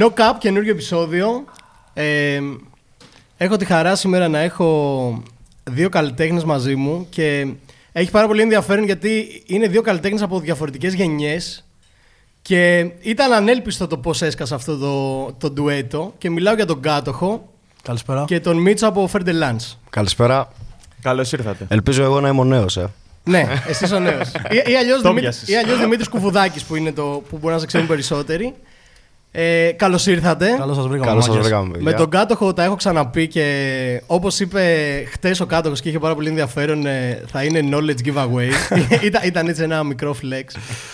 No Cap, καινούργιο επεισόδιο. Ε, έχω τη χαρά σήμερα να έχω δύο καλλιτέχνες μαζί μου και έχει πάρα πολύ ενδιαφέρον γιατί είναι δύο καλλιτέχνες από διαφορετικές γενιές και ήταν ανέλπιστο το πώς έσκασα αυτό το, το ντουέτο και μιλάω για τον Κάτοχο Καλησπέρα. και τον Μίτσο από Φέρντε Lance. Καλησπέρα. Καλώς ήρθατε. Ελπίζω εγώ να είμαι ο νέος, ε. ναι, εσύ ο νέος. ή, ή αλλιώς Το Δημήτρη, πιάσες. ή αλλιώς Δημήτρης Κουβουδάκης που είναι το που μπορεί να σε ξέρουν περισσότεροι. Ε, Καλώς ήρθατε. Καλώς σας βρήκαμε. Καλώς σας μάγκες. βρήκαμε, παιδιά. Με τον κάτοχο τα έχω ξαναπεί και όπως είπε χτες ο κάτοχος και είχε πάρα πολύ ενδιαφέρον, ε, θα είναι knowledge giveaway. ήταν, ήταν έτσι ένα μικρό flex.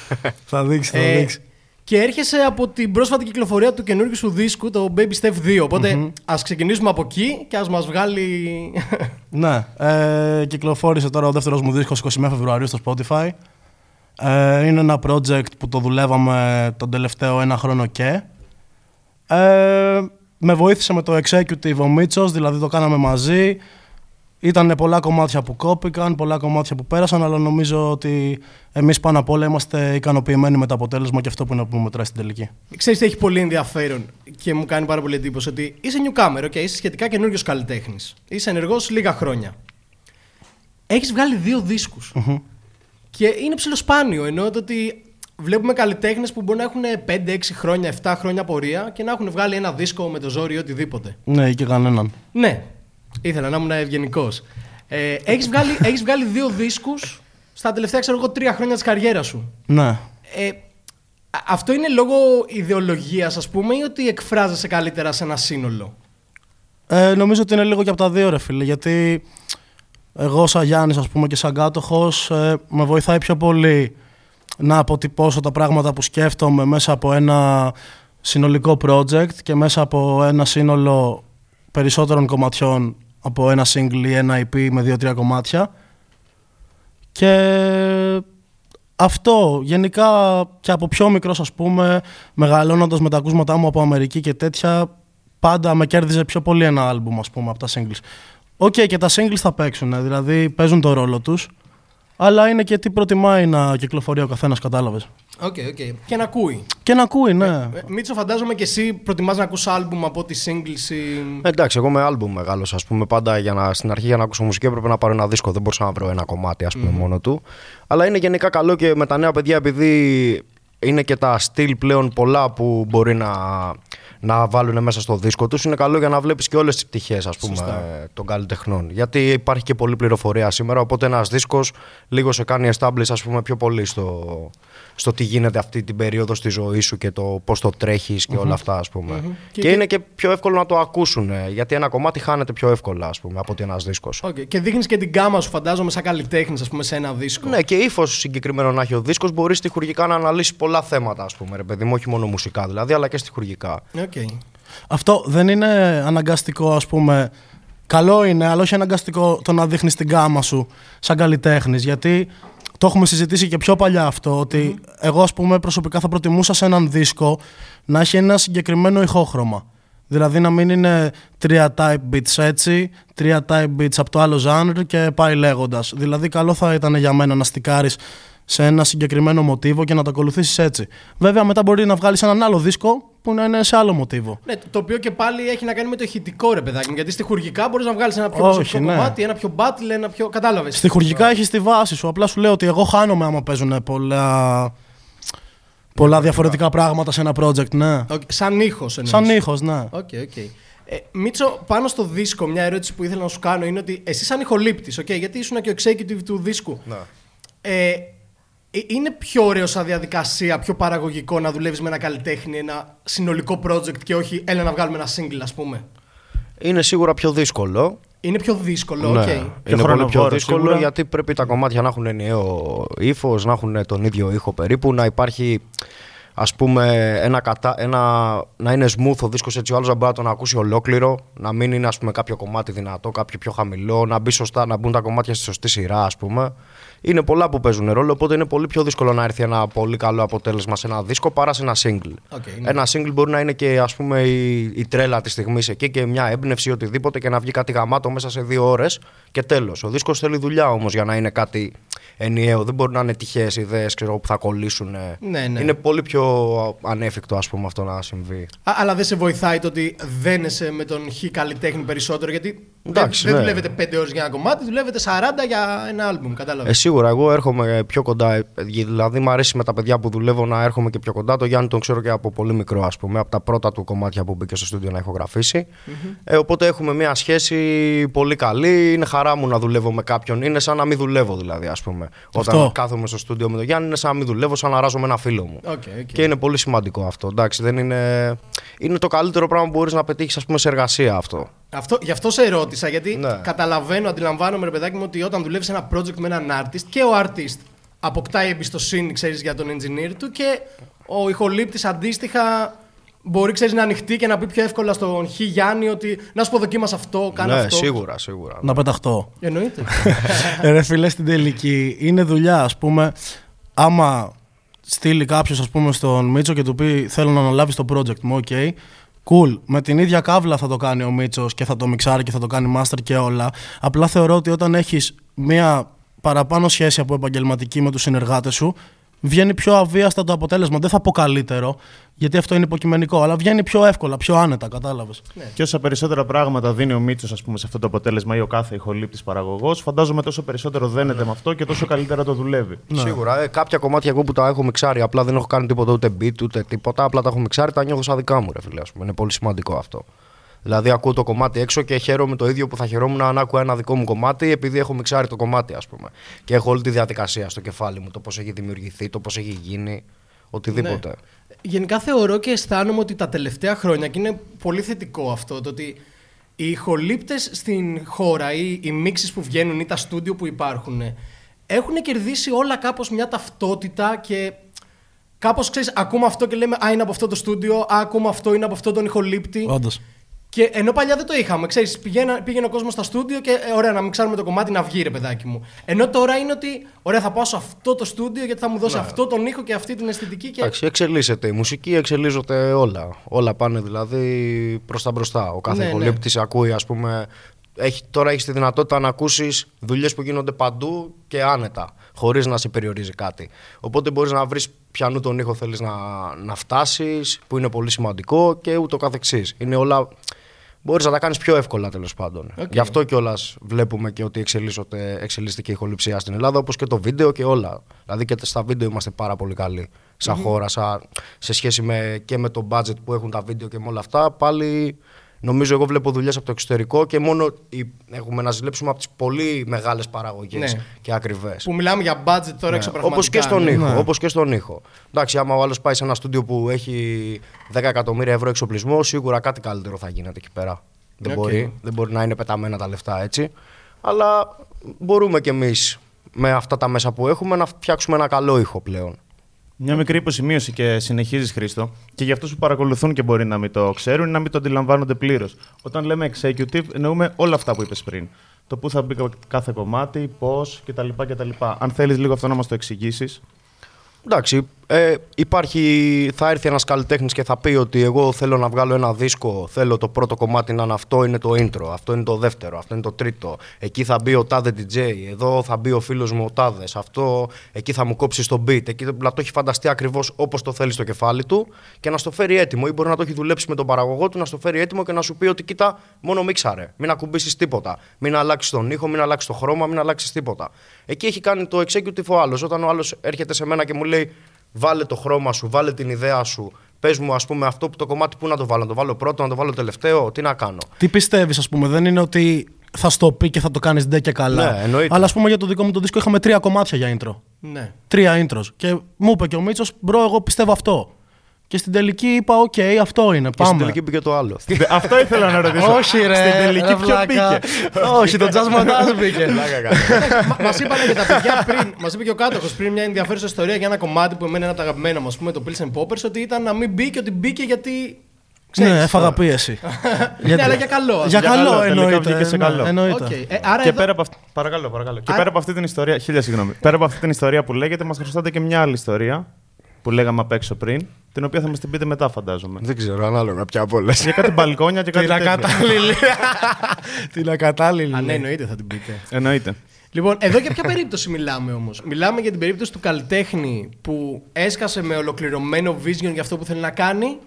Θα δείξει, θα Ε, δείξει. και έρχεσαι από την πρόσφατη κυκλοφορία του καινούργιου σου δίσκου, το Baby Step 2. οποτε ας ξεκινήσουμε από εκεί και ας μας βγάλει... Ναι, ε, κυκλοφόρησε τώρα ο δεύτερος μου δίσκος 21 Φεβρουαρίου στο Spotify. Ε, είναι ένα project που το δουλεύαμε τον τελευταίο ένα χρόνο και. Ε, με βοήθησε με το executive ο Μίτσος, δηλαδή το κάναμε μαζί. Ήταν πολλά κομμάτια που κόπηκαν, πολλά κομμάτια που πέρασαν, αλλά νομίζω ότι εμείς πάνω απ' όλα είμαστε ικανοποιημένοι με το αποτέλεσμα και αυτό που είναι που μετράει στην τελική. Ξέρεις τι έχει πολύ ενδιαφέρον και μου κάνει πάρα πολύ εντύπωση ότι είσαι newcomer, okay, είσαι σχετικά καινούριο καλλιτέχνης. Είσαι ενεργός λίγα χρόνια. Έχεις βγάλει δύο δίσκους. Και είναι ψηλοσπάνιο, ενώ το ότι βλέπουμε καλλιτέχνες που μπορεί να έχουν 5-6 χρόνια, 7 χρόνια πορεία και να έχουν βγάλει ένα δίσκο με το ζόρι ή οτιδήποτε. Ναι, ή και κανέναν. Ναι, ήθελα να ήμουν ευγενικός. Ε, έχεις, βγάλει, έχεις βγάλει δύο δίσκους στα τελευταία, ξέρω εγώ, τρία χρόνια της καριέρας σου. Ναι. Ε, α- αυτό είναι λόγω ιδεολογίας, ας πούμε, ή ότι εκφράζεσαι καλύτερα σε ένα σύνολο; Ε, νομίζω ότι είναι λίγο και από τα δύο, ρε φίλε. Γιατί εγώ, σαν Γιάννης, ας πούμε, και σαν κάτοχος, ε, με βοηθάει πιο πολύ να αποτυπώσω τα πράγματα που σκέφτομαι μέσα από ένα συνολικό project και μέσα από ένα σύνολο περισσότερων κομματιών από ένα single ή ένα EP με δύο-τρία κομμάτια. Και αυτό γενικά και από πιο μικρός ας πούμε μεγαλώνοντας με τα ακούσματά μου από Αμερική και τέτοια πάντα με κέρδιζε πιο πολύ ένα άλμπουμ ας πούμε από τα singles. Οκ και τα singles θα παίξουν, δηλαδή παίζουν το ρόλο τους αλλά είναι και τι προτιμάει να κυκλοφορεί ο καθένας κατάλαβες. Οκ, οκ. Και να ακούει. Και να ακούει, ναι. Ε, Μίτσο, φαντάζομαι και εσύ προτιμάς να ακούς άλμπουμ από τα singles ή... Ε, Εντάξει, εγώ με άλμπουμ μεγάλος. Ας πούμε, πάντα για να, στην αρχή για να ακούσω μουσική έπρεπε να πάρω ένα δίσκο. Δεν μπορούσα να βρω ένα κομμάτι, ας πούμε, μόνο του. Αλλά είναι γενικά καλό και με τα νέα παιδιά, επειδή είναι και τα στυλ πλέον πολλά που μπορεί να, να βάλουν μέσα στο δίσκο τους. Είναι καλό για να βλέπεις και όλες τις πτυχές των καλλιτεχνών. Γιατί υπάρχει και πολλή πληροφορία σήμερα. Οπότε ένας δίσκος λίγο σε κάνει establish, ας πούμε, πιο πολύ στο, στο τι γίνεται αυτή την περίοδο στη ζωή σου και το πώς το τρέχεις και όλα αυτά, ας πούμε. Και- Και, και- είναι και πιο εύκολο να το ακούσουν. ε, Γιατί ένα κομμάτι χάνεται πιο εύκολα, ας πούμε, από ότι ένας δίσκος. Οκ. Και δείχνεις και την γκάμα σου, φαντάζομαι, σαν καλλιτέχνης, ας πούμε, σε ένα δίσκο. Ναι, και ύφος συγκεκριμένο να έχει ο δίσκος μπορείς στοιχουργικά να αναλύσεις πολλά θέματα, ας πούμε, ρε παιδί μου, όχι μόνο μουσικά δηλαδή, αλλά και στοιχουργικά. Οκ. Αυτό δεν είναι αναγκαστικό, ας πούμε. Καλό είναι, αλλά όχι αναγκαστικό το να δείχνεις την γκάμα σου σαν καλλιτέχνης. Γιατί το έχουμε συζητήσει και πιο παλιά αυτό, ότι εγώ, ας πούμε, προσωπικά θα προτιμούσα σε έναν δίσκο να έχει ένα συγκεκριμένο ηχόχρωμα. Δηλαδή να μην είναι τρία type beats έτσι, τρία type beats από το άλλο genre και πάει λέγοντας. Δηλαδή, καλό θα ήταν για μένα να στικάρεις σε ένα συγκεκριμένο μοτίβο και να το ακολουθήσεις έτσι. Βέβαια, μετά μπορεί να βγάλεις έναν άλλο δίσκο που να είναι σε άλλο μοτίβο. Ναι, το οποίο και πάλι έχει να κάνει με το ηχητικό ρε παιδάκι μου. Γιατί στιχουργικά μπορείς να βγάλεις ένα πιο Όχι, προσωπικό ναι. κομμάτι, ένα πιο battle, ένα πιο. Κατάλαβες. Στιχουργικά έχει τη βάση σου. Απλά σου λέω ότι εγώ χάνομαι άμα παίζουν πολλά, πολλά διαφορετικά πράγματα σε ένα project, ναι. Σαν ήχος εννοείς. Σαν ήχος, ναι. OK, OK. Ε, Μίτσο, πάνω στο δίσκο, μια ερώτηση που ήθελα να σου κάνω είναι ότι εσύ, σαν ηχολήπτης, okay, γιατί ήσουν και ο executive του δίσκου. Ναι. Ε, ε, είναι πιο ωραίο σαν διαδικασία, πιο παραγωγικό να δουλεύεις με ένα καλλιτέχνη, ένα συνολικό project και όχι έλα να βγάλουμε ένα single, ας πούμε. Είναι σίγουρα πιο δύσκολο. Είναι πιο δύσκολο, οκ. Ναι, είναι πολύ πιο χρονοβόρο, δύσκολο σίγουρα. γιατί πρέπει τα κομμάτια να έχουν ενιαίο ύφος, να έχουν τον ίδιο ήχο περίπου, να υπάρχει ας πούμε ένα κατα... ένα... να είναι smooth ο δίσκος έτσι ο άλλος να μπορεί να τον ακούσει ολόκληρο, να μην είναι ας πούμε κάποιο κομμάτι δυνατό, κάποιο πιο χαμηλό, να, μπει σωστά, να μπουν τα κομμάτια στη σωστή σειρά ας πούμε. Είναι πολλά που παίζουν ρόλο, οπότε είναι πολύ πιο δύσκολο να έρθει ένα πολύ καλό αποτέλεσμα σε ένα δίσκο παρά σε ένα single. OK, ναι. Ένα single μπορεί να είναι και ας πούμε η, η τρέλα της στιγμής εκεί και μια έμπνευση ή οτιδήποτε και να βγει κάτι γαμάτο μέσα σε δύο ώρες και τέλος. Ο δίσκος θέλει δουλειά όμως για να είναι κάτι ενιαίο. Δεν μπορεί να είναι τυχαίες ιδέες που θα κολλήσουν. Ναι, ναι. Είναι πολύ πιο ανέφικτο, ας πούμε, αυτό να συμβεί. Α, αλλά δεν σε βοηθάει το ότι δένεσαι με τον χ καλλιτέχνη περισσότερο. Γιατί Εντάξει, δεν, ναι. δεν δουλεύετε 5 ώρες για ένα κομμάτι, δουλεύετε 40 για ένα άλμπουμ. Κατάλαβες. Ε, σίγουρα, εγώ έρχομαι πιο κοντά. ε, Δηλαδή, μου αρέσει με τα παιδιά που δουλεύω να έρχομαι και πιο κοντά. Το Γιάννη τον ξέρω και από πολύ μικρό, ας πούμε, από τα πρώτα του κομμάτια που μπήκε στο στούντιο να ηχογραφήσει. Ε, οπότε έχουμε μια σχέση πολύ καλή. Είναι χαρά μου να δουλεύω με κάποιον. Είναι σαν να μην δουλεύω, δηλαδή, ας πούμε. Όταν Αυτό. κάθομαι στο στούντιο με τον Γιάννη, είναι σαν να μην δουλεύω, σαν να αράζω με ένα φίλο μου. OK, OK. Και είναι πολύ σημαντικό αυτό. Εντάξει, δεν είναι... είναι το καλύτερο πράγμα που μπορείς να πετύχεις, ας πούμε, σε εργασία αυτό. Αυτό, γι' αυτό σε ρώτησα, γιατί Ναι. καταλαβαίνω, αντιλαμβάνομαι, ρε παιδάκι μου, ότι όταν δουλεύεις ένα project με έναν artist και ο artist αποκτάει εμπιστοσύνη, ξέρεις, για τον engineer του και ο ηχολήπτης αντίστοιχα μπορεί, ξέρεις, να ανοιχτεί και να πει πιο εύκολα στον Χ Γιάννη ότι να σου πω δοκίμασα αυτό, κάνε ναι, αυτό. σίγουρα, σίγουρα. Να πεταχτώ. Εννοείται. Ε, Ρε φίλε, στην τελική είναι δουλειά, ας πούμε. Άμα στείλει κάποιος, ας πούμε, στον Μίτσο και του πει Θέλω να αναλάβεις το project μου, OK. Cool. Με την ίδια κάβλα θα το κάνει ο Μίτσος και θα το μιξάρει και θα το κάνει master και όλα. Απλά θεωρώ ότι όταν έχεις μία παραπάνω σχέση από επαγγελματική με τους συνεργάτες σου, βγαίνει πιο αβίαστα το αποτέλεσμα. Δεν θα πω καλύτερο, γιατί αυτό είναι υποκειμενικό, αλλά βγαίνει πιο εύκολα, πιο άνετα, κατάλαβες. Και όσα περισσότερα πράγματα δίνει ο Μίτσος, ας πούμε, σε αυτό το αποτέλεσμα ή ο κάθε ηχολήπτης παραγωγός, φαντάζομαι τόσο περισσότερο δένεται με αυτό και τόσο καλύτερα το δουλεύει. Σίγουρα. Ε, κάποια κομμάτια εγώ που τα έχω μιξάρει, απλά δεν έχω κάνει τίποτα ούτε beat ούτε τίποτα. Απλά τα έχω μιξάρει, τα νιώθω σαν δικά μου, ρε φίλε. ας πούμε. Είναι πολύ σημαντικό αυτό. Δηλαδή, ακούω το κομμάτι έξω και χαίρομαι το ίδιο που θα χαιρόμουν αν άκουγα ένα δικό μου κομμάτι, επειδή έχω μιξάρει το κομμάτι, ας πούμε. Και έχω όλη τη διαδικασία στο κεφάλι μου, το πώς έχει δημιουργηθεί, το πώς έχει γίνει, οτιδήποτε. Ναι. Γενικά θεωρώ και αισθάνομαι ότι τα τελευταία χρόνια, και είναι πολύ θετικό αυτό, το ότι οι ηχολήπτες στην χώρα ή οι μίξεις που βγαίνουν ή τα στούντιο που υπάρχουν έχουν κερδίσει όλα κάπως μια ταυτότητα και κάπως ξέρεις ακούμε αυτό και λέμε α είναι από αυτό το στούντιο, α ακούμε αυτό είναι από αυτό τον ηχολήπτη Όντως. Και ενώ παλιά δεν το είχαμε, ξέρεις, πηγαίνα, πήγαινε ο κόσμος στα στούντιο και ε, ωραία να μην ξέρουμε το κομμάτι να βγει, ρε παιδάκι μου. Ενώ τώρα είναι ότι, ωραία, θα πάω σε αυτό το στούντιο γιατί θα μου δώσει αυτό τον ήχο και αυτή την αισθητική. Και... Εντάξει, εξελίσσεται η μουσική, εξελίσσονται όλα. Όλα πάνε δηλαδή προς τα μπροστά. Ο κάθε Ναι, ναι, ναι. ακούει, ας πούμε. Έχει, τώρα έχεις τη δυνατότητα να ακούσεις δουλειές που γίνονται παντού και άνετα, χωρίς να σε περιορίζει κάτι. Οπότε μπορείς να βρεις πιανού τον ήχο θέλεις να, να φτάσεις, που είναι πολύ σημαντικό και ούτω καθεξής. Είναι όλα. Μπορείς να τα κάνεις πιο εύκολα τέλος πάντων. Οκ. Γι' αυτό κιόλας βλέπουμε και ότι εξελίσσονται- εξελίσσεται και η ηχοληψία στην Ελλάδα, όπως και το βίντεο και όλα. Δηλαδή και στα βίντεο είμαστε πάρα πολύ καλοί σαν χώρα, σαν- σε σχέση με, και με το budget που έχουν τα βίντεο και με όλα αυτά. Πάλι νομίζω εγώ βλέπω δουλειές από το εξωτερικό και μόνο οι- έχουμε να ζηλέψουμε από τις πολύ μεγάλες παραγωγές Ναι. και ακριβές. Που μιλάμε για budget τώρα εξωπραγματικά. Όπως και στον ναι. ήχο. Ναι. Όπως και στον ήχο. Εντάξει, άμα ο άλλος πάει σε ένα στούντιο που έχει 10 εκατομμύρια ευρώ εξοπλισμό, σίγουρα κάτι καλύτερο θα γίνεται εκεί πέρα. Δεν, Οκ. μπορεί, δεν μπορεί να είναι πεταμένα τα λεφτά έτσι. Αλλά μπορούμε κι εμείς με αυτά τα μέσα που έχουμε να φτιάξουμε ένα καλό ήχο πλέον. Μια μικρή υποσημείωση και συνεχίζεις Χρήστο. Και για αυτούς που παρακολουθούν και μπορεί να μην το ξέρουν ή να μην το αντιλαμβάνονται πλήρως. Όταν λέμε executive, εννοούμε όλα αυτά που είπες πριν. Το πού θα μπει κάθε κομμάτι, πώς κτλ. κτλ. Αν θέλεις λίγο αυτό να μας το εξηγήσεις. Εντάξει, ε, υπάρχει, θα έρθει ένας καλλιτέχνης και θα πει ότι εγώ θέλω να βγάλω ένα δίσκο, θέλω το πρώτο κομμάτι να είναι αυτό, είναι το intro, αυτό είναι το δεύτερο, αυτό είναι το τρίτο. Εκεί θα μπει ο τάδε DJ, εδώ θα μπει ο φίλος μου ο τάδες, αυτό, εκεί θα μου κόψει το beat, εκεί να το έχει φανταστεί ακριβώς όπως το θέλει στο κεφάλι του και να στο φέρει έτοιμο ή μπορεί να το έχει δουλέψει με τον παραγωγό του, να στο φέρει έτοιμο και να σου πει ότι κοίτα, μόνο μίξαρε, μην ακουμπήσεις τίποτα, μην αλλάξεις τον ήχο, μην αλλάξεις το χρώμα, μην αλλάξεις τίποτα. Εκεί έχει κάνει το executive ο άλλος, όταν ο άλλος έρχεται σε μένα και μου λέει βάλε το χρώμα σου, βάλε την ιδέα σου. Πες μου, ας πούμε, αυτό που το κομμάτι που να το βάλω. Να το βάλω πρώτο, να το βάλω τελευταίο, τι να κάνω. Τι πιστεύεις, ας πούμε, δεν είναι ότι θα στο πει και θα το κάνεις ντε και καλά. Ναι, εννοείται. Αλλά ας πούμε για το δικό μου το δίσκο είχαμε τρία κομμάτια για intro. Ναι. Τρία intros. Και μου είπε και ο Μίτσος, bro, εγώ πιστεύω αυτό. Και στην τελική είπα, οκ, αυτό είναι. Και Πάμε. στην τελική πήγε το άλλο. αυτό ήθελα να ρωτήσω. Όχι, ρε. Στην τελική ρε, ποιο βλάκα. μπήκε. Όχι, το jazz montage μπήκε. Μα είπαν και τα παιδιά πριν, μας είπε και ο κάτοχος πριν μια ενδιαφέρουσα ιστορία για ένα κομμάτι που εμένα είναι από τα αγαπημένα μου, ας πούμε, το Pills and Poppers, ότι ήταν να μην μπει και ότι μπήκε γιατί. Ναι, ξέρεις. έφαγα πίεση. Ναι, αλλά για καλό. ας Για πούμε. καλό καλό, τελικά εννοείται. βγήκε σε ναι, καλό. εννοείται. Οκ. Ε, άρα Και εδώ- πέρα από αυτή. Παρακαλώ, παρακαλώ. Και Α- πέρα από αυτή την ιστορία. Χίλια συγγνώμη. Πέρα από αυτή την ιστορία που λέγεται, μας χρωστάτε και μια άλλη ιστορία που λέγαμε απ' έξω πριν, την οποία θα μας την πείτε μετά, φαντάζομαι. Δεν ξέρω, ανάλογα πια από όλες. Για κάτι μπαλκόνια και κάτι Την τέτοιο. ακατάλληλη. Την ακατάλληλη. Α, ναι, εννοείται θα την πείτε. Εννοείται. Λοιπόν, εδώ για ποια περίπτωση μιλάμε όμως; Μιλάμε για την περίπτωση του καλλιτέχνη που έσκασε με ολοκληρωμένο vision για αυτό που θέλει να κάνει,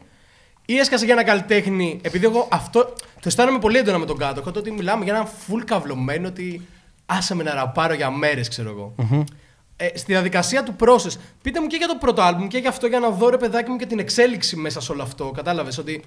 ή έσκασε για ένα καλλιτέχνη. Επειδή εγώ αυτό. Το αισθάνομαι πολύ έντονα με τον κάτω. Τότε ότι μιλάμε για ένα full καυλωμένο ότι άσε με να ραπάρω για μέρες, ξέρω εγώ. Ε, στη διαδικασία του process, πείτε μου και για το πρώτο album και για αυτό για να δω ρε παιδάκι μου και την εξέλιξη μέσα σε όλο αυτό. Κατάλαβες ότι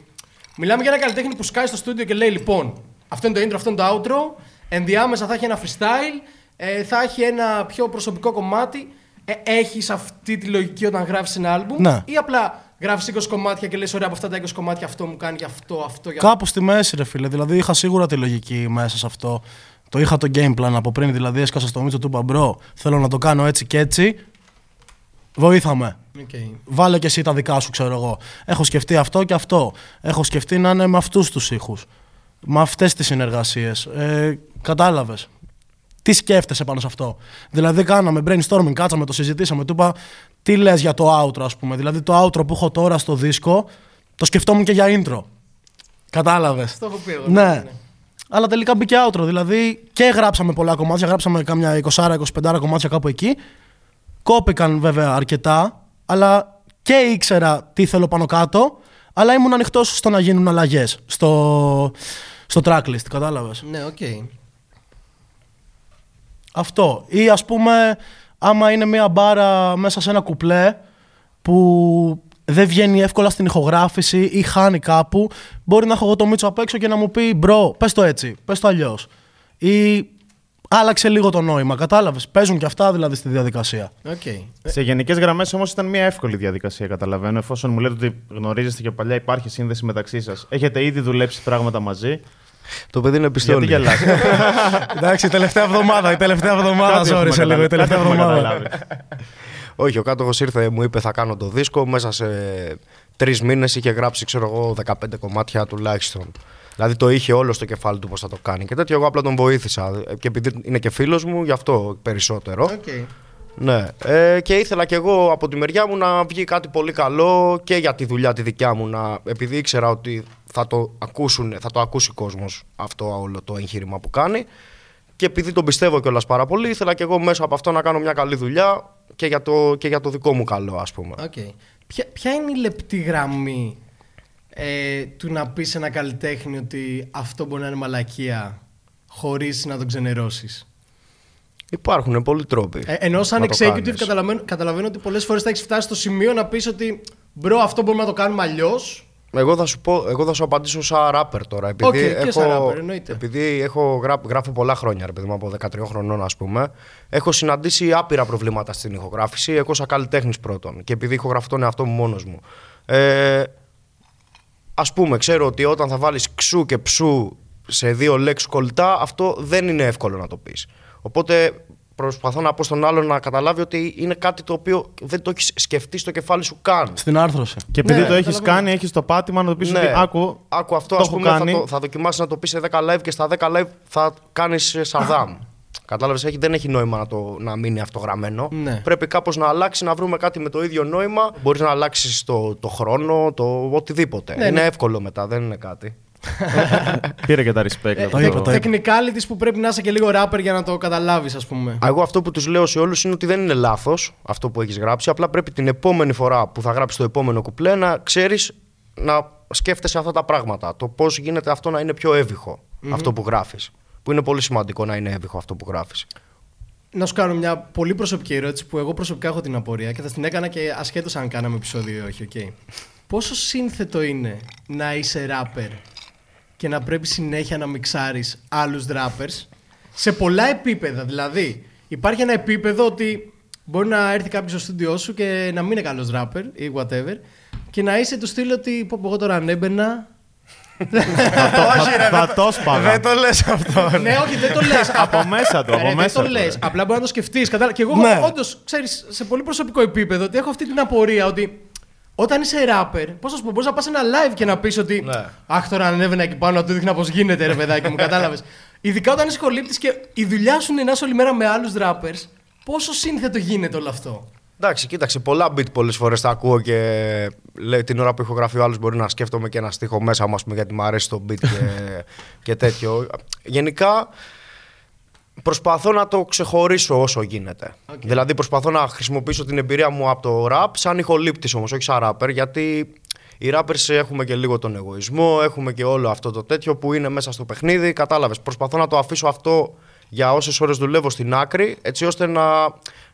μιλάμε για ένα καλλιτέχνη που σκάει στο στούντιο και λέει: Λοιπόν, αυτό είναι το intro, αυτό είναι το outro. Ενδιάμεσα θα έχει ένα freestyle, ε, θα έχει ένα πιο προσωπικό κομμάτι. Ε, έχεις αυτή τη λογική όταν γράφεις ένα album, Ναι. ή απλά γράφεις 20 κομμάτια και λες: Ωραία, από αυτά τα 20 κομμάτια αυτό μου κάνει για αυτό, αυτό, για Κάπου στη μέση, ρε φίλε. Δηλαδή είχα σίγουρα τη λογική μέσα σε αυτό. Το είχα το game plan από πριν. Δηλαδή έσκασα στο Μίτσο του είπα bro. Θέλω να το κάνω έτσι και έτσι. Βόηθα με. Οκ. Βάλε και εσύ τα δικά σου, ξέρω εγώ. Έχω σκεφτεί αυτό και αυτό. Έχω σκεφτεί να είναι με αυτούς τους ήχους. Με αυτές τις συνεργασίες. Ε, Κατάλαβες. Τι σκέφτεσαι πάνω σε αυτό; Δηλαδή, κάναμε brainstorming, κάτσαμε, το συζητήσαμε. Του είπα, τι λες για το outro, ας πούμε; Δηλαδή, το outro που έχω τώρα στο δίσκο, το σκεφτόμουν και για intro. Κατάλαβες. Το έχω πει εγώ. Ναι. Αλλά τελικά μπήκε outro. Δηλαδή και γράψαμε πολλά κομμάτια. Γράψαμε κάμια 20-25 κομμάτια κάπου εκεί. Κόπηκαν βέβαια αρκετά. Αλλά και ήξερα τι θέλω πάνω κάτω. Αλλά ήμουν ανοιχτός στο να γίνουν αλλαγές στο, στο tracklist. Κατάλαβες. Ναι, οκ. Αυτό. Ή ας πούμε, άμα είναι μια μπάρα μέσα σε ένα κουπλέ που δεν βγαίνει εύκολα στην ηχογράφηση ή χάνει κάπου, μπορεί να έχω εγώ το Μίτσο απ' έξω και να μου πει bro, πες το έτσι, πες το αλλιώς. Ή άλλαξε λίγο το νόημα, κατάλαβες. Παίζουν και αυτά δηλαδή στη διαδικασία. Οκ. Σε γενικές γραμμές όμως ήταν μια εύκολη διαδικασία, καταλαβαίνω. Εφόσον μου λέτε ότι γνωρίζεστε και παλιά, υπάρχει σύνδεση μεταξύ σας. Έχετε ήδη δουλέψει πράγματα μαζί. Το παιδί είναι Γιατί πιστόλι. γελάτε. Εντάξει, η τελευταία εβδομάδα, η τελευταία εβδομάδα, Κάτι έχουμε ζόρισε λίγο, η καταλάβει, τελευταία κάτι έχουμε εβδομάδα. Καταλάβει. Όχι, ο κάτοχος ήρθε, μου είπε θα κάνω το δίσκο. Μέσα σε τρεις μήνες είχε γράψει, ξέρω εγώ, 15 κομμάτια τουλάχιστον. Δηλαδή το είχε όλο στο κεφάλι του πώς θα το κάνει. Και τέτοιο εγώ απλά τον βοήθησα. Και επειδή είναι και φίλος μου, γι' αυτό περισσότερο. Οκ. Ναι. Ε, και ήθελα κι εγώ από τη μεριά μου να βγει κάτι πολύ καλό και για τη δουλειά τη δικιά μου. Να, επειδή ήξερα ότι θα το, ακούσουν, θα το ακούσει ο κόσμος αυτό όλο το εγχείρημα που κάνει. Και επειδή τον πιστεύω κιόλας πάρα πολύ, ήθελα κι εγώ μέσα από αυτό να κάνω μια καλή δουλειά και για το, και για το δικό μου καλό, ας πούμε. Οκ. Ποια, ποια είναι η λεπτή γραμμή ε, του να πεις σε ένα καλλιτέχνη ότι αυτό μπορεί να είναι μαλακία χωρίς να τον ξενερώσεις; Υπάρχουν πολλοί τρόποι. Ε, ενώ σαν να το executive κάνεις. καταλαβαίνω, καταλαβαίνω ότι πολλές φορές θα έχεις φτάσει στο σημείο να πεις ότι bro, αυτό μπορούμε να το κάνουμε αλλιώς. Εγώ θα σου, πω, εγώ θα σου απαντήσω σαν ράπερ τώρα. Επειδή Οκ, και έχω, σαν ράπερ, εννοείται. επειδή έχω γρά, γράφω πολλά χρόνια, ρε παιδί μου, από 13 χρονών, ας πούμε, έχω συναντήσει άπειρα προβλήματα στην ηχογράφηση. Εγώ σαν καλλιτέχνης πρώτον. Και επειδή ηχογραφώ τον εαυτό μου μόνος μου. Ε, Α πούμε, ξέρω ότι όταν θα βάλεις ξου και ψου σε δύο λέξεις κολλητά, αυτό δεν είναι εύκολο να το πεις. Οπότε προσπαθώ να πω στον άλλον να καταλάβει ότι είναι κάτι το οποίο δεν το έχεις σκεφτεί στο κεφάλι σου καν. Στην άρθρωση. Και επειδή Ναι, το έχεις καταλαβαίνω. κάνει, έχεις το πάτημα να το πεις ότι άκου. Άκου αυτό, το ας έχω πούμε, θα, κάνει. το, θα δοκιμάσεις να το πεις σε 10 live και στα 10 live θα κάνεις Σαρδάμ. Κατάλαβες, έχει, δεν έχει νόημα να, το, να μείνει αυτό γραμμένο. Ναι. Πρέπει κάπως να αλλάξει, να βρούμε κάτι με το ίδιο νόημα. Μπορείς να αλλάξεις το, το χρόνο, το οτιδήποτε. Ναι, είναι ναι. εύκολο μετά, δεν είναι κάτι. Πήρε και τα respect. Ε, από το είπε, το- το είπε. Technicalities που πρέπει να είσαι και λίγο rapper για να το καταλάβεις, ας πούμε. Α, Εγώ αυτό που τους λέω σε όλους είναι ότι δεν είναι λάθος αυτό που έχεις γράψει. Απλά πρέπει την επόμενη φορά που θα γράψεις το επόμενο κουπλέ να ξέρεις να σκέφτεσαι αυτά τα πράγματα. Το πώς γίνεται αυτό να είναι πιο εύηχο αυτό που γράφεις. Που είναι πολύ σημαντικό να είναι εύηχο αυτό που γράφεις. Να σου κάνω μια πολύ προσωπική ερώτηση που εγώ προσωπικά έχω την απορία και θα την έκανα και ασχέτως αν κάναμε επεισόδιο ή όχι, οκ. Πόσο σύνθετο είναι να είσαι rapper και να πρέπει συνέχεια να μιξάρεις άλλους rappers σε πολλά επίπεδα. Δηλαδή, υπάρχει ένα επίπεδο ότι μπορεί να έρθει κάποιος στο στούντιό σου και να μην είναι καλός rapper ή whatever και να είσαι του στυλ ότι πω πω εγώ τώρα αν έμπαινα Θα- Θα το σπάγα. Δεν το λες αυτό. ναι, όχι, δεν το λες. Από μέσα του, από δεν μέσα το του, λες. ρε. Απλά μπορεί να το σκεφτείς. Και εγώ, Ναι. όντως, ξέρεις, σε πολύ προσωπικό επίπεδο, ότι έχω αυτή την απορία ότι όταν είσαι rapper, πώς να σου πω, μπορείς να πας ένα live και να πεις ότι. Ναι. Αχ, τώρα ανέβαινα εκεί πάνω να του δείχνα πώς γίνεται, ρε παιδάκι μου, κατάλαβες. Ειδικά όταν είσαι χολύπτη και η δουλειά σου είναι να είσαι όλη μέρα με άλλους rappers, πόσο σύνθετο γίνεται όλο αυτό; Εντάξει, κοίταξε, πολλά beat πολλές φορές τα ακούω και λέει, την ώρα που έχω γραφεί ο άλλος μπορεί να σκέφτομαι και ένα στίχο μέσα μου, ας πούμε, γιατί μου αρέσει το beat και, και τέτοιο. Γενικά, Προσπαθώ να το ξεχωρίσω όσο γίνεται. Οκ. Δηλαδή προσπαθώ να χρησιμοποιήσω την εμπειρία μου από το rap σαν ηχολήπτης όμως, όχι σαν rapper, γιατί οι rappers έχουμε και λίγο τον εγωισμό, έχουμε και όλο αυτό το τέτοιο που είναι μέσα στο παιχνίδι, κατάλαβες. Προσπαθώ να το αφήσω αυτό για όσες ώρες δουλεύω στην άκρη, έτσι ώστε να,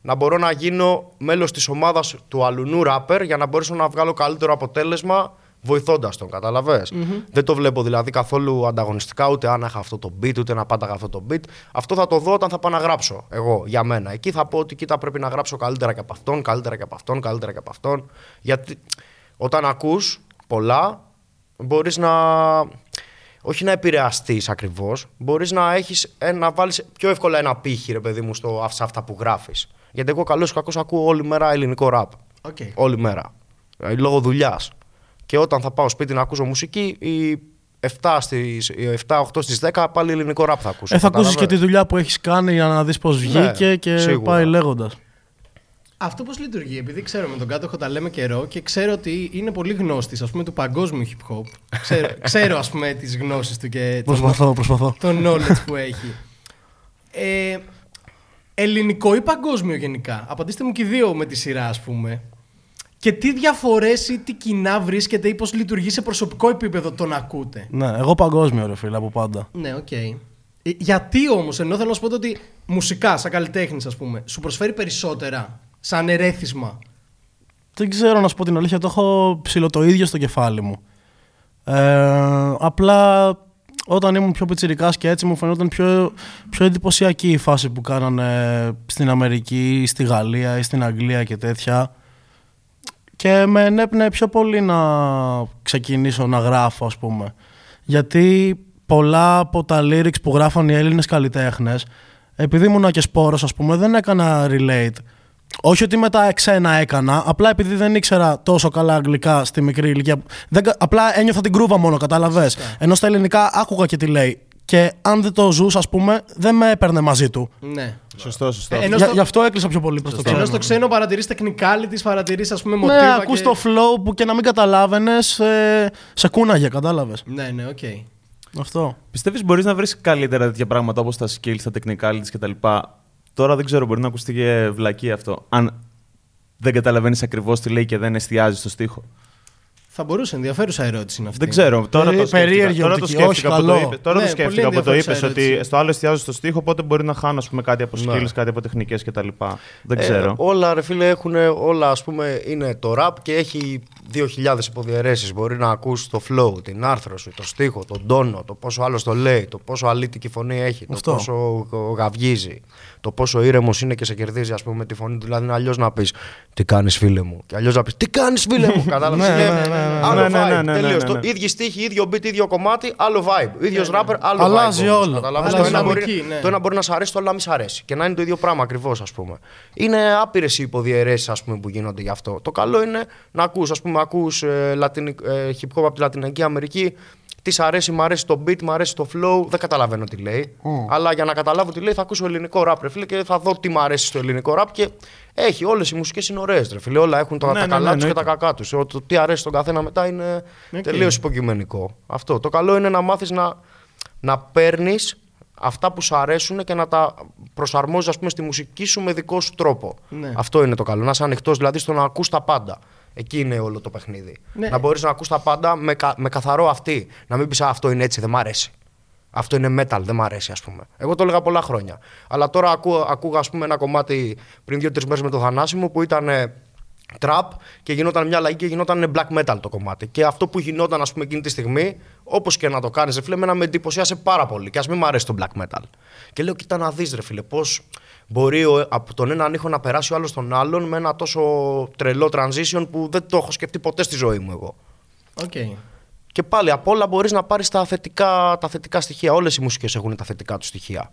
να μπορώ να γίνω μέλος της ομάδας του αλουνού rapper για να μπορέσω να βγάλω καλύτερο αποτέλεσμα βοηθώντας τον, καταλαβες; Δεν το βλέπω δηλαδή καθόλου ανταγωνιστικά, ούτε αν είχα αυτό το beat, ούτε να πάταγα αυτό το beat. Αυτό θα το δω όταν θα πάω να γράψω εγώ για μένα. Εκεί θα πω ότι κοίτα πρέπει να γράψω καλύτερα και από αυτόν, καλύτερα και από αυτόν, καλύτερα και από αυτόν. Γιατί όταν ακούς πολλά, μπορείς να. Όχι να επηρεαστείς ακριβώς, μπορείς να, έχεις, ε, να βάλεις πιο εύκολα ένα πύχη, ρε παιδί μου, στο, σε αυτά που γράφεις. Γιατί εγώ καλό ή κακό ακούω όλη μέρα ελληνικό ραπ. Οκ. Όλη μέρα. Ε, Λόγω δουλειάς. Και όταν θα πάω σπίτι να ακούσω μουσική, οι 7 στις, οι 7-8 στις 10 πάλι ελληνικό ραπ θα ακούσω. Ε, θα ακούσεις και τη καταλαβαίνεις. δουλειά που έχεις κάνει για να δεις πώς βγήκε και Ναι, σίγουρα. πάει λέγοντας. Αυτό πώς λειτουργεί, επειδή ξέρω με τον Κάτοχο τα λέμε καιρό και ξέρω ότι είναι πολύ γνώστης ας πούμε του παγκόσμιου hip hop. Ξέρω, ξέρω ας πούμε τις γνώσεις του και τον, Προσπαθώ, προσπαθώ. το knowledge που έχει. Ε, ελληνικό ή παγκόσμιο γενικά; Απαντήστε μου και οι δύο με τη σειρά, ας πούμε. Και τι διαφορές ή τι κοινά βρίσκετε ή πώς λειτουργεί σε προσωπικό επίπεδο τον ακούτε; Ναι, εγώ παγκόσμιο ρε φίλε από πάντα. Ναι, οκ. Ε, Γιατί όμως, ενώ θέλω να σου πω ότι μουσικά, σαν καλλιτέχνης, ας πούμε, σου προσφέρει περισσότερα σαν ερέθισμα; Δεν ξέρω να σου πω την αλήθεια, το έχω ψιλο το ίδιο στο κεφάλι μου. Ε, απλά όταν ήμουν πιο πιτσιρικάς και έτσι μου φαινόταν πιο, πιο εντυπωσιακή η φάση που κάνανε στην Αμερική ή στη Γαλλία ή στην Αγγλία και τέτοια. Και με ενέπνεε πιο πολύ να ξεκινήσω να γράφω ας πούμε. Γιατί πολλά από τα lyrics που γράφαν οι Έλληνες καλλιτέχνες επειδή ήμουν και σπόρος ας πούμε δεν έκανα relate όχι ότι μετά ξένα έκανα, απλά επειδή δεν ήξερα τόσο καλά αγγλικά στη μικρή ηλικία. Δεν, κα- απλά ένιωθα την γκρούβα μόνο, κατάλαβες. Ενώ στα ελληνικά άκουγα και τι λέει. Και αν δεν το ζούσα, ας πούμε, δεν με έπαιρνε μαζί του. Ναι. Σωστό, σωστό. Ε, ενώ Για, στο- γι' αυτό έκλινα πιο πολύ προς το ξένο. Ενώ στο ξένο παρατηρείς technicalities, παρατηρείς ας πούμε Ναι, μοτίβα. ακούς και... το flow που και να μην καταλάβαινες, ε, σε κούναγε, κατάλαβες. Ναι, ναι, οκ. Αυτό. Πιστεύεις μπορείς να βρεις καλύτερα τέτοια πράγματα όπως τα skills, τα technicalities κτλ. Τώρα δεν ξέρω, μπορεί να ακουστεί και βλακεία αυτό. Αν δεν καταλαβαίνεις ακριβώς τι λέει και δεν εστιάζει στο στίχο. Θα μπορούσε, ενδιαφέρουσα ερώτηση είναι αυτή. Δεν ξέρω. Τώρα Περί- το σκέφτηκα, περίεργη τώρα το οπτική, σκέφτηκα όχι, που το καλό. είπε. Τώρα Ναι, το σκέφτηκα πολύ που το είπες ενδιαφέρουσα ότι ερώτηση. στο άλλο εστιάζω στο στίχο, οπότε μπορεί να χάνω ας πούμε, κάτι από skills, Ναι. κάτι από τεχνικές κτλ. Δεν Ε, ξέρω. όλα ρε φίλε έχουν, όλα ας πούμε είναι το rap και έχει 2.000 υποδιαιρέσεις. Μπορεί να ακούσει το flow, την άρθρωση, το στίχο, τον τόνο, το πόσο άλλος το λέει, το πόσο αλήτικη φωνή έχει, Αυτό. το πόσο γαυγίζει, το πόσο ήρεμος είναι και σε κερδίζει ας πούμε με τη φωνή του. Δηλαδή είναι αλλιώς να πεις τι κάνεις φίλε μου και αλλιώς να πεις τι κάνεις φίλε μου. Κατάλαβες, Ναι, είναι ναι, ναι, ναι. άλλο Ναι, ναι, vibe, ναι, ναι, τελείως. ναι, ναι. Το ίδιο στίχη, ίδιο beat, ίδιο κομμάτι, άλλο vibe. Ίδιος rapper, άλλο Αλλάζει vibe. όμως, όλο. καταλάβες. Αλλάζει Το ένα μπορεί- δυναμική, ναι. το ένα μπορεί να σ' αρέσει, το άλλο να μην σ' αρέσει. Και να είναι το ίδιο πράγμα ακριβώς, ας πούμε. Είναι άπειρες οι υποδιαιρέσεις που γίνονται γι' αυτό. Το καλό είναι να ακούς, ας πούμε, ακούς ε, λατινικ- ε, hip hop από τη Λατινική Αμερική. Τι σ' αρέσει, μ' αρέσει το beat, μ' αρέσει το flow. Δεν καταλαβαίνω τι λέει. Αλλά για να καταλάβω τι λέει, θα ακούσω ελληνικό rap, ρε φίλε, και θα δω τι μ' αρέσει στο ελληνικό rap. Και έχει όλες οι μουσικές είναι ωραίες, ρε φίλε. Όλα έχουν τα, Ναι, τα ναι, καλά ναι, τους και τα εννοείται. κακά τους. Το τι αρέσει στον καθένα μετά είναι Οκ. τελείως υποκειμενικό. Αυτό. Το καλό είναι να μάθεις να, να παίρνεις αυτά που σου αρέσουν και να τα προσαρμόζεις πούμε, στη μουσική σου με δικό σου τρόπο. Ναι. Αυτό είναι το καλό. Να είσαι ανοιχτός δηλαδή στο να ακούς τα πάντα. Εκεί είναι όλο το παιχνίδι. Ναι. Να μπορείς να ακούς τα πάντα με, κα- με καθαρό αυτή. Να μην πεις αυτό είναι έτσι, δεν μ' αρέσει. Αυτό είναι metal, δεν μ' αρέσει, ας πούμε. Εγώ το έλεγα πολλά χρόνια. Αλλά τώρα ακούω, ακούγα, ας πούμε, ένα κομμάτι πριν δύο-τρει μέρες με το Θανάση μου που ήταν ε, trap και γινόταν μια αλλαγή και γινόταν black metal το κομμάτι. Και αυτό που γινόταν, ας πούμε, εκείνη τη στιγμή, όπως και να το κάνεις, ρε φίλε, εμένα με εντυπωσίασε πάρα πολύ. Και ας μην μ' αρέσει το black metal. Και λέω, κοίτα να δεις, ρε φίλε, πώς μπορεί ο, από τον έναν ήχο να περάσει ο άλλος στον άλλον με ένα τόσο τρελό transition που δεν το έχω σκεφτεί ποτέ στη ζωή μου εγώ. Οκ. Και πάλι απ' όλα μπορείς να πάρεις τα θετικά, τα θετικά στοιχεία. Όλες οι μουσικές έχουν τα θετικά τους στοιχεία.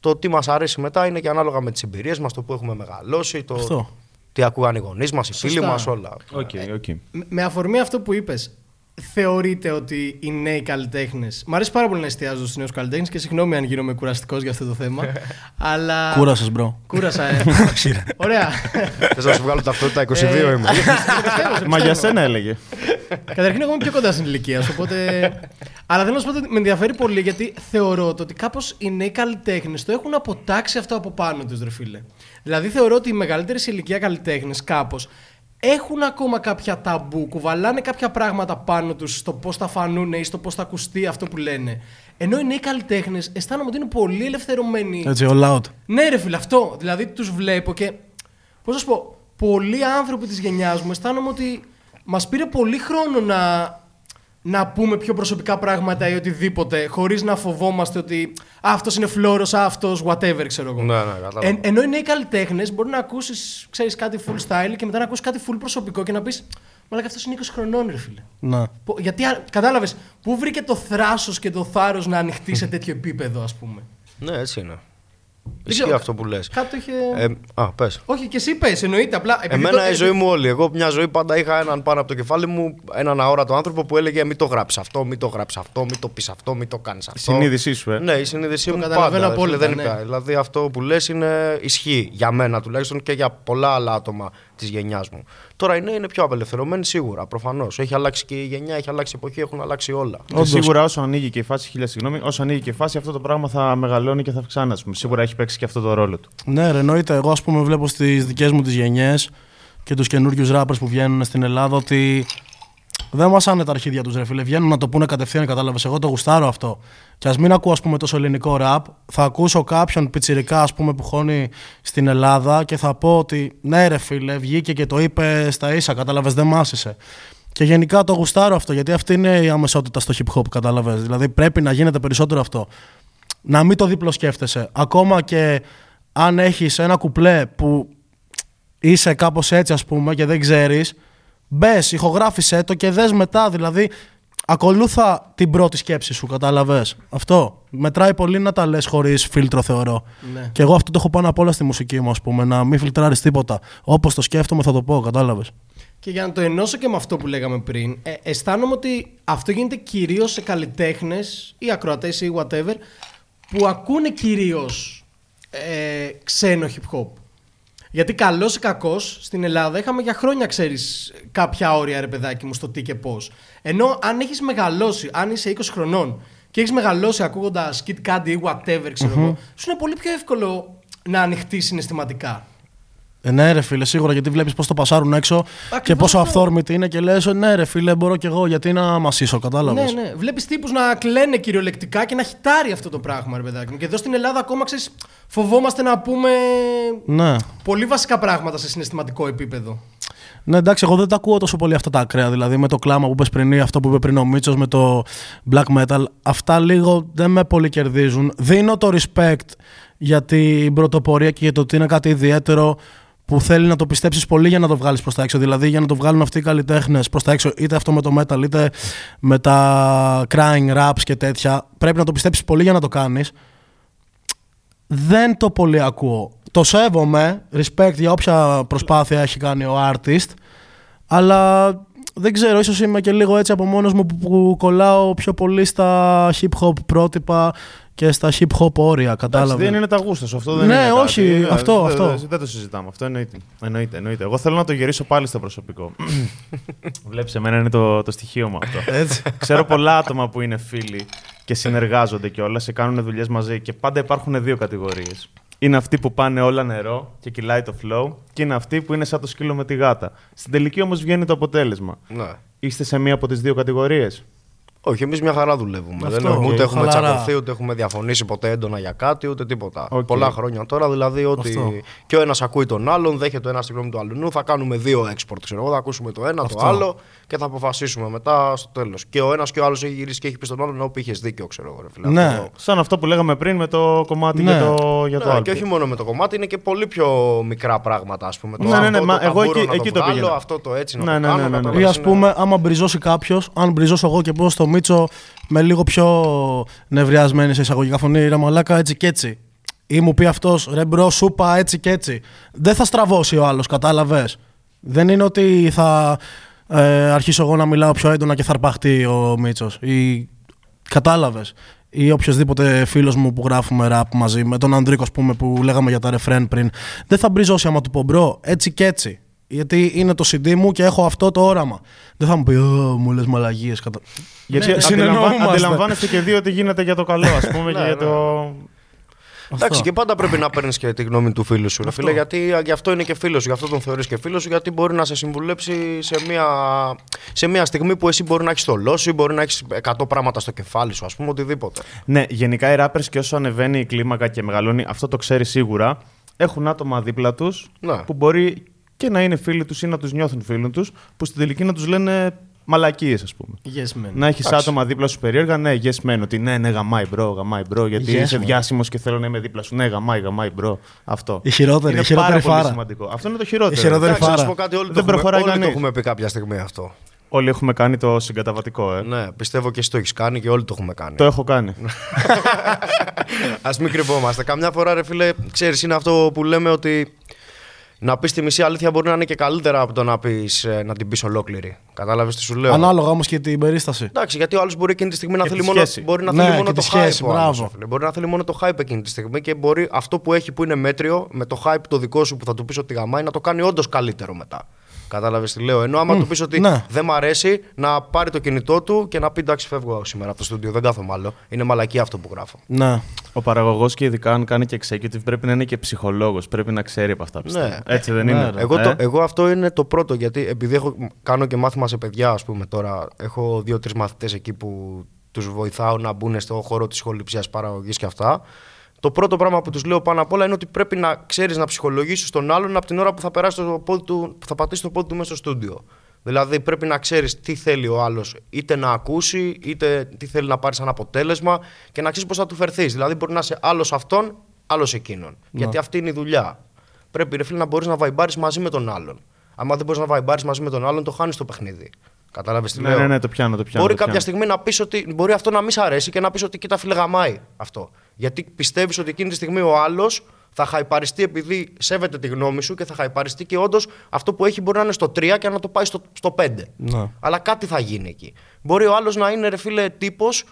Το τι μας αρέσει μετά είναι και ανάλογα με τις εμπειρίες μας, το που έχουμε μεγαλώσει, το Αυτό. τι ακούγαν οι γονείς μας, οι φίλοι Σωστά. μας, όλα. OK, OK. Με- Με αφορμή αυτό που είπες, θεωρείτε ότι οι νέοι καλλιτέχνες. Μ' αρέσει πάρα πολύ να εστιάζω στους νέους καλλιτέχνες και συγγνώμη αν γίνομαι κουραστικός για αυτό το θέμα. αλλά. Κούρασες, bro. Κούρασα, ε. Ωραία. Θες να σου βγάλω ταυτότητα 22 είμαι. Πιστεύω, σε Μα για πιστεύω. σένα έλεγε. Καταρχήν, εγώ είμαι πιο κοντά στην ηλικία σου. Οπότε... Αλλά θέλω να σου πω ότι με ενδιαφέρει πολύ γιατί θεωρώ το ότι κάπως οι νέοι καλλιτέχνες το έχουν αποτινάξει αυτό από πάνω τους, ρε φίλε. Δηλαδή, θεωρώ ότι οι μεγαλύτεροι σε ηλικία καλλιτέχνες κάπως έχουν ακόμα κάποια ταμπού, κουβαλάνε κάποια πράγματα πάνω τους στο πώς θα φανούν ή στο πώς θα ακουστεί αυτό που λένε. Ενώ οι νέοι καλλιτέχνες αισθάνομαι ότι είναι πολύ ελευθερωμένοι. Έτσι, all out. Ναι, ρε φίλε, αυτό. Δηλαδή τους βλέπω και. Πώς να σου πω, πολλοί άνθρωποι της γενιάς μου αισθάνομαι ότι μας πήρε πολύ χρόνο να, να πούμε πιο προσωπικά πράγματα ή οτιδήποτε, χωρίς να φοβόμαστε ότι αυτός είναι φλόρος, αυτός whatever, ξέρω εγώ. Ναι, ναι, κατάλαβα. Ε, ενώ οι νέοι καλλιτέχνες μπορεί να ακούσεις κάτι full style και μετά να ακούσεις κάτι full προσωπικό και να πεις Μαλάκα αυτός είναι 20 χρονών, ρε φίλε. Ναι. Πο- Γιατί κατάλαβες, πού βρήκε το θράσος και το θάρρος να ανοιχτείς σε τέτοιο επίπεδο, ας πούμε. Ναι, έτσι είναι. Δεν Ισχύει ξέρω, αυτό που λες. Κάτι το είχε. Ε, α, πες. Όχι, και εσύ πες, εννοείται. Απλά, επειδή Εμένα το- η ζωή μου όλη. Εγώ μια ζωή πάντα είχα έναν πάνω από το κεφάλι μου, έναν αόρατο άνθρωπο που έλεγε Μην το γράψεις αυτό, μην το γράψεις αυτό, μην το πεις αυτό, μην το κάνεις αυτό. Η συνείδησή σου, ε. Ναι, η συνείδησή Το μου καταλαβαίνω πάντα. απόλυτα, φίλε, δεν ναι. υπάρχει. Δηλαδή αυτό που λες είναι ισχύει για μένα τουλάχιστον και για πολλά άλλα άτομα της γενιάς μου. Τώρα οι νέοι είναι πιο απελευθερωμένοι σίγουρα, προφανώς. Έχει αλλάξει και η γενιά, έχει αλλάξει η εποχή, έχουν αλλάξει όλα. Και Όντως. σίγουρα όσο ανοίγει και η φάση, χίλια συγγνώμη, όσο ανοίγει και η φάση, αυτό το πράγμα θα μεγαλώνει και θα αυξάνει. ας πούμε. Σίγουρα έχει παίξει και αυτό το ρόλο του. Ναι, ρε, εννοείται. Εγώ, ας πούμε, βλέπω στις δικές μου τις γενιές και τους καινούριους ράπερ που βγαίνουν στην Ελλάδα ότι δεν μασάνε τα αρχίδια τους, ρε φίλε. Βγαίνουν να το πούνε κατευθείαν, κατάλαβες. Εγώ το γουστάρω αυτό. Και ας μην ακούω, ας πούμε, τόσο ελληνικό ραπ, θα ακούσω κάποιον πιτσιρικά, ας πούμε, που χώνει στην Ελλάδα και θα πω ότι ναι, ρε φίλε, βγήκε και το είπε στα ίσα, κατάλαβες, δεν μάσησε. Και γενικά το γουστάρω αυτό, γιατί αυτή είναι η αμεσότητα στο hip hop, κατάλαβες. Δηλαδή πρέπει να γίνεται περισσότερο αυτό. Να μην το δίπλο σκέφτεσαι. Ακόμα και αν έχεις ένα κουπλέ που είσαι κάπως έτσι, ας πούμε, και δεν ξέρεις, μπες, ηχογράφησε το και δες μετά. Δηλαδή, ακολούθα την πρώτη σκέψη σου, κατάλαβες. Αυτό. Μετράει πολύ να τα λες χωρίς φίλτρο, θεωρώ. Ναι. Και εγώ αυτό το έχω πάνω απ' όλα στη μουσική μου, ας πούμε. Να μην φιλτράρεις τίποτα. Όπως το σκέφτομαι, θα το πω, κατάλαβες. Και για να το ενώσω και με αυτό που λέγαμε πριν, ε, αισθάνομαι ότι αυτό γίνεται κυρίως σε καλλιτέχνες ή ακροατές ή whatever που ακούνε κυρίως ε, ξένο hip hop. Γιατί καλός ή κακός στην Ελλάδα είχαμε για χρόνια, ξέρεις, κάποια όρια ρε παιδάκι μου στο τι και πώς. Ενώ αν έχεις μεγαλώσει, αν είσαι 20 χρονών και έχεις μεγαλώσει ακούγοντας Kid Cudi ή whatever, ξερω εγώ, σου είναι πολύ πιο εύκολο να ανοιχτείς συναισθηματικά. Ε, ναι, ρε φίλε, σίγουρα γιατί βλέπεις πώς το πασάρουν έξω και Ακριβώς πόσο αυτό. αυθόρμητοι είναι και λες: Ναι, ρε φίλε, μπορώ κι εγώ γιατί να μασίσω, κατάλαβες. Ναι, ναι. Βλέπεις τύπους να κλαίνε κυριολεκτικά και να χιτάρει αυτό το πράγμα, ρε παιδάκι μου. Και εδώ στην Ελλάδα ακόμα ξέρεις, φοβόμαστε να πούμε ναι. πολύ βασικά πράγματα σε συναισθηματικό επίπεδο. Ναι, εντάξει, εγώ δεν τα ακούω τόσο πολύ αυτά τα ακραία. Δηλαδή με το κλάμα που είπε πριν ή αυτό που είπε πριν ο Μίτσος με το black metal. Αυτά λίγο δεν με πολύ κερδίζουν. Δίνω το respect για την πρωτοπορία και για το ότι είναι κάτι ιδιαίτερο που θέλει να το πιστέψεις πολύ για να το βγάλεις προς τα έξω. Δηλαδή για να το βγάλουν αυτοί οι καλλιτέχνες προς τα έξω, είτε αυτό με το metal, είτε με τα crying raps και τέτοια. Πρέπει να το πιστέψεις πολύ για να το κάνεις. Δεν το πολύ ακούω. Το σέβομαι, respect για όποια προσπάθεια έχει κάνει ο artist, αλλά δεν ξέρω, ίσως είμαι και λίγο έτσι από μόνος μου που, που κολλάω πιο πολύ στα hip hop πρότυπα και στα hip hop όρια, Εντάξει, κατάλαβε. δεν είναι τα γούστας σου. Αυτό δεν Ναι, είναι. κάτι. όχι, Ε, αυτό, δεν- αυτό. Δεν, δεν το συζητάμε. Αυτό εννοείται. εννοείται. εννοείται. Εγώ θέλω να το γυρίσω πάλι στο προσωπικό. Βλέπεις, εμένα είναι το, το στοιχείο μου αυτό. Έτσι. Ξέρω πολλά άτομα που είναι φίλοι και συνεργάζονται κιόλας και κάνουν δουλειές μαζί και πάντα υπάρχουν δύο κατηγορίες. Είναι αυτοί που πάνε όλα νερό και κυλάει το flow και είναι αυτοί που είναι σαν το σκύλο με τη γάτα. Στην τελική όμως βγαίνει το αποτέλεσμα. Ναι. Είστε σε μία από τις δύο κατηγορίες. Όχι, εμείς μια χαρά δουλεύουμε. Αυτό, δεν έχουμε, ούτε οκ, έχουμε χαλαρά. τσακωθεί, ούτε έχουμε διαφωνήσει ποτέ έντονα για κάτι, ούτε τίποτα. Οκ. Πολλά χρόνια τώρα, δηλαδή ότι Αυτό. και ο ένας ακούει τον άλλον, δέχεται ο ένας τη γνώμη του αλλού. Θα κάνουμε δύο export, ξέρω εγώ. Θα ακούσουμε το ένα, Αυτό. το άλλο και θα αποφασίσουμε μετά στο τέλος. Και ο ένας και ο άλλος έχει γυρίσει και έχει πει στον άλλον, όπου είχες δίκιο, ξέρω εγώ. Ρε, φίλε. Ναι. Αυτό- Σαν αυτό που λέγαμε πριν με το κομμάτι Ναι. για το, για το Ναι, άλλο. και όχι μόνο με το κομμάτι, είναι και πολύ πιο μικρά πράγματα, ας πούμε. Το Ναι, ναι, ναι, αυτό μα το εγώ ταμπούρο εκεί- να εκεί το το βγάλω, πήγαινα. αυτό το έτσι να Ναι, το ναι, κάνω. ναι, ναι, ναι. κατάλαβες, Ή ας είναι- πούμε, άμα πριζώσει κάποιος, αν πριζώσω εγώ και πω στο Μίτσο με λίγο πιο νευριασμένη σε εισαγωγικά φωνή, ρε μαλάκα, έτσι και έτσι. Ή μου πει αυτός, ρε bro, σου είπα έτσι και έτσι. Δεν θα στραβώσει ο άλλος, κατάλαβες. Δεν είναι ότι θα ε, αρχίσω εγώ να μιλάω πιο έντονα και θα αρπαχτεί ο Μίτσος. Ή κατάλαβες. Ή οποιοδήποτε φίλος μου που γράφουμε ραπ μαζί, με τον Ανδρίκος, ας πούμε, που λέγαμε για τα ρεφρέν πριν. Δεν θα πριζώσει άμα του πω bro, έτσι και έτσι. Γιατί είναι το CD μου και έχω αυτό το όραμα. Δεν θα μου πει, Ω, μου λες μαλαγίες. Κατα... Γιατί Ναι, αντιλαμβα... συνεννοούμαστε. αντιλαμβάνεστε και δύο ότι γίνεται για το καλό, ας πούμε, και Ναι, για το. Εντάξει, Αυτό. και πάντα πρέπει να παίρνεις και τη γνώμη του φίλου σου. Ρε φίλε, γιατί γι' αυτό είναι και φίλος σου, γι' αυτό τον θεωρείς και φίλος σου, γιατί μπορεί να σε συμβουλέψει σε μια, σε μια στιγμή που εσύ μπορεί να έχεις το λόσι, μπορεί να έχεις 100 πράγματα στο κεφάλι σου, ας πούμε, οτιδήποτε. Ναι, γενικά οι rappers και όσο ανεβαίνει η κλίμακα και μεγαλώνει, αυτό το ξέρει σίγουρα. Έχουν άτομα δίπλα τους Ναι. που μπορεί και να είναι φίλοι τους ή να τους νιώθουν φίλοι τους, που στην τελική να τους λένε μαλακίες, ας πούμε. Yes, man. Να έχεις Εντάξει. άτομα δίπλα σου περίεργα, ναι, yes man, ότι ναι, ναι, γαμάει bro, γαμάει bro, γιατί Yes, είσαι man. διάσημος και θέλω να είμαι δίπλα σου. Ναι, γαμάει, γαμάει bro. Αυτό. Η χειρότερη, είναι η χειρότερη πάρα πολύ φάρα. σημαντικό. Αυτό είναι το χειρότερο. Η χειρότερη Εντάξει, να σου φάρα. πω κάτι, όλοι, Δεν το, έχουμε, προχωράει όλοι το κανείς. έχουμε πει κάποια στιγμή αυτό. Όλοι έχουμε κάνει το συγκαταβατικό, ε. Ναι, πιστεύω και εσύ το έχεις κάνει και όλοι το έχουμε κάνει. Το έχω κάνει. Α μην κρυβόμαστε. Καμιά φορά, ρε φίλε, ξέρεις, είναι αυτό που λέμε ότι να πεις τη μισή αλήθεια μπορεί να είναι και καλύτερα από το να, πεις, ε, να την πεις ολόκληρη. Κατάλαβες τι σου λέω; Ανάλογα όμως και την περίσταση. Εντάξει, γιατί ο άλλος μπορεί εκείνη τη στιγμή να Και θέλει τη μόνο, σχέση. μπορεί να Ναι, θέλει και μόνο τη το σχέση, hype. ο άλλος, μπράβο. ρε φίλε. Μπορεί να θέλει μόνο το hype εκείνη τη στιγμή και μπορεί αυτό που έχει που είναι μέτριο με το hype το δικό σου που θα του πεις ότι γαμάει να το κάνει όντως καλύτερο μετά. Κατάλαβες τι λέω. Ενώ άμα του πεις ότι ναι. δεν μ' αρέσει, να πάρει το κινητό του και να πει εντάξει, φεύγω σήμερα από το στούντιο. Δεν κάθομαι άλλο. Είναι μαλακή αυτό που γράφω. Ναι. Ο παραγωγός και ειδικά αν κάνει και executive πρέπει να είναι και ψυχολόγος. Πρέπει να ξέρει από αυτά πιστεύω. Ναι. Έτσι δεν Ναι, είναι. ρε. Εγώ, Ε; το, εγώ αυτό είναι το πρώτο γιατί επειδή έχω, κάνω και μάθημα σε παιδιά, ας πούμε τώρα. Έχω δύο-τρεις μαθητές εκεί που τους βοηθάω να μπουν στο χώρο της ηχοληψία παραγωγής και αυτά. Το πρώτο πράγμα που τους λέω πάνω απ' όλα είναι ότι πρέπει να ξέρεις να ψυχολογήσεις τον άλλον από την ώρα που θα, περάσει το πόδι του, που θα πατήσει το πόδι του μέσα στο στούντιο. Δηλαδή πρέπει να ξέρεις τι θέλει ο άλλος, είτε να ακούσει, είτε τι θέλει να πάρει σαν αποτέλεσμα και να ξέρεις πώς θα του φερθείς. Δηλαδή μπορεί να είσαι άλλος αυτόν, άλλος εκείνον. Γιατί αυτή είναι η δουλειά. Πρέπει ρε φίλε να μπορείς να βαϊμπάρεις μαζί με τον άλλον. Αν δεν μπορείς να βαϊμπάρεις μαζί με τον άλλον, το χάνεις το παιχνίδι. Κατάλαβες τι Ναι, λέω; ναι, ναι, το πιάνω, το πιάνω. Μπορεί το κάποια πιάνω. στιγμή να πεις ότι. Μπορεί αυτό να μην σ' αρέσει και να πεις ότι κοίτα φίλε γαμάει αυτό. Γιατί πιστεύεις ότι εκείνη τη στιγμή ο άλλος θα χαϊπαριστεί επειδή σέβεται τη γνώμη σου και θα χαϊπαριστεί και όντως αυτό που έχει μπορεί να είναι στο 3 και να το πάει στο, στο 5. Ναι. Αλλά κάτι θα γίνει εκεί. Μπορεί ο άλλος να είναι ρε φίλε τύπος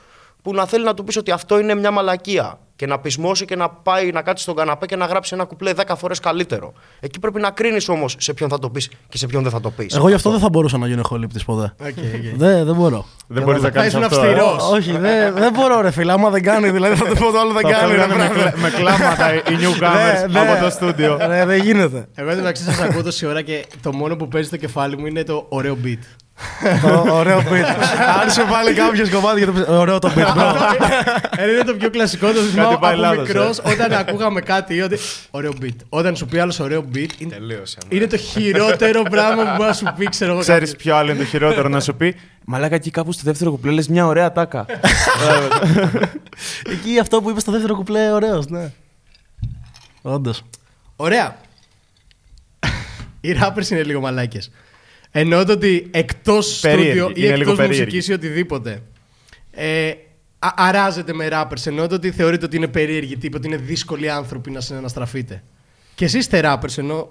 που να θέλει να του πεις ότι αυτό είναι μια μαλακία και να πεισμώσει και να πάει να κάτσει στον καναπέ και να γράψει ένα κουπλέ 10 φορές καλύτερο. Εκεί πρέπει να κρίνεις όμως σε ποιον θα το πεις και σε ποιον δεν θα το πεις. Εγώ γι' αυτό δεν θα μπορούσα να γίνω εχολήπτη ποτέ. Οκ, οκ. Δεν, δεν μπορώ. Δεν μπορείς να Θα κάνεις ήσουν αυτό. αυστηρό. ε; Πώς; Όχι, δεν, δεν μπορώ, ρε φίλε. Άμα δεν κάνει, δηλαδή θα το πω το άλλο δεν Θα κάνει. ρε, φεύγανε με, πράγμα. κλα- με κλάματα οι newcomers Ναι, ναι. από το στούντιο. Ρε, δεν γίνεται. Εγώ εντωμεταξύ σας ακούω τόση ώρα και το μόνο που παίζει στο κεφάλι μου είναι το ωραίο beat. Το ωραίο beat. Αν σου βάλει κάποιος κομμάτι για το Ωραίο το beat. μπράβο. Ε, είναι το πιο κλασικό, το θυμάμαι πάει από Ελλάδος, μικρός ε. όταν ακούγαμε κάτι ή ότι. Ωραίο beat. Όταν σου πει άλλος ωραίο beat, είναι, Τελείωσε. ναι. είναι το χειρότερο πράγμα που μπορεί να σου πει, ξέρω εγώ. Ξέρεις κάποιος. ποιο άλλο είναι το χειρότερο να σου πει; Μαλάκα εκεί κάπου στο δεύτερο κουπλέ λες μια ωραία τάκα. Εκεί αυτό που είπες στο δεύτερο κουπλέ, ωραίος, ναι. Όντως. Ωραία. Οι rappers είναι λίγο μαλάκες. Εννοώ το ότι εκτός Περίεργοι, στούντιο ή είναι λίγο εκτός περίεργοι. μουσικής ή οτιδήποτε. Ε, α- αράζεται με rappers. Εννοώ το ότι θεωρείτε ότι είναι περίεργοι τύποι, ότι είναι δύσκολοι άνθρωποι να συναναστραφείτε. Και εσείς είστε rappers, ενώ.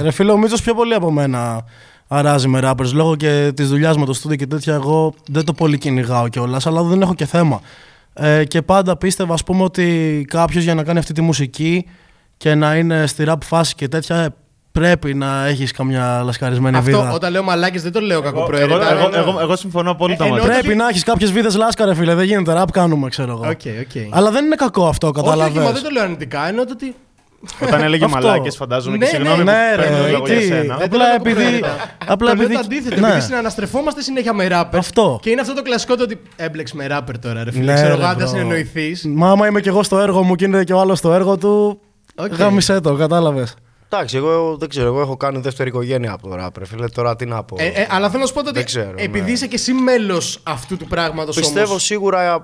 Ρε φίλε, ο Μίτσος πιο πολύ από μένα αράζει με rappers. Λόγω και της δουλειάς με το στούντιο και τέτοια, εγώ δεν το πολύ κυνηγάω κιόλας, αλλά δεν έχω και θέμα. Ε, και πάντα πίστευα, ας πούμε, ότι κάποιος για να κάνει αυτή τη μουσική και να είναι στη rap φάση και τέτοια, ε, πρέπει να έχεις καμιά λασκαρισμένη Αυτό βίδα. όταν λέω μαλάκες δεν το λέω εγώ, κακοπροαίρετα. εγώ, εννοώ- εγώ, εγώ συμφωνώ απόλυτα Ε, μαζί. εννοώ- Πρέπει ότι- να έχεις κάποιες βίδες λάσκα, ρε φίλε. Δεν γίνεται rap, κάνουμε, ξέρω εγώ. Οκ, οκ. Αλλά δεν είναι κακό αυτό, Όχι, όχι, μα κατάλαβε. δεν το λέω αρνητικά. Εννοώ το ότι. Όταν έλεγε Αυτό. μαλάκες, φαντάζομαι Ναι, και συγγνώμη ναι, που ναι, παίρνω ρε, το λόγο για τι. σένα. Δεν το Απλά λέω επειδή- κακοπροαίρετα. απλά Το λέω επειδή- το αντίθετο. ναι. Επειδή συναναστρεφόμαστε συνέχεια με rappers. Αυτό. Και είναι αυτό το κλασικό το ότι έμπλεξε με rapper τώρα. Ρε φίλε, Ναι, ξέρω ρε, εγώ, αν δεν bro. συνεννοηθείς. Μα άμα είμαι κι εγώ στο έργο μου και είναι και ο άλλος στο έργο του. Οκ. Γάμισε το, κατάλαβες. Εντάξει, εγώ δεν ξέρω. Εγώ έχω κάνει δεύτερη οικογένεια από το ράπ. ρε Φίλε, τώρα τι να πω. Ε, ε, αλλά θέλω να σου πω το ότι Δεν ξέρω, επειδή ναι. είσαι και εσύ μέλος αυτού του πράγματος Πιστεύω σίγουρα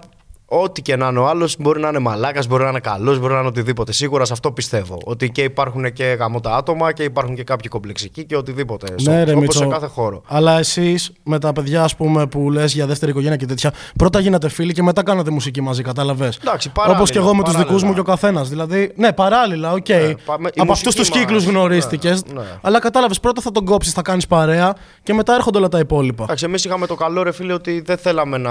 ό,τι και να είναι ο άλλος μπορεί να είναι μαλάκας, μπορεί να είναι καλός, μπορεί να είναι οτιδήποτε. Σίγουρα σε αυτό πιστεύω. Ότι και υπάρχουν και γαμώτα άτομα και υπάρχουν και κάποιοι κομπλεξικοί και οτιδήποτε. Ναι, ρε, Όπως Μητσό. σε κάθε χώρο. Αλλά εσείς με τα παιδιά, ας πούμε, που λες για δεύτερη οικογένεια και τέτοια, πρώτα γίνατε φίλοι και μετά κάνατε μουσική μαζί, κατάλαβες; Εντάξει, παράλληλα, Όπως και εγώ με τους παράλληλα. δικούς μου και ο καθένας. Δηλαδή, ναι, παράλληλα, οκ. πάμε- η Από αυτούς τους μουσική κύκλους μας, γνωρίστηκες. ναι, ναι. Αλλά κατάλαβες, πρώτα θα τον κόψεις, θα κάνεις παρέα και μετά έρχονται όλα τα υπόλοιπα. Εντάξει, εμείς είχαμε το καλό ρε φίλε ότι δεν θέλαμε να.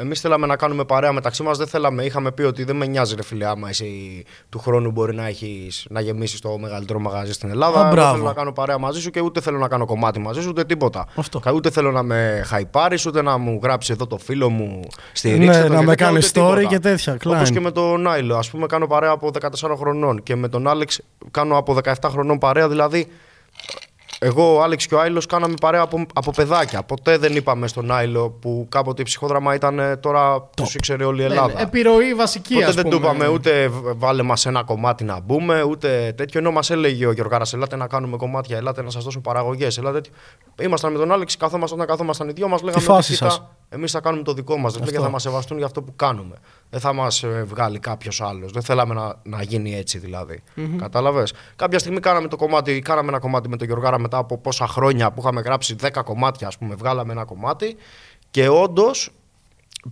Εμείς θέλαμε να κάνουμε παρέα μεταξύ άποψή μας δεν θέλαμε. Είχαμε πει ότι δεν με νοιάζει, ρε φίλε, άμα εσύ του χρόνου μπορεί να, έχεις, να γεμίσεις το μεγαλύτερο μαγαζί στην Ελλάδα. Α, δεν μπράβο. θέλω να κάνω παρέα μαζί σου και ούτε θέλω να κάνω κομμάτι μαζί σου, ούτε τίποτα. Αυτό. Κα- Ούτε θέλω να με χαϊπάρεις, ούτε να μου γράψει εδώ το φίλο μου στηρίξτε Ναι, το να και με τέτοια, κάνει ούτε story τίποτα. και τέτοια, Όπως Klein. και με τον Άιλο. Α πούμε, κάνω παρέα από 14 χρονών και με τον Άλεξ κάνω από 17 χρονών παρέα. Δηλαδή, εγώ, ο Άλεξ και ο Άιλος κάναμε παρέα από, από παιδάκια. Ποτέ δεν είπαμε στον Άιλο που κάποτε η ψυχόδραμα ήταν ε, τώρα τους ήξερε όλη η Ναι, Ελλάδα. ναι, επιρροή βασική, Ποτέ ας δεν πούμε. του είπαμε ούτε β- βάλε μας ένα κομμάτι να μπούμε, ούτε τέτοιο. Ενώ μας έλεγε ο Γιωργάρας, ελάτε να κάνουμε κομμάτια, ελάτε να σας δώσω παραγωγές. Ήμασταν με τον Άλεξ, καθόμασταν όταν καθόμασταν οι δυο μας, λέγαμε φάση ότι κοίτα, σας. Εμείς θα κάνουμε το δικό μας. Δεν και θα μας σεβαστούν για αυτό που κάνουμε. Δεν θα μας βγάλει κάποιος άλλος. Δεν θέλαμε να, να γίνει έτσι δηλαδή. Κατάλαβες; Κάποια στιγμή κάναμε, το κομμάτι, κάναμε ένα κομμάτι με τον Γιωργάρα μετά από πόσα χρόνια που είχαμε γράψει 10 κομμάτια, ας πούμε, βγάλαμε ένα κομμάτι. Και όντως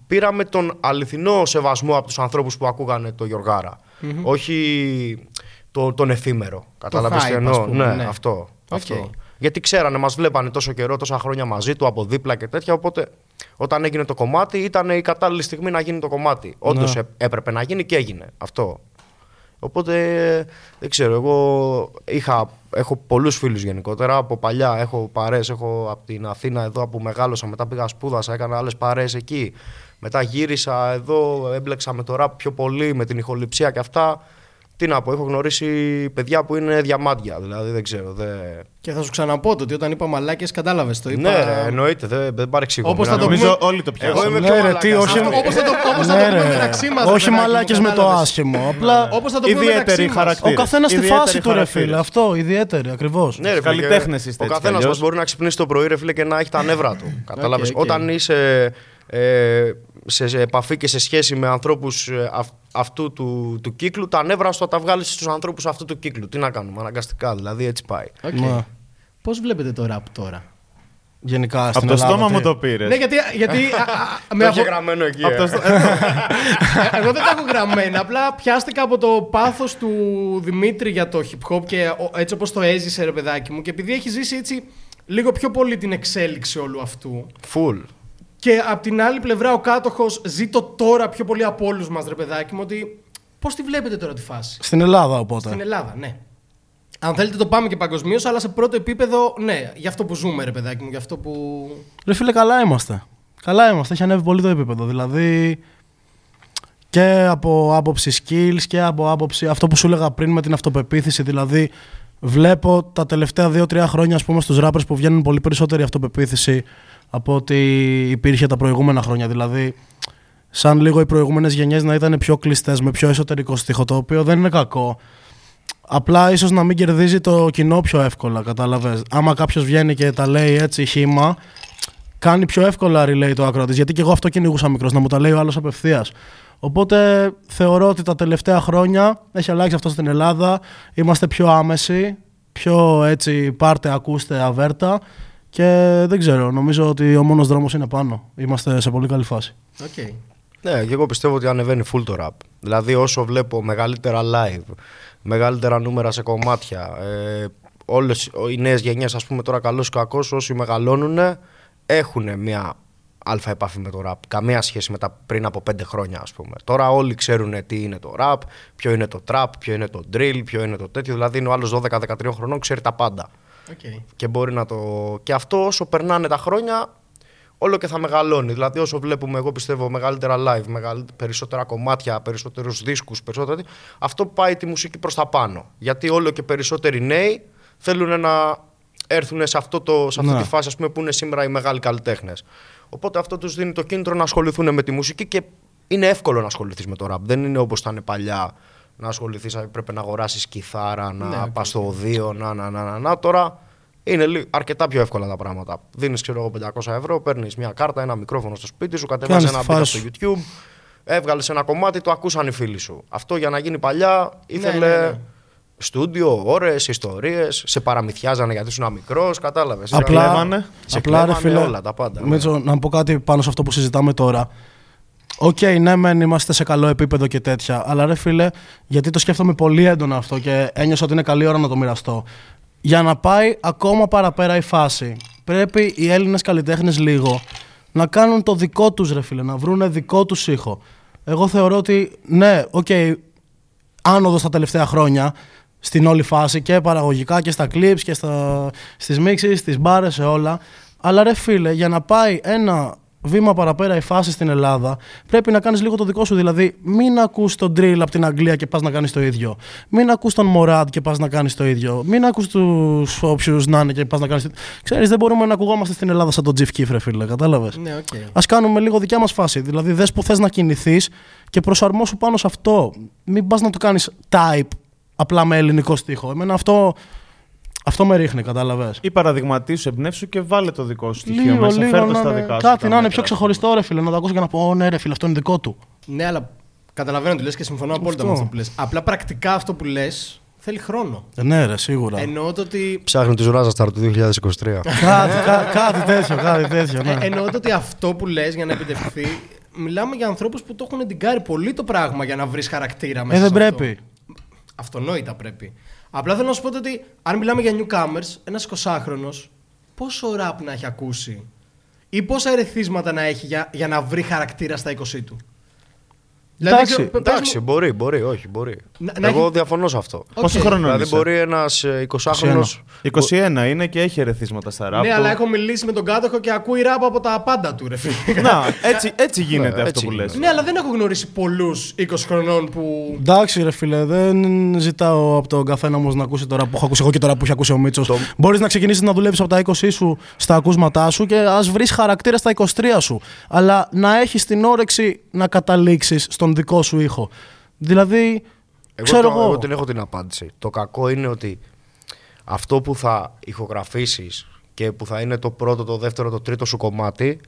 πήραμε τον αληθινό σεβασμό από τους ανθρώπους που ακούγανε το γιωργαρα Όχι το, τον εφήμερο. Κατάλαβες τι hype, εννοώ; ας πούμε, ναι, ναι. αυτό. Οκ. αυτό. Γιατί ξέρανε, μας βλέπανε τόσο καιρό, τόσα χρόνια μαζί του, από δίπλα και τέτοια, οπότε όταν έγινε το κομμάτι ήταν η κατάλληλη στιγμή να γίνει το κομμάτι. Όντως Ναι. έ- έπρεπε να γίνει και έγινε αυτό. Οπότε δεν ξέρω, εγώ είχα, έχω πολλούς φίλους γενικότερα. Από παλιά έχω παρέες, έχω από την Αθήνα εδώ που μεγάλωσα, μετά πήγα σπούδασα, έκανα άλλες παρέες εκεί. Μετά γύρισα εδώ, έμπλεξα με το ραπ πιο πολύ, με την ηχοληψία και αυτά. Τι να πω, έχω γνωρίσει παιδιά που είναι διαμάντια, δηλαδή δεν ξέρω. Δεν... Και θα σου ξαναπώ το ότι όταν είπα μαλάκες, κατάλαβες το. Είπα... Ναι, ρε, εννοείται, δεν, δεν παρεξηγώ. Όπως θα το Νομίζω πούμε- όλοι το Εγώ πιάσαμε. είμαι Ναι, πιο ρε, τι, μαλάκας. όχι- Αυτό, Όπως θα το, όπως θα Ναι, το πούμε ρε. μεταξύ μας, Όχι παιδάκι μου, μαλάκες με το κατάλαβες. άσχημο. Απλά Όπως θα το πούμε μεταξύ Ιδιαίτερη μας. χαρακτήρα. ο καθένας στη Ιδιαίτεροι φάση του, ρε χαρακτήρες. φίλε. Αυτό, ιδιαίτερη, ακριβώς. Ναι, ρε, φίλε, Καλλιτέχνες και είστε Ο έτσι κι καθένας μας αλλιώς. μπορεί να ξυπνήσει το πρωί, ρε φίλε, και να έχει τα νεύρα του. Κατάλαβες. οκ. Όταν είσαι ε, σε, σε επαφή και σε σχέση με ανθρώπους αυτού του, του κύκλου, τα νεύρα σου θα τα βγάλεις στους ανθρώπους αυτού του κύκλου. Τι να κάνουμε, αναγκαστικά δηλαδή, έτσι πάει. Οκ. Ναι. Πώς βλέπετε το ραπ τώρα; Γενικά Από στην το Ελλάδα, στόμα τι. μου το πήρες. Ναι, γιατί, γιατί α, α, με Το αφο- είχε γραμμένο εκεί. Από ε. το στο- Εγώ δεν τα έχω γραμμένα. Απλά πιάστηκα από το πάθος του Δημήτρη για το hip hop και ο- έτσι όπως το έζησε, ρε παιδάκι μου. Και επειδή έχει ζήσει έτσι λίγο πιο πολύ την εξέλιξη όλου αυτού. Full. Και απ' την άλλη πλευρά ο κάτοχος ζει το τώρα πιο πολύ από όλους μας, ρε παιδάκι μου, ότι πώς τη βλέπετε τώρα τη φάση; Στην Ελλάδα οπότε. Στην Ελλάδα, ναι. Αν θέλετε το πάμε και παγκοσμίως, αλλά σε πρώτο επίπεδο, ναι, για αυτό που ζούμε, ρε παιδάκι μου, για αυτό που. Ρε φίλε, καλά είμαστε. Καλά είμαστε. Έχει ανέβει πολύ το επίπεδο. Δηλαδή και από άποψη skills και από άποψη αυτό που σου έλεγα πριν με την αυτοπεποίθηση. Δηλαδή, βλέπω τα τελευταία 2-3 χρόνια, ας πούμε, στους rappers που βγαίνουν πολύ περισσότερη αυτοπεποίθηση από ότι υπήρχε τα προηγούμενα χρόνια. Δηλαδή, σαν λίγο οι προηγούμενες γενιές να ήταν πιο κλειστές, με πιο εσωτερικό στίχο, το οποίο δεν είναι κακό. Απλά ίσως να μην κερδίζει το κοινό πιο εύκολα, κατάλαβες. Άμα κάποιος βγαίνει και τα λέει έτσι χήμα, κάνει πιο εύκολα relay το ακροατή. Γιατί και εγώ αυτό κυνηγούσα μικρός, να μου τα λέει ο άλλος απευθείας. Οπότε θεωρώ ότι τα τελευταία χρόνια έχει αλλάξει αυτό στην Ελλάδα. Είμαστε πιο άμεσοι, πιο έτσι πάρτε, ακούστε, αβέρτα. Και δεν ξέρω, νομίζω ότι ο μόνος δρόμος είναι πάνω. Είμαστε σε πολύ καλή φάση. Οκ. Ναι, και εγώ πιστεύω ότι ανεβαίνει full το rap. Δηλαδή, όσο βλέπω μεγαλύτερα live, μεγαλύτερα νούμερα σε κομμάτια, ε, όλες οι νέες γενιές, ας πούμε τώρα, καλός ή κακός, όσοι μεγαλώνουν, έχουν μια αλφα επαφή με το rap. Καμία σχέση με τα πριν από πέντε χρόνια, ας πούμε. Τώρα όλοι ξέρουν τι είναι το rap, ποιο είναι το trap, ποιο είναι το drill, ποιο είναι το τέτοιο. Δηλαδή, είναι ο άλλος 12-13 χρονών, ξέρει τα πάντα. Οκ. Και μπορεί να το. Και αυτό όσο περνάνε τα χρόνια, όλο και θα μεγαλώνει. Δηλαδή, όσο βλέπουμε, εγώ πιστεύω, μεγαλύτερα live, μεγαλ... περισσότερα κομμάτια, περισσότερους δίσκους, περισσότερα. τέτοια, Αυτό πάει τη μουσική προς τα πάνω. Γιατί όλο και περισσότεροι νέοι θέλουν να έρθουν σε, αυτό το, σε αυτή Ναι. τη φάση ας πούμε, που είναι σήμερα οι μεγάλοι καλλιτέχνες. Οπότε αυτό τους δίνει το κίνητρο να ασχοληθούν με τη μουσική και είναι εύκολο να ασχοληθείς με το rap. Δεν είναι όπως ήταν παλιά να ασχοληθείς, πρέπει να αγοράσεις κιθάρα, να Ναι, οκ, πας στο ωδείο, να, να, να, να, να. Τώρα είναι λι- αρκετά πιο εύκολα τα πράγματα. Δίνεις, ξέρω εγώ, 500 ευρώ, παίρνεις μια κάρτα, ένα μικρόφωνο στο σπίτι σου, κατεβάζει Κάνεις ένα τη beat φάση στο YouTube, έβγαλες ένα κομμάτι, το ακούσαν οι φίλοι σου. Αυτό για να γίνει παλιά ήθελε ναι, ναι. στούντιο, ώρες, ιστορίες, σε παραμυθιάζανε γιατί ήσουν μικρός, κατάλαβες. Απλά, κλέβανε. Σε απλά ρε κλέβανε φίλε, όλα τα πάντα, ναι. Μήτσο, να πω κάτι πάνω σε αυτό που συζητάμε τώρα. Οκ, ναι, μεν είμαστε σε καλό επίπεδο και τέτοια, αλλά ρε φίλε, γιατί το σκέφτομαι πολύ έντονα αυτό και ένιωσα ότι είναι καλή ώρα να το μοιραστώ. Για να πάει ακόμα παραπέρα η φάση, πρέπει οι Έλληνες καλλιτέχνες λίγο να κάνουν το δικό τους ρε φίλε, να βρουν δικό τους ήχο. Εγώ θεωρώ ότι ναι, οκ, okay, άνοδο τα τελευταία χρόνια στην όλη φάση και παραγωγικά και στα clips και στα, στις μίξεις, στις μπάρες, σε όλα. Αλλά ρε φίλε, για να πάει ένα βήμα παραπέρα η φάση στην Ελλάδα, πρέπει να κάνεις λίγο το δικό σου. Δηλαδή, μην ακούς τον drill από την Αγγλία και πας να κάνεις το ίδιο. Μην ακούς τον Μωράντ και πας να κάνεις το ίδιο. Μην ακούς τους όποιους να είναι και πας να κάνεις. Ξέρεις, δεν μπορούμε να ακουγόμαστε στην Ελλάδα σαν τον Τζιφ Κίφρε, φίλε. Κατάλαβες; Ναι, okay. Α κάνουμε λίγο δικιά μας φάση. Δηλαδή, δες που θες να κινηθείς και προσαρμόσου πάνω σε αυτό. Μην πας να το κάνεις type απλά με ελληνικό στίχο. Εμένα αυτό αυτό με ρίχνει, κατάλαβες. Ή παραδειγματίσου, εμπνεύσου και βάλε το δικό σου στοιχείο λίγο, μέσα. Λίγο, Φέρ το να στα είναι- δικά σου. Κάτι τα να είναι μέτρα, πιο ξεχωριστό, ρε φίλε. Να το ακούσω και να πω: Ω, ναι, ρε φίλε, αυτό είναι δικό του. Ναι, αλλά καταλαβαίνω τι λες και συμφωνώ απόλυτα με Αυτό. αυτό που λες. Απλά πρακτικά αυτό που λες θέλει χρόνο. Ε, ναι, ρε, σίγουρα. Εννοώ το ότι. Ψάχνει του Ράζασταρ του 2023. κάτι, κα- κάτι τέτοιο, κάτι τέτοιο. Ναι. Ε, εννοώ το ότι αυτό που λες για να επιτευχθεί. Μιλάμε για ανθρώπους που το έχουν εντυγκάρει πολύ το πράγμα για να βρεις χαρακτήρα μέσα. ε, δεν σε αυτό. πρέπει. Αυτονόητα πρέπει. Απλά θέλω να σου πω ότι αν μιλάμε για newcomers, ένας 20χρονο, πόσο ραπ να έχει ακούσει ή πόσα ερεθίσματα να έχει για, για να βρει χαρακτήρα στα 20 του; Εντάξει, ξέρω, πε- πες Εντάξει, μου- μπορεί, μπορεί, όχι, μπορεί. Να- να Εγώ έχει- διαφωνώ σε αυτό. Πόσο Οκ. χρόνο Δηλαδή, είσαι; μπορεί ένας 20χρονο. 21 είναι και έχει ερεθίσματα στα ράπ. Ναι, του. αλλά έχω μιλήσει με τον Κάτοχο και ακούει ραπ από τα πάντα του, ρε φίλε. Να, έτσι, έτσι γίνεται Ναι, αυτό έτσι που γίνεται. λες. ναι, αλλά δεν έχω γνωρίσει πολλούς 20 χρονών που. Εντάξει, ρε φίλε, δεν ζητάω από τον καθένα όμως να ακούσει τώρα που έχω ακούσει εγώ και τώρα που έχει ακούσει ο Μίτσος. Το- Μπορείς να ξεκινήσεις να δουλεύεις από τα 20 σου στα ακούσματά σου και ας βρεις χαρακτήρα στα 23 σου. Αλλά να έχεις την όρεξη να καταλήξεις στον δικό σου ήχο. Δηλαδή, Εγώ, ξέρω το, εγώ. εγώ την έχω την απάντηση. Το κακό είναι ότι αυτό που θα ηχογραφήσεις και που θα είναι το πρώτο, το δεύτερο, το τρίτο σου κομμάτι,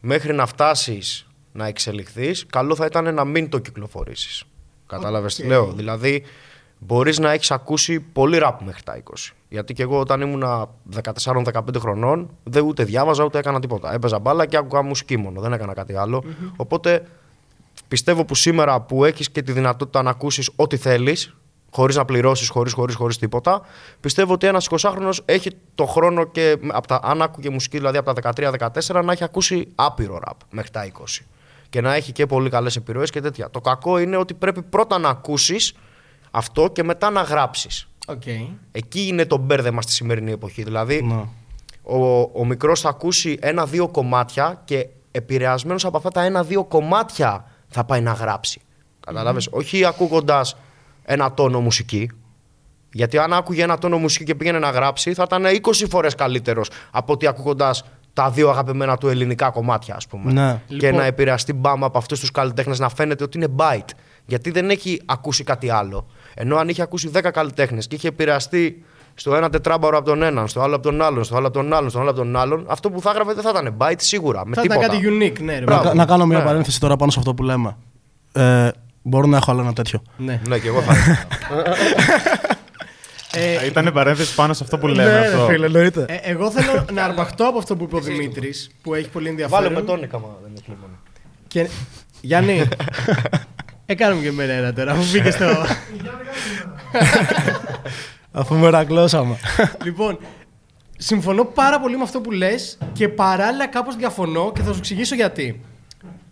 μέχρι να φτάσεις να εξελιχθείς, καλό θα ήταν να μην το κυκλοφορήσεις. Κατάλαβες τι Οκ. λέω; Δηλαδή, μπορείς να έχεις ακούσει πολύ ραπ μέχρι τα 20. Γιατί και εγώ όταν ήμουν 14-15 χρονών, δεν ούτε διάβαζα ούτε έκανα τίποτα. Έπαιζα μπάλα και άκουγα μουσική μόνο, δεν έκανα κάτι άλλο. Οπότε πιστεύω που σήμερα που έχεις και τη δυνατότητα να ακούσεις ό,τι θέλεις, χωρίς να πληρώσεις, χωρίς χωρίς, χωρίς τίποτα, πιστεύω ότι ένας 20χρονος έχει το χρόνο και από τα, αν άκουγε μουσική δηλαδή από τα 13-14 να έχει ακούσει άπειρο ραπ μέχρι τα 20. Και να έχει και πολύ καλές επιρροές και τέτοια. Το κακό είναι ότι πρέπει πρώτα να ακούσεις αυτό και μετά να γράψεις. Οκ. Εκεί είναι το μπέρδεμα στη σημερινή εποχή. Δηλαδή, Ναι. ο, ο μικρός θα ακούσει ένα-δύο κομμάτια και επηρεασμένος από αυτά τα ένα-δύο κομμάτια θα πάει να γράψει. Καταλάβες; Όχι ακούγοντας ένα τόνο μουσική. Γιατί αν άκουγε ένα τόνο μουσική και πήγαινε να γράψει, θα ήταν 20 φορές καλύτερος από ότι ακούγοντας τα δύο αγαπημένα του ελληνικά κομμάτια, ας πούμε. Ναι. Και Λοιπόν- να επηρεαστεί μπάμα από αυτούς τους καλλιτέχνες να φαίνεται ότι είναι bite. Γιατί δεν έχει ακούσει κάτι άλλο. Ενώ αν είχε ακούσει 10 καλλιτέχνες και είχε επηρεαστεί στο ένα τετράμπαρο από τον έναν, στο άλλο από τον άλλον, στο άλλο από τον άλλον, στο άλλο από τον άλλον, αυτό που θα έγραφε δεν θα ήταν bite σίγουρα. Με Θα ήταν τίποτα. κάτι unique, ναι, ρε. Να, Μπράβο. κα- να κάνω μια Ναι. παρένθεση τώρα πάνω σε αυτό που λέμε. Ε, μπορώ να έχω άλλο ένα τέτοιο; Ναι. Ναι, και εγώ θα ήθελα. Ε, Ήταν παρένθεση πάνω σε αυτό που λέμε. Ναι, αυτό. ρε φίλε, εννοείται. ε, εγώ θέλω να αρπαχτώ από αυτό που είπε ο Δημήτρης, που έχει πολύ ενδιαφέρον. Βάλε με τόνικα, μα δεν είναι κλίμα. Και... Γιάννη, έκαναμε και εμένα ένα τώρα, αφού μπήκε στο. Αφού μερακλώσαμε. λοιπόν, συμφωνώ πάρα πολύ με αυτό που λες και παράλληλα κάπως διαφωνώ και θα σου εξηγήσω γιατί.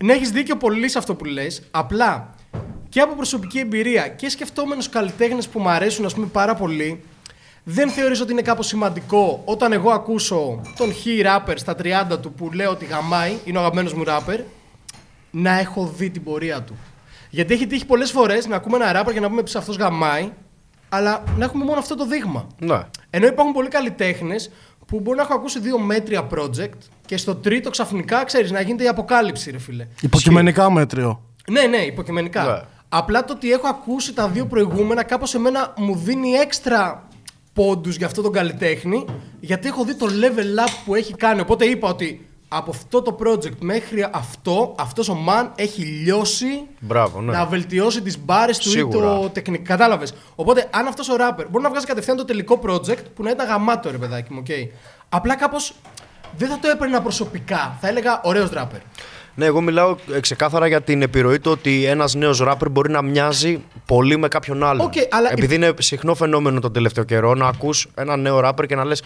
Ναι, έχεις δίκιο πολύ σε αυτό που λες. Απλά και από προσωπική εμπειρία και σκεφτόμενος καλλιτέχνες που μου αρέσουν, ας πούμε, πάρα πολύ, δεν θεωρείς ότι είναι κάπως σημαντικό όταν εγώ ακούσω τον χι ράπερ στα 30 του που λέω ότι γαμάει, είναι ο αγαπημένος μου ράπερ, να έχω δει την πορεία του. Γιατί έχει τύχει πολλές φορές να ακούμε ένα ράπερ και να πούμε ότι αυτός γαμάει, αλλά να έχουμε μόνο αυτό το δείγμα. Ναι. Ενώ υπάρχουν πολλοί καλλιτέχνες που μπορεί να έχω ακούσει δύο μέτρια project και στο τρίτο ξαφνικά ξέρεις να γίνεται η αποκάλυψη, ρε φίλε. Υποκειμενικά μέτριο. Ναι, ναι, υποκειμενικά. Ναι. Απλά το ότι έχω ακούσει τα δύο προηγούμενα κάπως εμένα μου δίνει έξτρα πόντους για αυτό τον καλλιτέχνη γιατί έχω δει το level up που έχει κάνει. Οπότε είπα ότι από αυτό το project μέχρι αυτό, αυτός ο man έχει λιώσει Μπράβο, ναι. να βελτιώσει τις μπάρες του Σίγουρα. ή το τεχνικό. Κατάλαβες. Οπότε αν αυτός ο rapper μπορεί να βγάζει κατευθείαν το τελικό project που να ήταν γαμάτο ρε παιδάκι μου, οκ. Απλά κάπως δεν θα το έπαιρνα προσωπικά. Θα έλεγα ωραίος rapper. Ναι, εγώ μιλάω ε, ξεκάθαρα για την επιρροή του ότι ένας νέος ράπερ μπορεί να μοιάζει πολύ με κάποιον άλλον. Οκ, αλλά- Επειδή είναι συχνό φαινόμενο τον τελευταίο καιρό να ακούς ένα νέο ράπερ και να λες.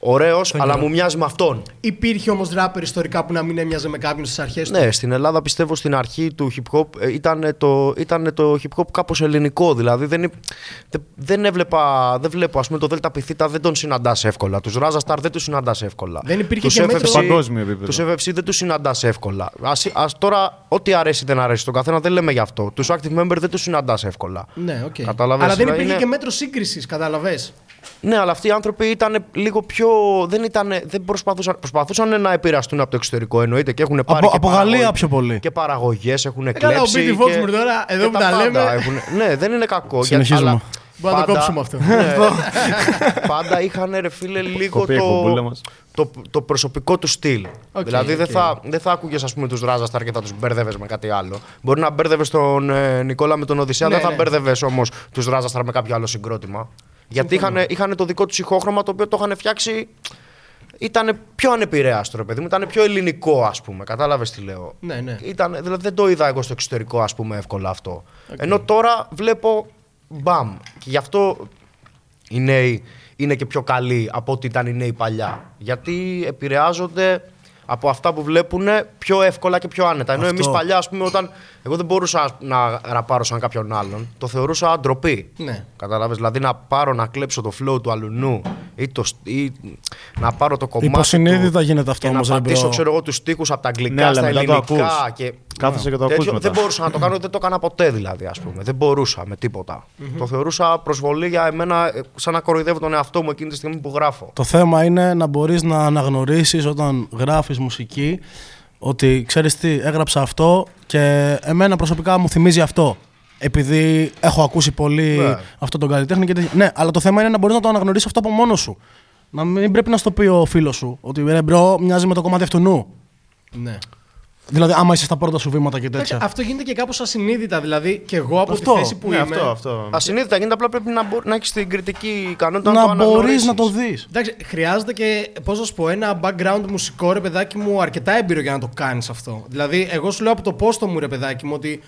Ωραίος, αλλά μου μοιάζει με αυτόν. Υπήρχε όμως ράπερ ιστορικά που να μην έμοιαζε με κάποιον στις αρχές του; Ναι, στην Ελλάδα πιστεύω στην αρχή του hip hop ε, ήταν το, ήτανε το hip hop κάπως ελληνικό. Δηλαδή δεν, υ- δεν, δεν έβλεπα, δεν βλέπω, ας πούμε το Δέλτα Πιθήτα δεν τον συναντάς εύκολα. Τους Ράζα Σταρ δεν τους συναντάς εύκολα. Δεν υπήρχε Τους και μέτρο- FFC Σε παγκόσμιο επίπεδο. Τους FFC δεν τους συναντάς εύκολα. Ας, ας τώρα, ό,τι αρέσει δεν αρέσει στον καθένα, δεν λέμε γι' αυτό. Τους active member δεν τους συναντάς εύκολα. Ναι, οκ. Κατάλαβες, Αλλά δεν δηλαδή υπήρχε είναι- και μέτρο σύγκρισης, κατάλαβες; Ναι, αλλά αυτοί οι άνθρωποι ήταν λίγο πιο. Δεν, ήταν, δεν προσπαθούσαν, προσπαθούσαν να επηρεαστούν από το εξωτερικό εννοείται και έχουν πάρει. Από- και από παραγω- Γαλλία πιο πολύ. Και παραγωγές έχουν καλά, ο κλέψει. Μπίτι και- Φόξμουρ τώρα, εδώ και που τα πάντα λέμε. έχουν- ναι, δεν είναι κακό. γιατί- Συνεχίζουμε. αλλά Μπορούμε να το πάντα- κόψουμε αυτό. ναι, πάντα είχαν ρε φίλε λίγο Κοπεί η εκπομπούλα το, μας. το, το προσωπικό του στυλ. Οκ, δηλαδή δεν οκ. θα, δεν θα άκουγες ας πούμε τους Razastarr και θα τους μπέρδευε με κάτι άλλο. Μπορεί να μπέρδευε τον ε, Νικόλα με τον Οδυσσέα, Ναι, δεν θα ναι. μπέρδευε όμως τους Razastarr με κάποιο άλλο συγκρότημα. Γιατί είχαν, είχαν το δικό τους ηχόχρωμα το οποίο το είχαν φτιάξει. Ήταν πιο ανεπηρέαστο, ρε παιδί μου. Ήταν πιο ελληνικό, ας πούμε. Κατάλαβες τι λέω. Ναι, ναι. Ήταν, δηλαδή δεν το είδα εγώ στο εξωτερικό, ας πούμε, εύκολα αυτό. Ενώ τώρα βλέπω μπαμ. Και γι' αυτό οι νέοι είναι και πιο καλοί από ό,τι ήταν οι νέοι παλιά. Γιατί επηρεάζονται από αυτά που βλέπουν πιο εύκολα και πιο άνετα. Ενώ Αυτό. εμείς παλιά, ας πούμε, όταν. Εγώ δεν μπορούσα να ραπάρω σαν κάποιον άλλον. Το θεωρούσα ντροπή. Ναι. Κατάλαβες; Δηλαδή να πάρω να κλέψω το flow του αλλουνού ή, το, σ- ή να πάρω το κομμάτι. Υποσυνείδητα του γίνεται αυτό και όμως, να ρε πατήσω, bro. ξέρω εγώ, τους στίχους από τα αγγλικά Ναι, αλλά στα μετά το ελληνικά. ακούς. Και Κάθεσαι και το ακούς τέτοιο. μετά. Δεν μπορούσα να το κάνω, δεν το έκανα ποτέ δηλαδή, ας πούμε. Δεν μπορούσα με τίποτα. Το θεωρούσα προσβολή για εμένα, ε, σαν να κοροϊδεύω τον εαυτό μου εκείνη τη στιγμή που γράφω. Το θέμα είναι να μπορείς να αναγνωρίσεις όταν γράφεις μουσική ότι ξέρεις τι, έγραψα αυτό και εμένα προσωπικά μου θυμίζει αυτό. Επειδή έχω ακούσει πολύ Ναι. αυτό τον καλλιτέχνη και τέτοια. Ναι, αλλά το θέμα είναι να μπορείς να το αναγνωρίσεις αυτό από μόνος σου. Να μην πρέπει να στο πει ο φίλος σου ότι ρε bro, μοιάζει με το κομμάτι αυτουνού. ναι. Δηλαδή, άμα είσαι στα πρώτα σου βήματα και Εντάξει, τέτοια. αυτό γίνεται και κάπως ασυνείδητα. Δηλαδή, και εγώ από Αυτό. τη θέση που Ναι, είμαι. αυτό, αυτό. Ασυνείδητα γίνεται, απλά πρέπει να, μπο- να έχεις την κριτική ικανότητα να, Να το μπορείς αναγνωρίσεις. να το δεις. Εντάξει, χρειάζεται και, πώς να σου πω, ένα background μουσικό ρε παιδάκι μου αρκετά έμπειρο για να το κάνεις αυτό. Δηλαδή, εγώ σου λέω από το πόστο μου ρε παιδάκι μου ότι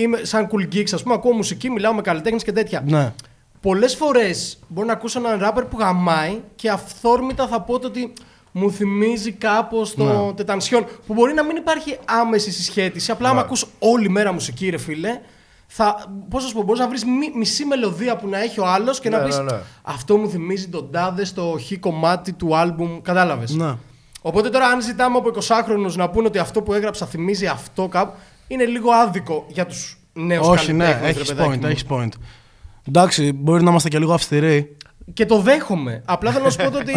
είμαι σαν cool geeks, ας πούμε, ακούω μουσική, μιλάω με καλλιτέχνες και τέτοια. Ναι. Πολλές φορές μπορεί να ακούσω έναν ράπερ που γαμάει και αυθόρμητα θα πω ότι μου θυμίζει κάπως το Ναι. τετανσιόν. Που μπορεί να μην υπάρχει άμεση συσχέτιση. Απλά, άμα ακούς όλη μέρα μουσική, ρε φίλε, θα, πώς να σου πω, μπορείς να βρεις μη- μισή μελωδία που να έχει ο άλλος και να Ναι, πεις ναι, ναι. αυτό μου θυμίζει τον τάδε στο χ κομμάτι του άλμπουμ, κατάλαβες. Ναι. Οπότε τώρα αν ζητάμε από 20χρονους να πούνε ότι αυτό που έγραψα θυμίζει αυτό κάπου, είναι λίγο άδικο για τους νέους Όχι, ναι, καλλιτέχνες, ρε έχεις παιδάκι point, μου. έχεις point. Εντάξει, μπορεί να είμαστε και λίγο αυστηροί. Και το δέχομαι. Απλά θέλω να σου πω το ότι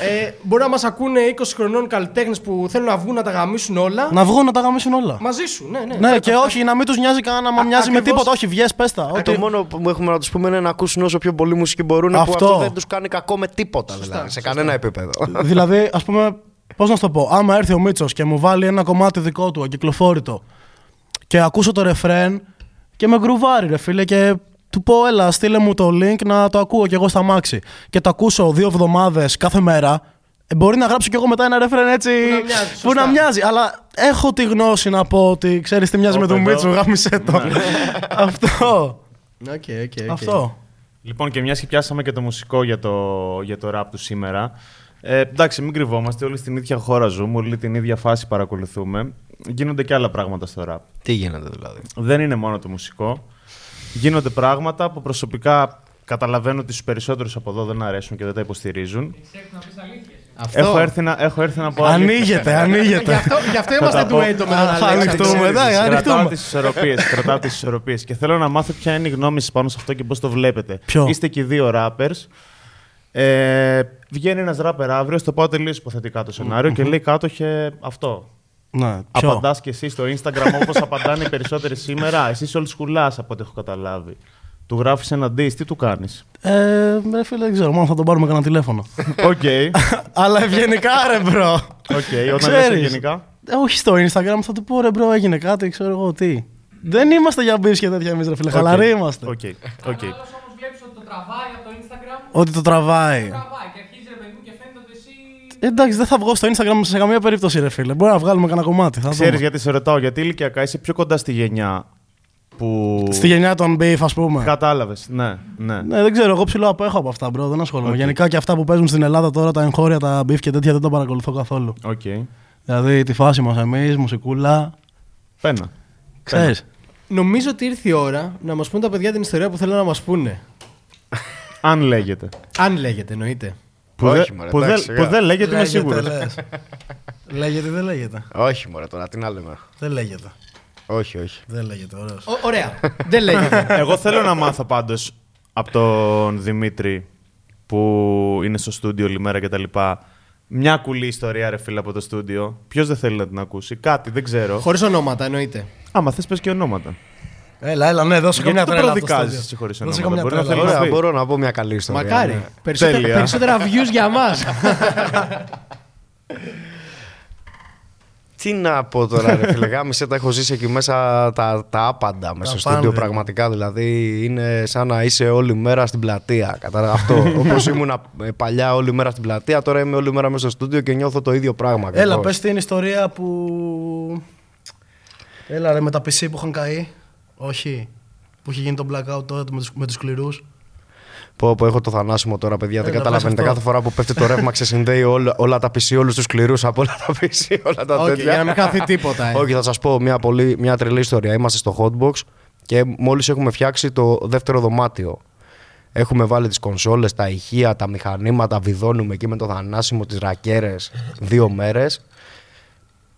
ε, μπορεί να μας ακούνε 20 χρονών καλλιτέχνες που θέλουν να βγουν να τα γαμίσουν όλα. Να βγουν να τα γαμίσουν όλα. Μαζί σου, ναι, ναι. Ναι, Πες και τα. όχι, να μην τους νοιάζει κανένα, μα Α, μοιάζει με ακριβώς. τίποτα. Όχι, βγες, πες τα. Ε, Ότι... Το μόνο που έχουμε να τους πούμε είναι να ακούσουν όσο πιο πολύ μουσική μπορούν που Αυτό. αυτό δεν τους κάνει κακό με τίποτα δηλαδή, σε κανένα επίπεδο. δηλαδή, ας πούμε, πώς να σου το πω, άμα έρθει ο Μίτσος και μου βάλει ένα κομμάτι δικό του, ακυκλοφόρητο, και ακούσω το ρεφρέν και με γκρουβάρει, ρε φίλε, και του πω, έλα, στείλε μου το link να το ακούω κι εγώ στα μάξι. Και το ακούσω δύο εβδομάδες κάθε μέρα. ε, Μπορεί να γράψω κι εγώ μετά ένα ρεφρέν έτσι. Που να μοιάζει, που να σωστά. μοιάζει. Αλλά έχω τη γνώση να πω ότι ξέρεις τι μοιάζει με τον Όπα, Μίτσο, εδώ. γάμισε το. Αυτό. OK, OK, OK. Αυτό. Λοιπόν, και μιας και πιάσαμε και το μουσικό για το, για το rap του σήμερα. Ε, εντάξει, μην κρυβόμαστε. Όλοι στην ίδια χώρα ζούμε, όλη την ίδια φάση παρακολουθούμε. Γίνονται και άλλα πράγματα στο rap. Τι γίνεται δηλαδή; Δεν είναι μόνο το μουσικό. Γίνονται πράγματα που προσωπικά καταλαβαίνω ότι στους περισσότερους από εδώ δεν αρέσουν και δεν τα υποστηρίζουν. Αυτό. Έχω έρθει, να, έχω έρθει να πω. αλήθεια. Ανοίγεται, Γι' ανοίγεται. αυτό, γι' αυτό είμαστε Θα τα πω. ντουέτο με τον Θα Αλέξη. ανοιχτούμε, ξέρεις. εντάξει, Κρατάω ανοιχτούμε. τι ισορροπίες. κρατάω τις ισορροπίες. Και θέλω να μάθω ποια είναι η γνώμη σας πάνω σε αυτό και πώς το βλέπετε. Ποιο; Είστε και οι δύο rappers. Ε, βγαίνει ένας rapper αύριο, στο πάω τελείως υποθετικά το σενάριο και λέει κάτοχε αυτό. Ναι, ποιο; Απαντάς και εσύ στο Instagram όπως απαντάνε οι περισσότεροι σήμερα. Εσύ old school-ά από ό,τι έχω καταλάβει. Του γράφεις ένα diss, τι του κάνεις; Ε, ρε φίλε, δεν ξέρω, μόνο θα τον πάρουμε κανένα τηλέφωνο. Οκ. Αλλά ευγενικά, ρε bro. OK, όταν Ξέρεις. λες γενικά. Ε, όχι στο Instagram, θα του πω ρε bro, έγινε κάτι, ξέρω εγώ τι. Δεν είμαστε για beef και τέτοια εμείς, ρε φίλε. Χαλαροί είμαστε. OK. OK. Άλλο όμως βλέπει ότι το τραβάει από το Instagram. Ότι το τραβάει. Τραβάει και αρχίζει ρε παιδί μου και φαίνεται ότι εσύ. Ε, Εντάξει, δεν θα βγω στο Instagram σε καμία περίπτωση, ρε φίλε. Μπορεί να βγάλουμε κανένα κομμάτι. Θα Ξέρεις δούμε. γιατί σε ρωτάω, γιατί ηλικιακά είσαι πιο κοντά στη γενιά που. Στη γενιά των beef, ας πούμε. Κατάλαβες. Ναι, ναι. Ναι, δεν ξέρω. Εγώ ψιλοαπέχω από αυτά, bro. Δεν ασχολούμαι. Οκ. Γενικά και αυτά που παίζουν στην Ελλάδα τώρα, τα εγχώρια, τα beef και τέτοια δεν τα παρακολουθώ καθόλου. Οκ. Δηλαδή τη φάση μας εμείς, μουσικούλα. Πένα. Ξέρεις. Νομίζω ότι ήρθε η ώρα να μας πούν τα παιδιά την ιστορία που θέλουν να μας πούνε. Αν λέγεται. Αν λέγεται, εννοείται. Που, Όχι, δε- μωρέ, που, εντάξει, δεν- σιγά. που δεν λέγεται, είμαι σίγουρος. λες. λέγεται ή δεν λέγεται. Όχι, μωρέ τώρα, τι να λέμε. Δεν λέγεται. Όχι, όχι. Δεν λέγεται, ωραίος. Ω- ωραία. Δεν λέγεται. Εγώ θέλω να μάθω πάντως από τον Δημήτρη που είναι στο στούντιο όλη μέρα κτλ. Μια κουλή ιστορία, ρε φίλε, από το στούντιο. Ποιος δεν θέλει να την ακούσει; Κάτι, δεν ξέρω. Χωρίς ονόματα, εννοείται. Άμα θες, πες και ονόματα. Έλα, έλα, ναι, δώσε Γιατί καμιά το τρέλα. από το προδικάζεις στούντιο. εσύ χωρίς Δώσε ονόματα, καμιά μπορεί να τρέλα. θέλει να Ωραία, πει. μπορώ να πω μια καλή ιστορία. Μακάρι. ναι. Περισσότερα, Τέλεια. περισσότερα views για μας. Τι να πω τώρα, ρε φίλε. Γάμισε, τα έχω ζήσει εκεί μέσα τα, τα άπαντα μέσα στο πάντα. στούντιο. Πραγματικά δηλαδή είναι σαν να είσαι όλη μέρα στην πλατεία. Κατά αυτό. Όπως ήμουν ε, παλιά όλη μέρα στην πλατεία, τώρα είμαι όλη μέρα μέσα στο στούντιο και νιώθω το ίδιο πράγμα. Έλα, ακριβώς. πες την ιστορία που... Έλα ρε, με τα PC που είχαν καεί. Όχι. Που είχε γίνει το blackout τώρα με τους, με τους σκληρούς. Πω, πω, έχω το θανάσιμο τώρα, παιδιά. δεν Έλα, καταλαβαίνετε. πες Κάθε αυτό. φορά που πέφτει το ρεύμα, ξεσυνδέει όλα, όλα τα PC, όλους τους σκληρούς από όλα τα PC, όλα τα Όχι, τέτοια. για να μην χαθεί τίποτα. ε. Όχι, θα σας πω μια, πολύ, μια τρελή ιστορία. Είμαστε στο hotbox και μόλις έχουμε φτιάξει το δεύτερο δωμάτιο. Έχουμε βάλει τις κονσόλες, τα ηχεία, τα μηχανήματα, βιδώνουμε εκεί με το θανάσιμο, τις ρακέρες δύο μέρες.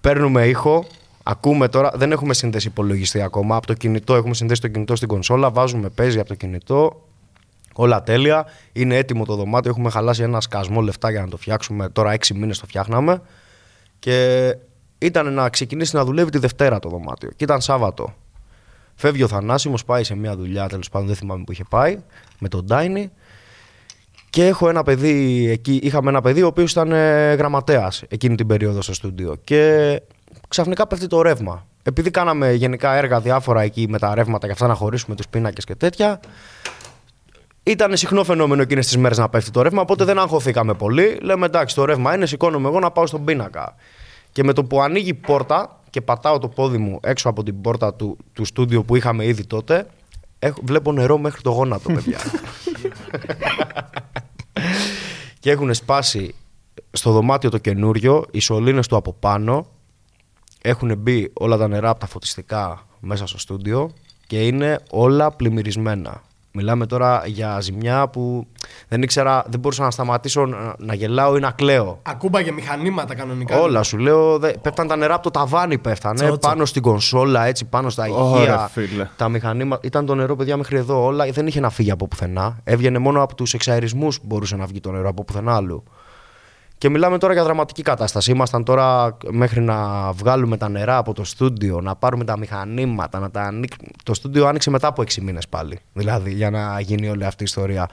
Παίρνουμε ήχο, ακούμε τώρα. Δεν έχουμε συνδέσει υπολογιστή ακόμα. Από το κινητό έχουμε συνδέσει το κινητό στην κονσόλα. Βάζουμε παίζει από το κινητό. Όλα τέλεια. Είναι έτοιμο το δωμάτιο. Έχουμε χαλάσει ένα σκασμό λεφτά για να το φτιάξουμε. Τώρα έξι μήνες το φτιάχναμε. Και ήταν να ξεκινήσει να δουλεύει τη Δευτέρα το δωμάτιο. Και ήταν Σάββατο. Φεύγει ο Θανάσιμος, πάει σε μια δουλειά, τέλος πάντων δεν θυμάμαι που είχε πάει, με τον Ντάινι. Και έχω ένα παιδί εκεί, είχαμε ένα παιδί ο οποίος ήταν ε, γραμματέας εκείνη την περίοδο στο στούντιο. Και ξαφνικά πέφτει το ρεύμα. Επειδή κάναμε γενικά έργα διάφορα εκεί με τα ρεύματα και αυτά να χωρίσουμε τους πίνακες και τέτοια, ήταν συχνό φαινόμενο εκείνες τις μέρες να πέφτει το ρεύμα, οπότε δεν αγχωθήκαμε πολύ. Λέμε εντάξει, το ρεύμα είναι, σηκώνομαι εγώ να πάω στον πίνακα. Και με το που ανοίγει η πόρτα και πατάω το πόδι μου έξω από την πόρτα του, του στούντιο που είχαμε ήδη τότε, έχω, βλέπω νερό μέχρι το γόνατο, παιδιά. και έχουν σπάσει στο δωμάτιο το καινούριο, οι σωλήνες του από πάνω, έχουν μπει όλα τα νερά από τα φωτιστικά μέσα στο στούντιο και είναι όλα πλημμυρισμένα. Μιλάμε τώρα για ζημιά που δεν ήξερα, δεν μπορούσα να σταματήσω να, να γελάω ή να κλαίω. Ακούμπαγε μηχανήματα κανονικά. Όλα σου λέω, δε, πέφταν τα νερά από το ταβάνι, πέφτανε Τσότσα. πάνω στην κονσόλα, έτσι πάνω στα Ωραία, ηχεία. φίλε. Τα μηχανήματα. Ήταν το νερό, παιδιά, μέχρι εδώ όλα. Δεν είχε να φύγει από πουθενά. Έβγαινε μόνο από τους εξαερισμούς που μπορούσε να βγει το νερό από πουθενά άλλου. Και μιλάμε τώρα για δραματική κατάσταση. Ήμασταν τώρα μέχρι να βγάλουμε τα νερά από το στούντιο, να πάρουμε τα μηχανήματα, να τα ανοίξουμε. Το στούντιο άνοιξε μετά από 6 μήνες πάλι. Δηλαδή, για να γίνει όλη αυτή η ιστορία.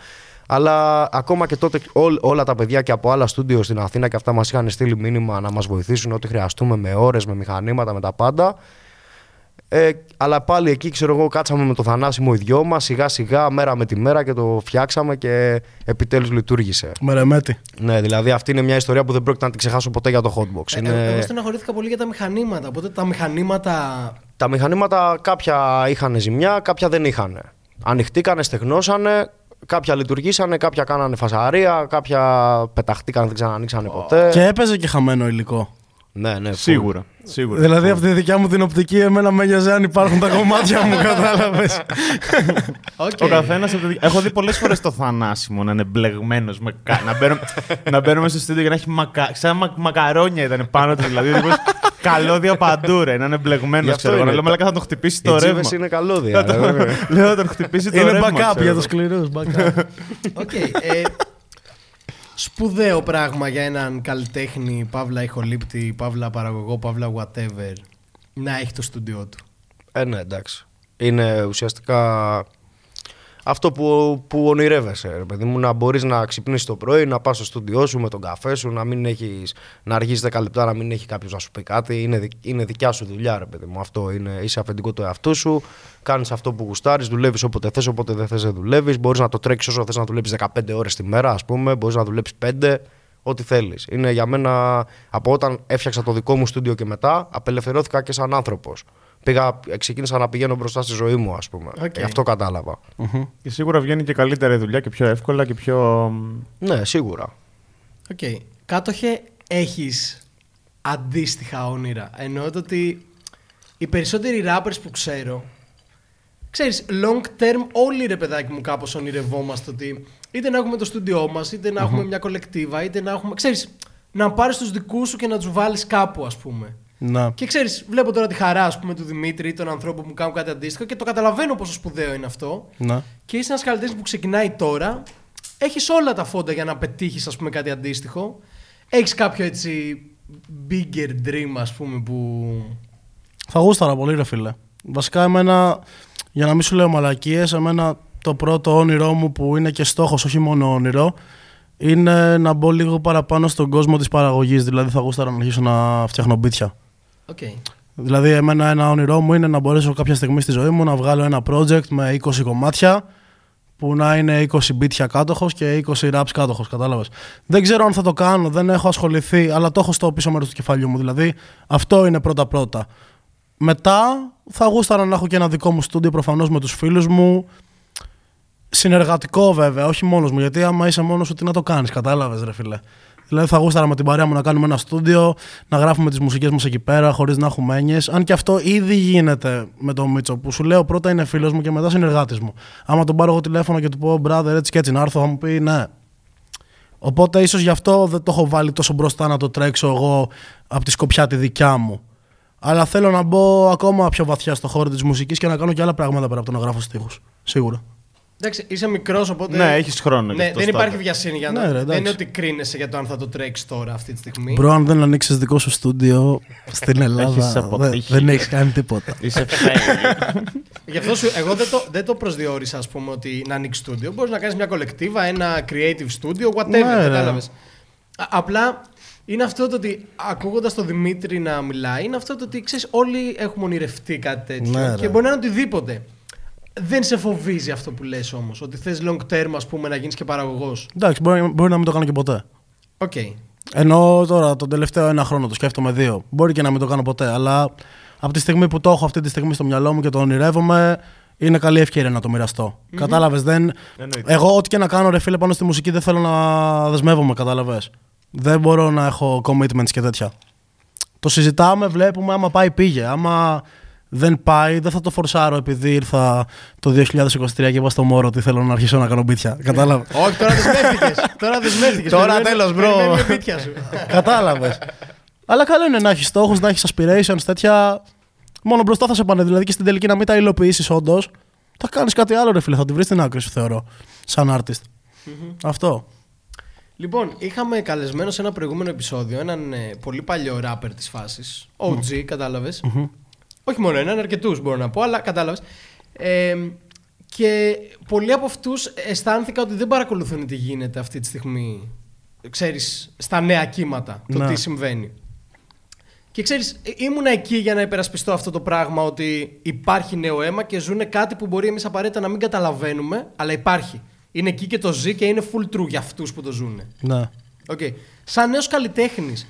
Αλλά ακόμα και τότε ό- όλα τα παιδιά και από άλλα στούντιο στην Αθήνα και αυτά μας είχαν στείλει μήνυμα να μας βοηθήσουν ό,τι χρειαστούμε με ώρες, με μηχανήματα, με τα πάντα. Ε, αλλά πάλι εκεί, ξέρω εγώ, κάτσαμε με το θανάσιμο οι δυο μας, σιγά σιγά, μέρα με τη μέρα και το φτιάξαμε και επιτέλους λειτουργήσε. Με ρεμέτη. Ναι, δηλαδή αυτή είναι μια ιστορία που δεν πρόκειται να την ξεχάσω ποτέ για το hotbox. Ε, είναι... Εγώ στεναχωρήθηκα πολύ για τα μηχανήματα. Οπότε τα μηχανήματα. Τα μηχανήματα κάποια είχαν ζημιά, κάποια δεν είχαν. Ανοιχτήκανε, στεγνώσανε, κάποια λειτουργήσανε, κάποια κάνανε φασαρία, κάποια πεταχτήκαν, δεν ξανανοίξανε ποτέ. Και έπαιζε και χαμένο υλικό. Ναι, ναι, full. Σίγουρα. σίγουρα. Δηλαδή από τη δικιά μου την οπτική, εμένα με νοιάζει αν υπάρχουν τα κομμάτια μου, κατάλαβες. Οκ. Ο καθένας. Έχω δει πολλές φορές το θανάσιμο να είναι μπλεγμένος. Με... κα- να, μπαίνω... να μπαίνω μέσα στο στούντιο και να έχει μακα... σαν μα... μακαρόνια ήταν πάνω του. Δηλαδή, τύπος καλώδια παντού, ρε. Να είναι Γι' μπλεγμένο. αυτό Ξέρω εγώ. είναι. Να λέω, μαλάκα θα τον χτυπήσει Οι το ρεύμα. τζίβες είναι καλώδια. Θα τον- ρε. Λέω, θα τον χτυπήσει το Είναι ρεύμα. backup ξέρω για εγώ. του σκληρού. Backup. Οκ. Ε, σπουδαίο πράγμα για έναν καλλιτέχνη, παύλα ηχολήπτη, παύλα παραγωγό, παύλα whatever, να έχει το στούντιό του. Ε, ναι, εντάξει. Είναι ουσιαστικά αυτό που, που ονειρεύεσαι, ρε παιδί μου, να μπορείς να ξυπνήσεις το πρωί, να πας στο στούντιό σου με τον καφέ σου, να μην έχεις, να αργείς 10 λεπτά, να μην έχει κάποιος να σου πει κάτι. Είναι, δι- είναι δικιά σου δουλειά, ρε παιδί μου. Αυτό είναι, είσαι αφεντικό του εαυτού σου, κάνεις αυτό που γουστάρεις, δουλεύεις όποτε θες, όποτε δεν θες δεν δουλεύεις, μπορείς να το τρέξεις όσο θες να δουλέψεις 15 ώρες τη μέρα, ας πούμε, μπορείς να δουλέψεις 5, ό,τι θέλεις. Είναι για μένα, από όταν έφτιαξα το δικό μου στούντιο και μετά, απελευθερώθηκα και σαν άνθρωπος. Πήγα, ξεκίνησα να πηγαίνω μπροστά στη ζωή μου, ας πούμε. Οκ. Γι' αυτό κατάλαβα. Και σίγουρα βγαίνει και καλύτερη δουλειά και πιο εύκολα και πιο. Ναι, σίγουρα. Οκ. Κάτοχε, έχεις αντίστοιχα όνειρα; Εννοώ το ότι οι περισσότεροι rappers που ξέρω, ξέρεις, long term όλοι ρε παιδάκι μου κάπως ονειρευόμαστε ότι είτε να έχουμε το στούντιό μας, είτε να έχουμε μια κολεκτίβα, είτε να έχουμε, ξέρεις, να πάρεις τους δικούς σου και να τους βάλεις κάπου ας πούμε. Ναι. Και ξέρεις, βλέπω τώρα τη χαρά ας πούμε, του Δημήτρη ή των ανθρώπων που κάνουν κάτι αντίστοιχο και το καταλαβαίνω πόσο σπουδαίο είναι αυτό. Ναι. Και είσαι ένας καλλιτέχνης που ξεκινάει τώρα. Έχεις όλα τα φόντα για να πετύχεις, ας πούμε, κάτι αντίστοιχο. Έχεις κάποιο έτσι bigger dream, ας πούμε, που. Θα γούσταρα πολύ, ρε φίλε. Βασικά, εμένα, για να μην σου λέω μαλακίες, εμένα το πρώτο όνειρό μου που είναι και στόχος, όχι μόνο όνειρο, είναι να μπω λίγο παραπάνω στον κόσμο της παραγωγής. Δηλαδή, θα γούσταρα να αρχίσω να φτιάχνω μπίτια. Οκ. Δηλαδή, εμένα ένα όνειρό μου είναι να μπορέσω κάποια στιγμή στη ζωή μου να βγάλω ένα project με 20 κομμάτια που να είναι 20 beatια Κάτοχος και 20 raps Κάτοχος. Κατάλαβες. Δεν ξέρω αν θα το κάνω, δεν έχω ασχοληθεί, αλλά το έχω στο πίσω μέρος του κεφαλιού μου. Δηλαδή, αυτό είναι πρώτα-πρώτα. Μετά θα γούσταρα να έχω και ένα δικό μου στούντιο προφανώς με τους φίλους μου. Συνεργατικό βέβαια, όχι μόνος μου. Γιατί άμα είσαι μόνος σου, τι να το κάνεις, κατάλαβες, ρε φίλε. Δηλαδή θα γούσταρα με την παρέα μου να κάνουμε ένα στούντιο, να γράφουμε τις μουσικές μας εκεί πέρα, χωρίς να έχουμε έννοιες. Αν και αυτό ήδη γίνεται με τον Μίτσο, που σου λέω πρώτα είναι φίλος μου και μετά συνεργάτης μου. Άμα τον πάρω εγώ τηλέφωνο και του πω, brother, έτσι και έτσι να έρθω, θα μου πει ναι. Οπότε ίσως γι' αυτό δεν το έχω βάλει τόσο μπροστά να το τρέξω εγώ από τη σκοπιά τη δικιά μου. Αλλά θέλω να μπω ακόμα πιο βαθιά στο χώρο της μουσικής και να κάνω και άλλα πράγματα πέρα από το να γράφω στίχους. Σίγουρα. Εντάξει, είσαι μικρός, οπότε. Ναι, έχεις χρόνο Ναι, γι' αυτό δεν υπάρχει στάδιο. βιασύνη για Ναι, να. ρε, δεν εντάξει. είναι ότι κρίνεσαι για το αν θα το τρέξεις τώρα αυτή τη στιγμή. Μπρο, αν δεν ανοίξεις δικό σου στούντιο στην Ελλάδα, Έχεις δεν, αποτύχει. δεν έχεις κάνει τίποτα. Είσαι fail. Γι' αυτό σου, εγώ δεν το, δεν το προσδιορίσα, ας πούμε, ότι να ανοίξεις στούντιο. Μπορείς να κάνεις μια κολεκτίβα, ένα creative studio, whatever. Ναι, ρε. Κατάλαβες. Απλά είναι αυτό το ότι ακούγοντας τον Δημήτρη να μιλάει, είναι αυτό το ότι ξέρεις, όλοι έχουμε ονειρευτεί κάτι τέτοιο. Ναι, και ρε. μπορεί να είναι οτιδήποτε. Δεν σε φοβίζει αυτό που λες όμως. Ότι θες long term, ας πούμε, να γίνεις και παραγωγός; Εντάξει, μπορεί, μπορεί να μην το κάνω και ποτέ. Οκ. Ενώ τώρα τον τελευταίο ένα χρόνο το σκέφτομαι δύο. Μπορεί και να μην το κάνω ποτέ, αλλά από τη στιγμή που το έχω αυτή τη στιγμή στο μυαλό μου και το ονειρεύομαι, είναι καλή ευκαιρία να το μοιραστώ. Κατάλαβες, δεν. Εννοείται. Εγώ, ό,τι και να κάνω, ρε φίλε, πάνω στη μουσική δεν θέλω να δεσμεύομαι, κατάλαβες. Δεν μπορώ να έχω commitments και τέτοια. Το συζητάμε, βλέπουμε, άμα πάει πήγε. Άμα δεν πάει, δεν θα το φορσάρω επειδή ήρθα το 2023 και είπα στο Μόρο ότι θέλω να αρχίσω να κάνω μπίτια. Κατάλαβες; Όχι, τώρα δεσμεύτηκες. τώρα δεσμεύτηκες. Τώρα τέλος, bro. σου. Κατάλαβες. Αλλά καλό είναι να έχεις στόχους, να έχεις aspirations, τέτοια. Μόνο μπροστά θα σε πάνε. Δηλαδή και στην τελική να μην τα υλοποιήσεις, όντως. Θα κάνεις κάτι άλλο, ρε φίλε. Θα τη βρεις την άκρη σου, θεωρώ. Σαν artist. Αυτό. Λοιπόν, είχαμε καλεσμένο σε ένα προηγούμενο επεισόδιο έναν ε, πολύ παλιό ράπερ της φάσης. OG, καταλαβε Όχι μόνο έναν, αρκετούς μπορώ να πω, αλλά κατάλαβες. Ε, και πολλοί από αυτούς αισθάνθηκα ότι δεν παρακολουθούν τι γίνεται αυτή τη στιγμή. Ξέρεις, στα νέα κύματα, το Ναι. τι συμβαίνει. Και ξέρεις, ε, ήμουνα εκεί για να υπερασπιστώ αυτό το πράγμα ότι υπάρχει νέο αίμα και ζουν κάτι που μπορεί εμείς απαραίτητα να μην καταλαβαίνουμε, αλλά υπάρχει. Είναι εκεί και το ζει και είναι full true για αυτούς που το ζουν. Ναι. Οκ. Σαν νέος καλλιτέχνης,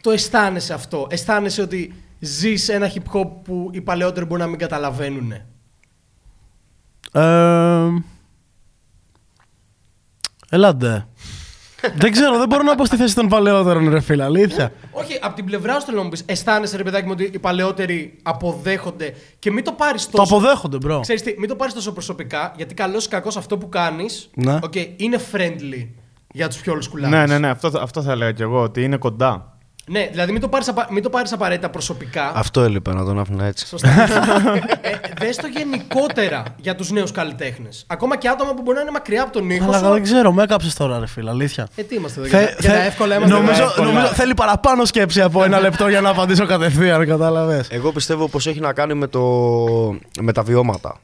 το αισθάνεσαι αυτό. Αισθάνεσαι ότι ζεις ένα hip hop που οι παλαιότεροι μπορεί να μην καταλαβαίνουν. Ε, Ελάτε. δεν ξέρω, δεν μπορώ να πω στη θέση των παλαιότερων, ρε φίλε. Αλήθεια. Όχι, από την πλευρά σου θέλω να μου πεις, αισθάνεσαι ρε παιδάκι μου ότι οι παλαιότεροι αποδέχονται και μην το πάρεις Το τόσο... αποδέχονται, μπρο. Ξέρεις τι, μην το πάρεις τόσο προσωπικά, γιατί καλώς ή κακώς αυτό που κάνεις Ναι. οκ, είναι friendly για τους πιο όλους κουλάδες. ναι, ναι, ναι, αυτό, αυτό θα έλεγα κι εγώ, ότι είναι κοντά. Ναι, δηλαδή μην το πάρεις, απα- μην το πάρεις απαραίτητα προσωπικά. Αυτό έλειπε να τον άφηνα έτσι. Σωστά. ε, δες το γενικότερα για τους νέους καλλιτέχνες. Ακόμα και άτομα που μπορεί να είναι μακριά από τον ήχο Αλλά σου. δεν ξέρω, με έκαψες τώρα, ρε φίλε. Αλήθεια. Ε, τι είμαστε εδώ, Θε- για, τα- για τα θε- εύκολα είμαστε νομίζω, εδώ. νομίζω θέλει παραπάνω σκέψη από ένα λεπτό για να απαντήσω κατευθείαν, κατάλαβες. Εγώ πιστεύω πως έχει να κάνει με, το... με τα βιώματα.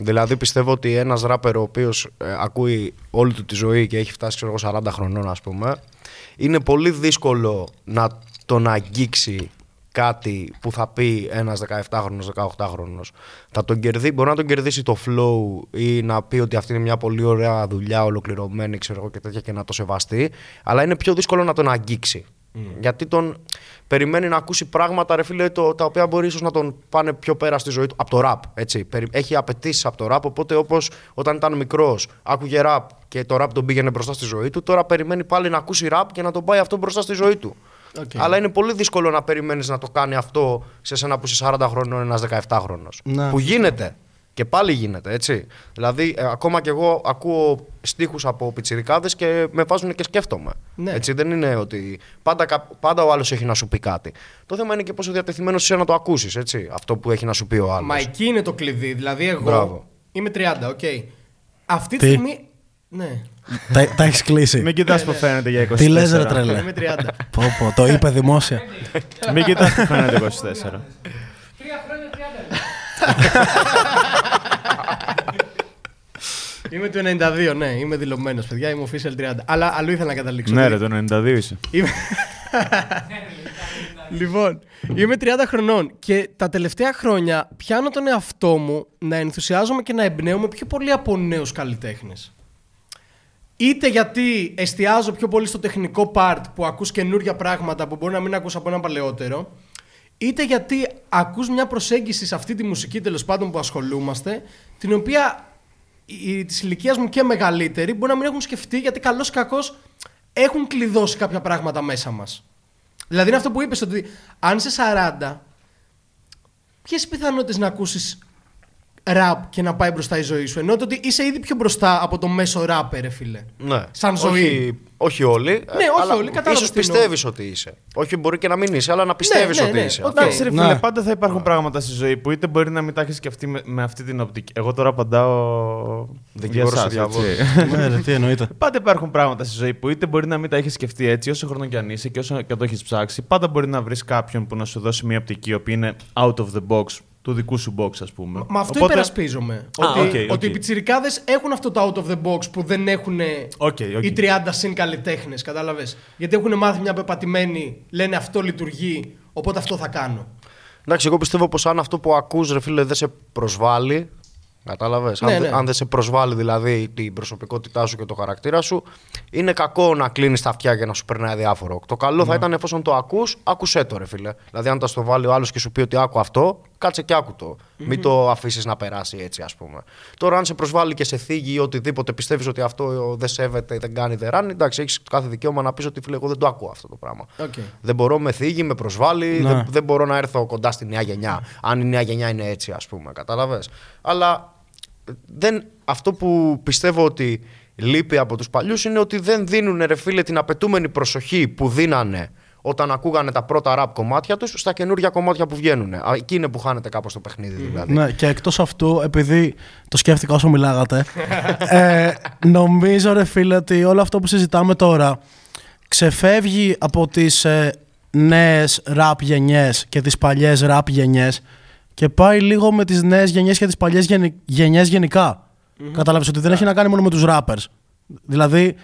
Δηλαδή πιστεύω ότι ένας ράπερ ο οποίος ε, ακούει όλη του τη ζωή και έχει φτάσει ξέρω, εγώ, 40 χρονών ας πούμε είναι πολύ δύσκολο να τον αγγίξει κάτι που θα πει ένας 17χρονος, 18χρονος. Θα τον κερδί, μπορεί να τον κερδίσει το flow ή να πει ότι αυτή είναι μια πολύ ωραία δουλειά, ολοκληρωμένη ξέρω εγώ και τέτοια και να το σεβαστεί, αλλά είναι πιο δύσκολο να τον αγγίξει. Γιατί τον περιμένει να ακούσει πράγματα, ρε φίλε, το, τα οποία μπορεί ίσως να τον πάνε πιο πέρα στη ζωή του. Από το ραπ. Έτσι. Περι- Έχει απαιτήσεις από το ραπ. Οπότε, όπως όταν ήταν μικρός, άκουγε ραπ και το ραπ τον πήγαινε μπροστά στη ζωή του, τώρα περιμένει πάλι να ακούσει ραπ και να τον πάει αυτό μπροστά στη ζωή του. Οκ. Αλλά είναι πολύ δύσκολο να περιμένεις να το κάνει αυτό σε σένα που είσαι 40 χρονών, ένας 17χρονο. Ναι. Που γίνεται. Και πάλι γίνεται, έτσι. Δηλαδή, ε, ακόμα και εγώ ακούω στίχους από πιτσιρικάδες και με βάζουν και σκέφτομαι. Ναι. Έτσι, δεν είναι ότι πάντα, κα- πάντα ο άλλος έχει να σου πει κάτι. Το θέμα είναι και πόσο διατεθειμένος είσαι να το ακούσεις, έτσι. Αυτό που έχει να σου πει ο άλλος. Μα εκεί είναι το κλειδί. Δηλαδή, εγώ Μπράβο. είμαι 30, οκ. Αυτή τη Τι; στιγμή. Ναι, τα, τα έχεις κλείσει. Μην κοιτάς που φαίνεται για 24. Τι λες ρε τρελέ; είμαι 30. πω, πω, το είπε δημόσια. Μην κοιτάς που φαίνεται 24. Τρία χρόνια, 30 λεπτά. Είμαι του 92, ναι, είμαι δηλωμένος, παιδιά. Είμαι official 30. Αλλά αλλού ήθελα να καταλήξω. ναι, Δηλαδή, ρε, το 92 είσαι. Είμαι... λοιπόν, είμαι 30 χρονών και τα τελευταία χρόνια πιάνω τον εαυτό μου να ενθουσιάζομαι και να εμπνέομαι πιο πολύ από νέους καλλιτέχνες. Είτε γιατί εστιάζω πιο πολύ στο τεχνικό part που ακούς καινούργια πράγματα που μπορεί να μην ακούς από ένα παλαιότερο, είτε γιατί ακούς μια προσέγγιση σε αυτή τη μουσική τέλος πάντων που ασχολούμαστε, την οποία της ηλικίας μου και μεγαλύτεροι μπορεί να μην έχουν σκεφτεί γιατί καλός ή κακός έχουν κλειδώσει κάποια πράγματα μέσα μας. Δηλαδή είναι αυτό που είπες ότι αν είσαι 40, ποιες πιθανότητες να ακούσεις ραπ και να πάει μπροστά η ζωή σου. Ενώ το ότι είσαι ήδη πιο μπροστά από το μέσο rapper, ρε φίλε. Ναι. Σαν ζωή. Όχι, όχι όλοι. Ναι, όχι όλοι, κατάλαβα Ίσως τι εννοώ. πιστεύεις ότι είσαι. Όχι, μπορεί και να μην είσαι, αλλά να πιστεύεις ναι, ότι ναι. είσαι. Οκ. Αυτό. Εντάξει, ρε Ναι. φίλε, πάντα θα υπάρχουν πράγματα στη ζωή που είτε μπορεί να μην τα έχεις σκεφτεί με, με αυτή την οπτική. Εγώ τώρα απαντάω. Δικηγόρος για του εσάς, διαβόλου. έτσι. ναι, ρε, τι εννοείται. Πάντα υπάρχουν πράγματα στη ζωή που είτε μπορεί να μην τα έχεις σκεφτεί έτσι, όσο χρόνο κι αν είσαι και όσο και το έχεις ψάξει. Πάντα μπορεί να βρεις κάποιον που να σου δώσει μια οπτική, η οποία είναι out of the box, του δικού σου box, ας πούμε. Μα αυτό Οπότε- υπερασπίζομαι. Α, ότι, οκ, οκ. ότι οι πιτσιρικάδες έχουν αυτό το out of the box που δεν έχουν Οκ, οκ. οι 30 συν καλλιτέχνες, κατάλαβες. Γιατί έχουν μάθει μια πεπατημένη, λένε αυτό λειτουργεί, οπότε αυτό θα κάνω. Εντάξει, εγώ πιστεύω πως αν αυτό που ακούς, ρε φίλε, δεν σε προσβάλλει, κατάλαβες, Ναι, αν, δε- ναι. αν δεν σε προσβάλλει δηλαδή την προσωπικότητά σου και το χαρακτήρα σου, είναι κακό να κλείνεις τα αυτιά για να σου περνάει διάφορο. Το καλό Ναι. θα ήταν εφόσον το ακούς, άκουσέ το ρε φίλε. Δηλαδή αν θα στο βάλει ο άλλος και σου πει ότι άκου αυτό, κάτσε και άκου το. Μην το αφήσεις να περάσει έτσι ας πούμε. Τώρα αν σε προσβάλλει και σε θίγει ή οτιδήποτε πιστεύεις ότι αυτό δεν σέβεται, δεν κάνει, δεν ράνει, εντάξει, έχεις κάθε δικαίωμα να πεις ότι φίλε εγώ δεν το ακούω αυτό το πράγμα. Οκ. Δεν μπορώ, με θίγει, με προσβάλλει, Ναι. δεν, δεν μπορώ να έρθω κοντά στη νέα γενιά. Αν η νέα γενιά είναι έτσι, ας πούμε, κατάλαβες. Αλλά δεν, αυτό που πιστεύω ότι λείπει από τους παλιούς είναι ότι δεν δίνουν ρε φίλε την απαιτούμενη προσοχή που δίνανε όταν ακούγανε τα πρώτα ραπ κομμάτια τους στα καινούργια κομμάτια που βγαίνουν. Α, Εκεί είναι που χάνεται κάπως το παιχνίδι δηλαδή. Ναι, και εκτός αυτού, επειδή το σκέφτηκα όσο μιλάγατε, ε, νομίζω ρε φίλε ότι όλο αυτό που συζητάμε τώρα ξεφεύγει από τις ε, νέες ραπ γενιές και τις παλιές ραπ γενιές και πάει λίγο με τις νέες γενιές και τις παλιές γενι, γενιές γενικά. Κατάλαβες ότι δεν έχει να κάνει μόνο με τους rappers. Δηλαδή,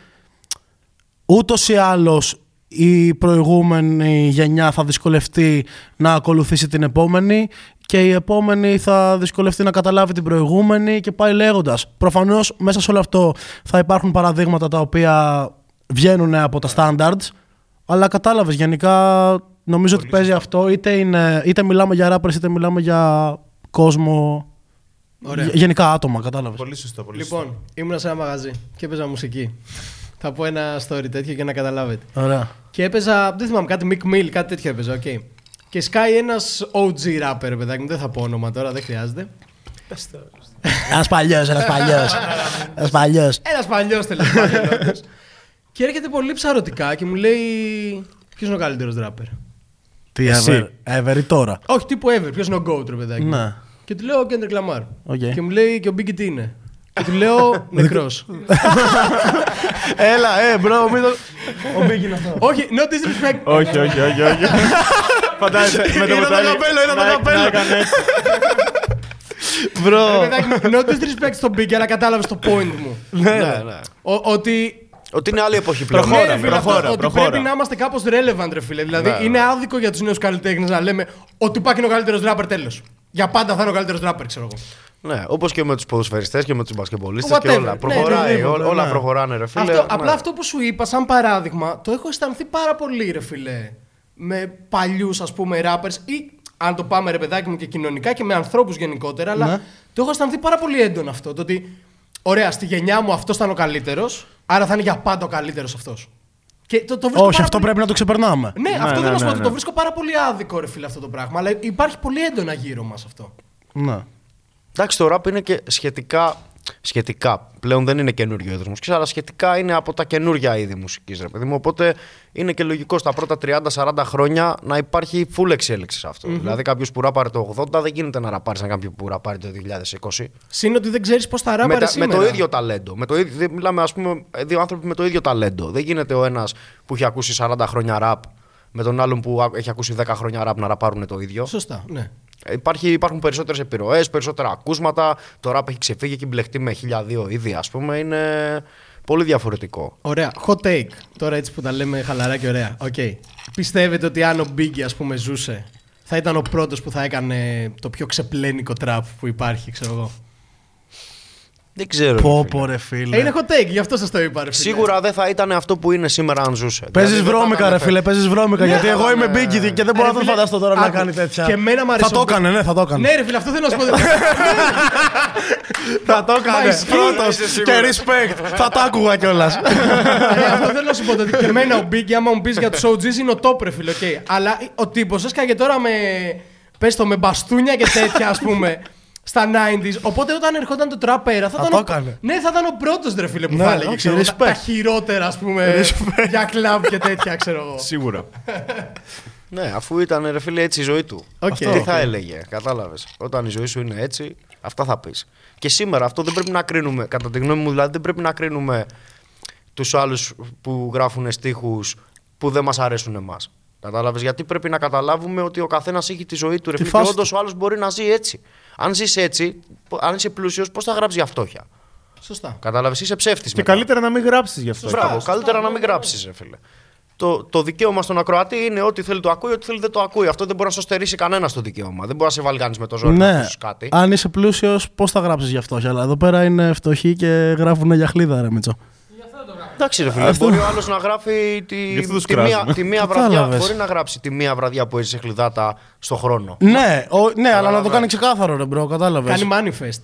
ούτως ή άλλως η προηγούμενη γενιά θα δυσκολευτεί να ακολουθήσει την επόμενη και η επόμενη θα δυσκολευτεί να καταλάβει την προηγούμενη και πάει λέγοντας. Προφανώς μέσα σε όλο αυτό θα υπάρχουν παραδείγματα τα οποία βγαίνουν από τα standards αλλά κατάλαβες γενικά νομίζω ότι παίζει αυτό είτε, είναι, είτε μιλάμε για rappers είτε μιλάμε για κόσμο Ωραία. γε- γενικά άτομα κατάλαβες. Πολύ σωστό, πολύ σωστό. Λοιπόν, ήμουνα σε ένα μαγαζί και έπαιζα μουσική. Θα πω ένα story τέτοιο για να καταλάβετε. Ωραία. Και έπαιζα, δεν θυμάμαι, κάτι Meek Mill, κάτι τέτοιο έπαιζα, οκ. Και σκάει ένας OG rapper, παιδάκι μου, δεν θα πω όνομα τώρα, δεν χρειάζεται. Ένας παλιός, ένας παλιός. ένας παλιός. Ένας παλιός τέλος πάντων. και έρχεται πολύ ψαρωτικά και μου λέει. Ποιος είναι ο καλύτερος rapper; Τι Εσύ. ever, ever ή τώρα; Όχι, τύπου ever. Ποιος είναι ο GOAT, ρε παιδάκι. μου. Ναι. Και του λέω ο Kendrick Lamar. Οκ. Και μου λέει και ο Biggie τι είναι; Και του λέω νεκρό. Έλα, ε, μπρο, μην το... Ο Μπίγκι είναι αυτό. όχι, no disrespect. όχι, όχι, όχι, όχι. Φαντάζεσαι με το Είναι το ποτάμι καπέλο, είναι το να- καπέλο. Να έκανε έτσι. Ρε Μπρο. παιδάκι μου, no disrespect στον Biggie, αλλά κατάλαβες το point μου. ναι, ναι. Ο- ότι Ότι είναι άλλη εποχή πλέον. Ναι, Προχώρα, ρε φίλε, αυτό, προχώρα, ότι προχώρα. πρέπει να είμαστε κάπως relevant, ρε φίλε. Δηλαδή, Ναι, είναι άδικο για τους νέους καλλιτέχνες να λέμε ότι Tupac είναι ο καλύτερος rapper τέλος. Για πάντα θα είναι ο καλύτερος rapper, ξέρω εγώ. Ναι, όπως και με τους ποδοσφαιριστές και με τους μπασκεμπολίστες και Whatever. όλα. Ναι, Προχωράει, οτιδήποτε, ό- όλα ναι. προχωράνε, ρε φίλε. Αυτό, Ναι. Απλά αυτό που σου είπα, σαν παράδειγμα, το έχω αισθανθεί πάρα πολύ, ρε φιλέ. Με παλιούς, ας πούμε, rappers ή αν το πάμε, ρε παιδάκι μου, και κοινωνικά και με ανθρώπους γενικότερα. Αλλά Ναι. το έχω αισθανθεί πάρα πολύ έντονο αυτό. Το ότι, ωραία, στη γενιά μου αυτός ήταν ο καλύτερος, άρα θα είναι για πάντα ο καλύτερος αυτός. Και το, το βρίσκω Όχι, πάρα αυτό πολύ- πρέπει να το ξεπερνάμε. Ναι, Ναι, αυτό ναι, θέλω να σου ναι, πω. ναι. Το βρίσκω πάρα πολύ άδικο, ρε φίλε, αυτό το πράγμα. Αλλά υπάρχει πολύ έντονα γύρω μας αυτό. Ναι. Εντάξει, το rap είναι και σχετικά. Σχετικά. Πλέον δεν είναι καινούριο είδο μουσική, αλλά σχετικά είναι από τα καινούργια είδη μουσικής, ρε παιδί μου. Οπότε είναι και λογικό στα πρώτα 30-40 χρόνια να υπάρχει full εξέλιξη σε αυτό. Δηλαδή, κάποιος που ράπαρε το 80 δεν γίνεται να ραπάρεις σαν κάποιον που ραπάρει το 2020. Συν ότι δεν ξέρεις πώς θα με, ράπαρε τα- με σήμερα. το ίδιο ταλέντο. Με το ίδιο, δεν μιλάμε, ας πούμε, δύο άνθρωποι με το ίδιο ταλέντο. Δεν γίνεται ο ένας που έχει ακούσει 40 χρόνια ραπ με τον άλλον που α- έχει ακούσει 10 χρόνια ραπ να ραπάρουν το ίδιο. Σωστά, ναι. Υπάρχει, υπάρχουν περισσότερες επιρροές, περισσότερα ακούσματα. Το ραπ έχει ξεφύγει και μπλεχτεί με χίλια δύο είδη, ας πούμε. Είναι πολύ διαφορετικό. Ωραία. Hot take. Τώρα έτσι που τα λέμε χαλαρά και ωραία. Οκ. Πιστεύετε ότι αν ο Biggie, ας πούμε, ζούσε, θα ήταν ο πρώτος που θα έκανε το πιο ξεπλένικο τραπ που υπάρχει, ξέρω εγώ; Δεν ξέρω. Πω, ρε φίλε. πω, ρε φίλε. Ε, είναι hot take, γι' αυτό σας το είπα, ρε φίλε. Σίγουρα δεν θα ήταν αυτό που είναι σήμερα αν ζούσε. Παίζεις Δηλαδή, δεν θα βρώμικα, ήταν ρε φίλε, παίζεις βρώμικα. Ναι, γιατί εγώ αλλά είμαι ναι. Biggie και δεν μπορώ Ρε να το φίλε, φανταστώ τώρα να άκου, κάνει τέτοια. και εμένα μ' Θα αρέσει το ο έκανε, ναι, θα το έκανε. Ναι, ρε φίλε, αυτό θέλω να σου πω. Θα το έκανε. ισχύει. Πρώτος Είσαι και σίγουρος. respect. Θα το άκουγα κιόλας. Ε, αυτό θέλω να σου πω. Ότι και εμένα ο Biggie, άμα μου πεις για τους OGs, είναι ο top, ρε φίλε. οκ. Αλλά ο τύπος έσκαγε τώρα με. Πες το με μπαστούνια και τέτοια, ας πούμε. Στα 90s. Οπότε όταν ερχόταν το trap era, θα, Θα ήταν. το ο... έκανε. Ναι, θα ήταν ο πρώτος ρε φίλε που Ναι, θα έλεγε. όχι, ξέρω, τα, respect. τα χειρότερα, ας πούμε. για κλαμπ και τέτοια, ξέρω εγώ. Σίγουρα. Ναι, αφού ήταν ρε φίλε έτσι η ζωή του. Οκ. Αυτό τι θα έλεγε, κατάλαβες. Όταν η ζωή σου είναι έτσι, αυτά θα πεις. Και σήμερα αυτό δεν πρέπει να κρίνουμε, κατά τη γνώμη μου δηλαδή, δεν πρέπει να κρίνουμε τους άλλους που γράφουν στίχους που δεν μας αρέσουν εμάς. Κατάλαβες. Γιατί πρέπει να καταλάβουμε ότι ο καθένας έχει τη ζωή του. Ρε Τη φίλε, και φάση όντως ο άλλος μπορεί να ζει έτσι. Αν ζεις έτσι, αν είσαι πλούσιος, πώς θα γράψεις για φτώχεια; Σωστά. Κατάλαβες, είσαι ψεύτης. Και καλύτερα να μην γράψεις γι' αυτό. Μπράβο, καλύτερα να μην γράψεις, ρε φίλε. Το, το δικαίωμα στον ακροατή είναι ότι θέλει το ακούει, ότι θέλει δεν το ακούει. Αυτό δεν μπορεί να σου στερήσει κανένας το δικαίωμα. Δεν μπορεί να σε βάλει κανείς με το ζόρι να Ναι, ακούσεις κάτι. αν είσαι πλούσιος, πώς θα γράψεις γι' αυτό. Αλλά εδώ πέρα είναι φτωχοί και γράφουν για χλίδα, ρε Μίτσο. Εντάξει, ρε φίλε. Αυτό- Μπορεί ο άλλος να γράφει τη, Γι' αυτό τους τη, μία, κράζουμε. τη μία βραδιά. Κατάλαβες. Μπορεί να γράψει τη μία βραδιά που έζησε χλιδάτα στο χρόνο. Ναι, ο, ναι αλλά να το Κατάλαβες. κάνει ξεκάθαρο, ρε bro, κατάλαβες. Κάνει manifest.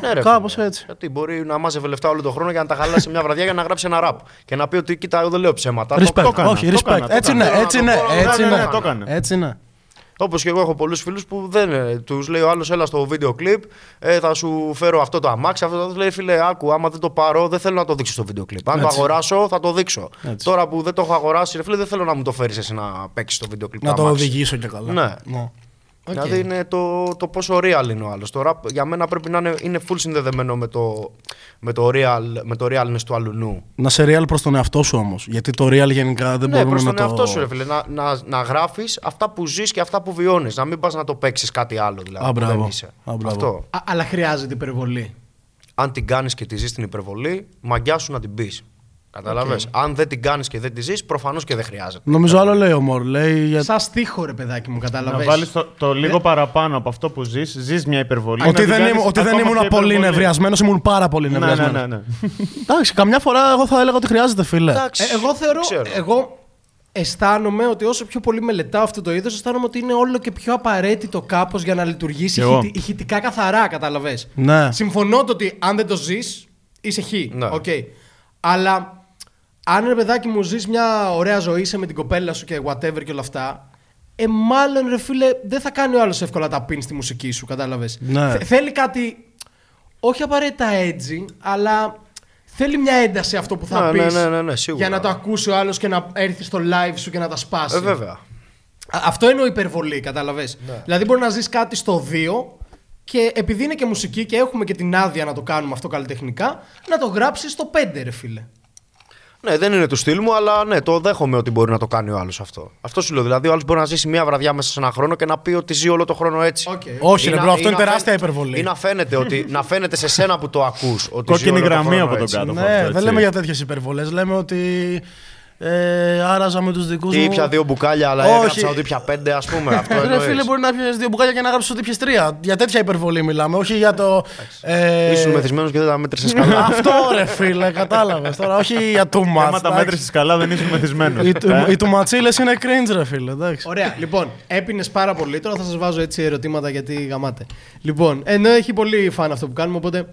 ναι, ρε, Κάπως φίλε. έτσι. Γιατί μπορεί να μάζευε λεφτά όλο τον χρόνο για να τα χαλάσει μια βραδιά για να γράψει ένα ραπ. Και να πει ότι κοίτα, εγώ δεν λέω ψέματα. Το- Respect. το έκανα, Όχι, το respect. έκανα, το Έτσι έκανα. είναι, έτσι είναι, Ναι, ναι, ναι, έτσι ναι, είναι. ναι, το έκανε. Έτσι είναι. Όπως και εγώ έχω πολλούς φίλους που δεν τους λέει ο άλλος, έλα στο βίντεο κλιπ, ε, θα σου φέρω αυτό το αμάξι. Αυτό το λέει, φίλε, άκου, άμα δεν το πάρω, δεν θέλω να το δείξω στο βίντεο κλιπ. Αν το Έτσι. αγοράσω, θα το δείξω. Έτσι. Τώρα που δεν το έχω αγοράσει, ρε φίλε, δεν θέλω να μου το φέρεις εσύ να παίξεις στο βίντεο κλιπ. Να το αμάξι. οδηγήσω και καλά. Ναι. Οκ. Δηλαδή είναι το, το πόσο real είναι ο άλλος. Το rap για μένα πρέπει να είναι, είναι full συνδεδεμένο με το, με το, real, με το realness του αλλουνού. Να 'σαι real προς τον εαυτό σου όμως. Γιατί το real γενικά δεν ναι, μπορούμε προς να τον το. εαυτό σου, ρε φίλε. Να, να, να γράφεις αυτά που ζεις και αυτά που βιώνεις. Να μην πας να το παίξεις κάτι άλλο. Δηλαδή, Α, που δεν μπράβο. είσαι. Α, μπράβο. Αυτό. Α, αλλά χρειάζεται υπερβολή. Αν την κάνεις και τη ζεις την υπερβολή, μαγκιά σου να την πεις. Κατάλαβε. Αν δεν την κάνεις και δεν τη ζεις, προφανώς και δεν χρειάζεται. Νομίζω άλλο λέει ο Μωρ. Λέει για... Σαν στίχο, ρε παιδάκι μου, Να κατάλαβε. βάλεις το, το λίγο παραπάνω από αυτό που ζεις, ζεις μια υπερβολή. Ότι να την δεν, κάνεις ήμουν, ότι δεν ακόμα ήμουν πιο πολύ υπερβολή. νευριασμένος, ήμουν πάρα πολύ Ναι, ναι, νευριασμένος. ναι, ναι. Εντάξει, καμιά φορά εγώ θα έλεγα ότι χρειάζεται, φίλε. Εντάξει, Ε, εγώ θεωρώ. ξέρω. Εγώ αισθάνομαι ότι όσο πιο πολύ μελετάω αυτό το είδος, αισθάνομαι ότι είναι όλο και πιο απαραίτητο κάπως για να λειτουργήσει Κι εγώ. ηχητι- ηχητικά καθαρά, κατάλαβε. Ναι. Συμφωνώ το ότι αν δεν το ζεις, είσαι χ. Ναι. Οκ. Αλλά αν ρε παιδάκι μου ζεις μια ωραία ζωή, είσαι με την κοπέλα σου και whatever και όλα αυτά. Ε, μάλλον ρε φίλε, δεν θα κάνει ο άλλος εύκολα tap in στη μουσική σου, κατάλαβες. Ναι. θέλει κάτι. Όχι απαραίτητα έτσι, αλλά θέλει μια ένταση αυτό που θα Ναι, πεις ναι, ναι, ναι, ναι, σίγουρα. για να το ακούσει ο άλλος και να έρθει στο live σου και να τα σπάσει. Ε, βέβαια. Α- Αυτό εννοώ υπερβολή, κατάλαβες. Ναι. Δηλαδή, μπορεί να ζεις κάτι στο 2 και επειδή είναι και μουσική και έχουμε και την άδεια να το κάνουμε αυτό καλλιτεχνικά, να το γράψεις στο 5, ρε φίλε. Ναι, δεν είναι του στυλ μου, αλλά ναι, το δέχομαι ότι μπορεί να το κάνει ο άλλος αυτό. Αυτό σου λέω. Δηλαδή, ο άλλος μπορεί να ζήσει μία βραδιά μέσα σε ένα χρόνο και να πει ότι ζει όλο το χρόνο έτσι. Οκ. Όχι, Ή ρε να- bro, ή αυτό είναι να τεράστια φαίν- υπερβολή. Ή να φαίνεται, ότι, να φαίνεται σε σένα που το ακούς. Κόκκινη γραμμή από τον κάτω. Ναι, αυτό, δεν έτσι. λέμε για τέτοιες υπερβολές. Λέμε ότι ε, άραζα με τους δικούς μου. Ή ήπια δύο μπουκάλια, αλλά Όχι. έγραψα ότι ήπια πέντε, ας πούμε. Αυτό Ρε εννοείς. φίλε, μπορεί να πιει δύο μπουκάλια και να γράψεις ότι πιει τρία. Για τέτοια υπερβολή μιλάμε, όχι για το. Ε, Ήσουν μεθυσμένος και δεν τα μέτρησες καλά. Αυτό ρε φίλε, κατάλαβες τώρα. Όχι για too much. Άμα τα εντάξει. μέτρησες καλά, δεν ήσουν μεθυσμένος. Οι, του- οι τουματσίλε είναι cringe, ρε φίλε. Εντάξει. Ωραία, λοιπόν, έπινες πάρα πολύ. Τώρα θα σας βάζω έτσι ερωτήματα γιατί γαμάτε. Λοιπόν, ενώ έχει πολύ φαν αυτό που κάνουμε, οπότε.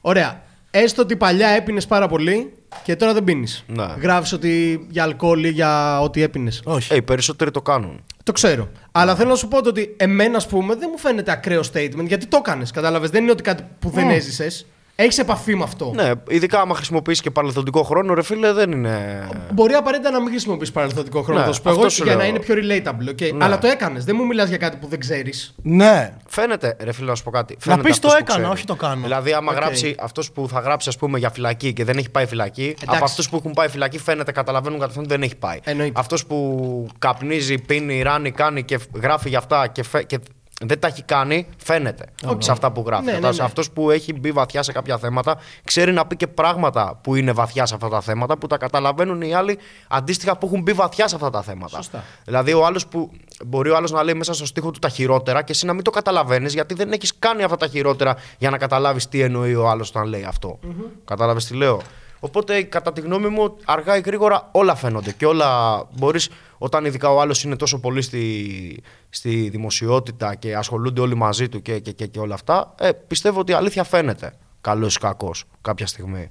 Ωραία. Έστω ότι παλιά έπινες πάρα πολύ και τώρα δεν πίνεις. Ναι. Γράφεις ότι για αλκοόλ ή για ό,τι έπινες. Όχι. Ε, οι περισσότεροι το κάνουν. Το ξέρω. Αλλά θέλω να σου πω το ότι εμένα, ας πούμε, δεν μου φαίνεται ακραίο statement γιατί το έκανες. Κατάλαβες. Δεν είναι ότι κάτι που δεν έζησες. Έχεις επαφή με αυτό. Ναι, ειδικά άμα χρησιμοποιήσει και παρελθοντικό χρόνο, ρε φίλε, δεν είναι. Μπορεί απαραίτητα να μην χρησιμοποιήσει παρελθοντικό χρόνο, Ναι, θα σου πω εγώ, αυτό σου για να λέω. είναι πιο relatable. Okay? Ναι. Αλλά το έκανες. Δεν μου μιλάς για κάτι που δεν ξέρεις. Ναι. Φαίνεται, ρε φίλε, να σου πω κάτι. Να Φαίνεται πεις το αυτός που έκανα, ξέρει. όχι το κάνω. Δηλαδή, άμα Οκ. γράψει αυτός που θα γράψει, ας πούμε, για φυλακή και δεν έχει πάει φυλακή, Εντάξει. από αυτούς που έχουν πάει φυλακή φαίνεται, καταλαβαίνουν κατευθείαν ότι δεν έχει πάει. Εννοείται. Αυτός που καπνίζει, πίνει, ράβει, κάνει και γράφει για αυτά και, φε- και δεν τα έχει κάνει, φαίνεται σε αυτά που γράφει. Ναι, ναι, Κατάλαβες. ναι. Αυτός που έχει μπει βαθιά σε κάποια θέματα, ξέρει να πει και πράγματα που είναι βαθιά σε αυτά τα θέματα, που τα καταλαβαίνουν οι άλλοι αντίστοιχα που έχουν μπει βαθιά σε αυτά τα θέματα. Σωστά. Δηλαδή, ο άλλος που μπορεί ο άλλος να λέει μέσα στο στίχο του τα χειρότερα και εσύ να μην το καταλαβαίνεις, γιατί δεν έχεις κάνει αυτά τα χειρότερα για να καταλάβεις τι εννοεί ο άλλος όταν λέει αυτό. Κατάλαβες τι λέω; Οπότε, κατά τη γνώμη μου, αργά ή γρήγορα όλα φαίνονται και όλα μπορείς, όταν ειδικά ο άλλος είναι τόσο πολύ στη, στη δημοσιότητα και ασχολούνται όλοι μαζί του και, και, και, και όλα αυτά, ε, πιστεύω ότι η αλήθεια φαίνεται. Καλός ή κακός κάποια στιγμή.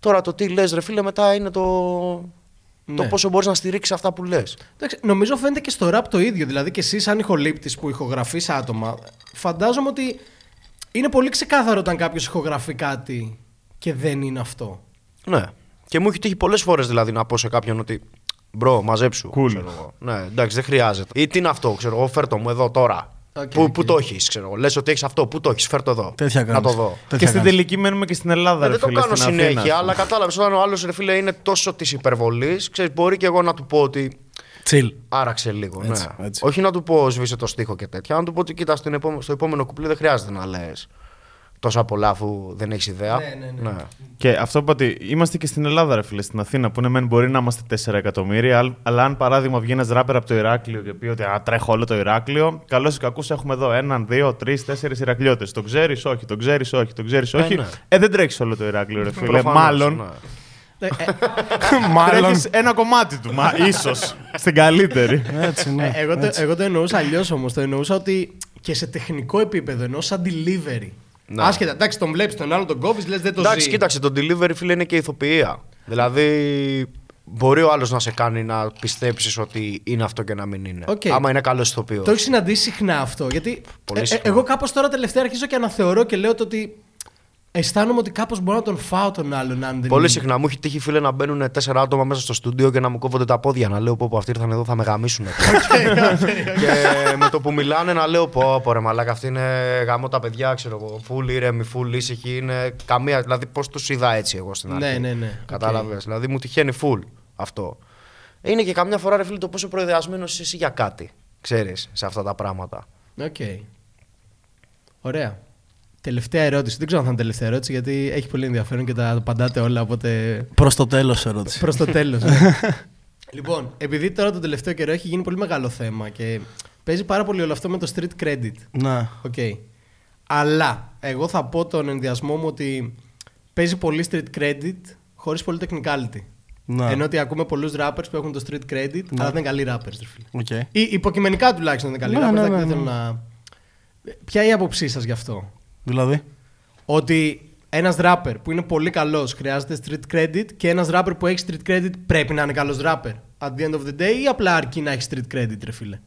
Τώρα το τι λες ρε φίλε μετά είναι το, το Ναι. πόσο μπορείς να στηρίξεις αυτά που λες. Εντάξει, νομίζω φαίνεται και στο rap το ίδιο. Δηλαδή και εσύ, σαν ηχολήπτης που ηχογραφείς άτομα, φαντάζομαι ότι είναι πολύ ξεκάθαρο όταν κάποιος ηχογραφεί κάτι και δεν είναι αυτό. Ναι. Και μου έχει τύχει πολλές φορές δηλαδή να πω σε κάποιον ότι. Bro, μαζέψου. Cool. Ξέρω εγώ. Ναι, εντάξει, δεν χρειάζεται. Ή τι είναι αυτό, ξέρω εγώ, φέρ το μου εδώ τώρα. Οκ, πού, οκ. πού το έχεις, ξέρω εγώ. Λες ότι έχεις αυτό, πού το έχεις, φέρ το εδώ. Τέτοια να κάνεις. το δω. Τέτοια Και στην κάνεις. τελική μένουμε και στην Ελλάδα, Ε, ρε δεν το φίλε, κάνω στην Αθήνα, συνέχεια, ας πούμε. αλλά κατάλαβες όταν ο άλλος ρε φίλε είναι τόσο της υπερβολής, ξέρεις, μπορεί και εγώ να του πω ότι Chill. άραξε λίγο. Έτσι, ναι. έτσι. Όχι να του πω σβήσε το στίχο και τέτοια, να του πω ότι κοίτα στην επόμε- στο επόμενο κουπλέ δεν χρειάζεται να λες τόσα πολλά αφού δεν έχεις ιδέα. Ναι, ναι, ναι. Και αυτό που είπα ότι είμαστε και στην Ελλάδα, ρε φίλε, στην Αθήνα, που ναι, μεν μπορεί να είμαστε 4 εκατομμύρια, αλ- αλλά αν παράδειγμα βγει ένας ράπερ από το Ηράκλειο και πει ότι α, τρέχω όλο το Ηράκλειο, καλώς ή κακούς έχουμε εδώ έναν, δύο, τρεις, τέσσερις Ηρακλειώτες. Το ξέρεις, όχι, το ξέρεις, όχι, το ξέρεις, όχι. ναι. Ε, δεν τρέχεις όλο το Ηράκλειο, ρε φίλε. Προφανώς, Μάλλον. ναι. Ε, ε, Μάλλον. Τρέχεις ένα κομμάτι του, μα ίσως. στην καλύτερη. Έτσι, ναι. ε, εγώ, το, Έτσι. εγώ το εννοούσα αλλιώς όμως. Το εννοούσα ότι και σε τεχνικό επίπεδο, ενώ σαν delivery. Ναι. Άσχετα, εντάξει, τον βλέπεις τον άλλον, τον κόβεις, λες δεν το Εντάξει, ζει. κοίταξε, το delivery φίλε είναι και ηθοποιία. Δηλαδή, μπορεί ο άλλος να σε κάνει να πιστέψεις ότι είναι αυτό και να μην είναι. Οκ. Άμα είναι καλός ηθοποιός. Το έχεις συναντήσει συχνά αυτό. Γιατί Πολύ ε, ε, συχνά. εγώ κάπως τώρα τελευταία αρχίζω και αναθεωρώ και λέω το ότι αισθάνομαι ότι κάπως μπορώ να τον φάω τον άλλον αν δεν Πολύ είναι. συχνά μου έχει τύχει φίλε να μπαίνουν τέσσερα άτομα μέσα στο στούντιο και να μου κόβονται τα πόδια. Να λέω πω, πω αυτοί ήρθαν εδώ θα με γαμήσουν. και με το που μιλάνε να λέω πω, πω ρε μαλάκα αυτοί είναι γαμώ τα παιδιά, ξέρω εγώ. Φουλ ήρεμοι, φουλ ήσυχοι. Είναι καμία. Δηλαδή πώς τους είδα έτσι εγώ στην αρχή. Ναι, ναι, ναι. Κατάλαβες. Δηλαδή μου τυχαίνει φουλ αυτό. Είναι και καμιά φορά ρε φίλε το πόσο προϊδεασμένος είσαι εσύ για κάτι. Ξέρεις σε αυτά τα πράγματα. Οκ. Ωραία. Τελευταία ερώτηση. Δεν ξέρω αν θα είναι τελευταία ερώτηση γιατί έχει πολύ ενδιαφέρον και τα απαντάτε όλα. Οπότε Προς το τέλος ερώτηση. προς το τέλος. λοιπόν, επειδή τώρα το τελευταίο καιρό έχει γίνει πολύ μεγάλο θέμα και παίζει πάρα πολύ όλο αυτό με το street credit. Ναι. Οκ. Αλλά εγώ θα πω τον ενδοιασμό μου ότι παίζει πολύ street credit χωρίς πολύ technicality. Ναι. Ενώ ότι ακούμε πολλούς rappers που έχουν το street credit, αλλά δεν είναι καλοί rappers. Ρε φίλε. Οκ. Ή υποκειμενικά τουλάχιστον δεν είναι καλοί Ναι, rappers. ναι, εντάξει, ναι, δεν ναι. θέλω να. Ποια είναι η άποψή σας γι' αυτό; Δηλαδή. Ότι ένας rapper που είναι πολύ καλός χρειάζεται street credit και ένας rapper που έχει street credit πρέπει να είναι καλός rapper. At the end of the day ή απλά αρκεί να έχει street credit, ρε φίλε.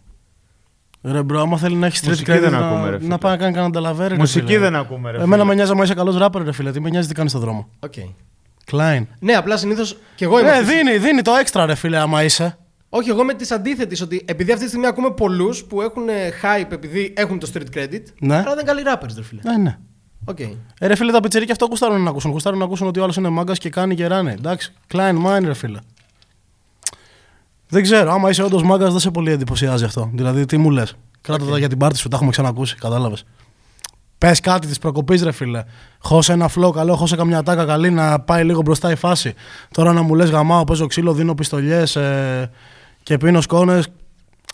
Ρε bro, άμα θέλει να έχει street Μουσική credit δεν να, ακούμε, ρε φίλε. να πάει να κάνει κανένα νταλαβέρι. ρε Μουσική φίλε. δεν ακούμε, ρε. Εμένα φίλε. με νοιάζει άμα είσαι καλός ράπερ, ρε φίλε. Τι με νοιάζει τι κάνει στον δρόμο. Okay. Κλάιν. Ναι, απλά συνήθως και εγώ είμαι. Ε, αυτής- δίνει, δίνει το έξτρα, ρε φίλε, άμα είσαι. Όχι, εγώ είμαι της αντίθετης ότι επειδή αυτή τη στιγμή ακούμε πολλούς που έχουν ε, hype επειδή έχουν το street credit, Ναι. αλλά δεν είναι καλοί rappers, ρε φίλε. Ναι, ναι. Οκ. Ε, ρε φίλε, τα πιτσερίκια αυτό γουστάρουν να ακούσουν. Γουστάρουν να ακούσουν ότι ο άλλος είναι μάγκας και κάνει και ράνει. Εντάξει. Κλάιν μάιν, ρε φίλε. Δεν ξέρω, άμα είσαι όντως μάγκας, δεν σε πολύ εντυπωσιάζει αυτό. Δηλαδή, τι μου λες. Κράτα τα για την πάρτη σου, τα έχουμε ξανακούσει, κατάλαβες. Πες κάτι της προκοπής, ρε φίλε. Χώσε ένα flow καλό, χώσε καμιά ατάκα καλή να πάει λίγο μπροστά η φάση. Τώρα να μου λες γαμάω, παίζω ξύλο, δίνω πιστολιές ε, και πίνω σκόνες.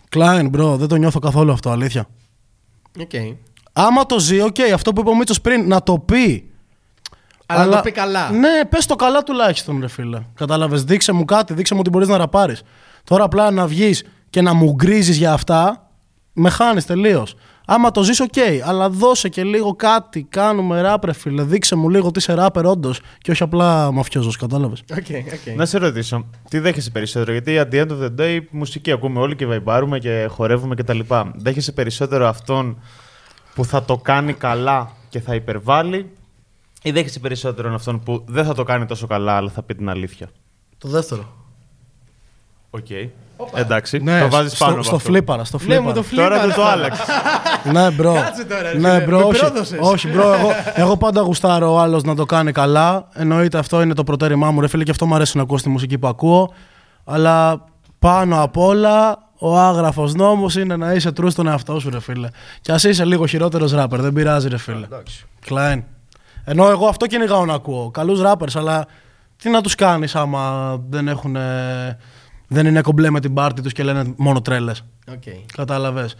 Κλάιν, bro, δεν το νιώθω καθόλου αυτό, αλήθεια. Οκ. Άμα το ζει, οκ, αυτό που είπε ο Μίτσος πριν, να το πει. Αλλά, να το πει καλά. Ναι, πες το καλά τουλάχιστον, ρε φίλε. Κατάλαβες. Δείξε μου κάτι, δείξε μου ότι μπορείς να ραπάρεις. Τώρα απλά να βγεις και να μου γκαρίζεις για αυτά, με χάνεις τελείως. Άμα το ζεις, οκ, αλλά δώσε και λίγο κάτι. Κάνουμε ραπ, ρε φίλε. Δείξε μου λίγο ότι είσαι ράπερ, όντως. Και όχι απλά μαφιόζος, κατάλαβες. Οκ, οκ. Να σε ρωτήσω, τι δέχεσαι περισσότερο, Γιατί at the end of the day μουσική ακούμε όλοι και βαϊμπάρουμε και χορεύουμε κτλ. Δέχεσαι περισσότερο αυτόν που θα το κάνει καλά και θα υπερβάλλει, ή δέχεσαι περισσότερο αυτόν που δεν θα το κάνει τόσο καλά, αλλά θα πει την αλήθεια; Το δεύτερο. Οκ. Εντάξει, Ναι, το βάζεις στο, πάνω. από στο αυτό. φλίπαρα, στο Ναι, φλίπαρα. μου το Τώρα φλίπαρα. δεν το άλλαξες. Ναι, bro. Κάτσε τώρα, ρε ναι, φίλε, bro, με όχι, πρόδωσες. όχι, bro. Εγώ, εγώ πάντα γουστάρω ο άλλος να το κάνει καλά. Εννοείται αυτό είναι το προτέρημά μου, ρε φίλε, και αυτό μου αρέσει να ακούω στη μουσική που ακούω. Αλλά πάνω απ' όλα, ο άγραφος νόμος είναι να είσαι true στον εαυτό σου, ρε φίλε. Και ας είσαι λίγο χειρότερος ράπερ, δεν πειράζει, ρε φίλε. Κλάιν. Ενώ εγώ αυτό κυνηγάω να ακούω. Καλούς rappers, αλλά τι να τους κάνεις άμα δεν έχουν. Δεν είναι κομπλέ με την πάρτη τους και λένε μόνο τρέλες. Οκ. Κατάλαβες.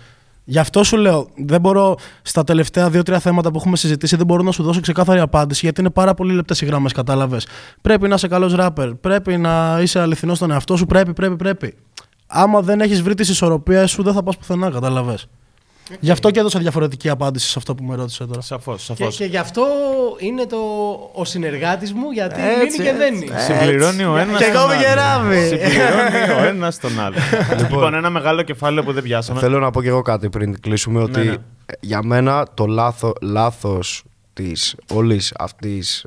Γι' αυτό σου λέω, δεν μπορώ στα τελευταία δύο-τρία θέματα που έχουμε συζητήσει, δεν μπορώ να σου δώσω ξεκάθαρη απάντηση γιατί είναι πάρα πολύ λεπτές οι γραμμές. Κατάλαβες. Πρέπει να είσαι καλός ράπερ. Πρέπει να είσαι αληθινός στον εαυτό σου. Πρέπει, πρέπει, πρέπει. Άμα δεν έχεις βρει τις ισορροπίες σου, δεν θα πας πουθενά. Κατάλαβες. Γι' αυτό και έδωσα διαφορετική απάντηση σε αυτό που με ρώτησε τώρα. Σαφώς, Και, σαφώς. και γι' αυτό είναι το, ο συνεργάτης μου γιατί Έτσι, λύνει και δένει. Συμπληρώνει ο ένας. Και εγώ με γεράβει. Συμπληρώνει ο ένας τον άλλο. λοιπόν, ένα μεγάλο κεφάλαιο που δεν πιάσαμε. Θέλω να πω και εγώ κάτι πριν κλείσουμε ότι Ναι, ναι. ε, για μένα το λάθο, λάθος της όλης αυτής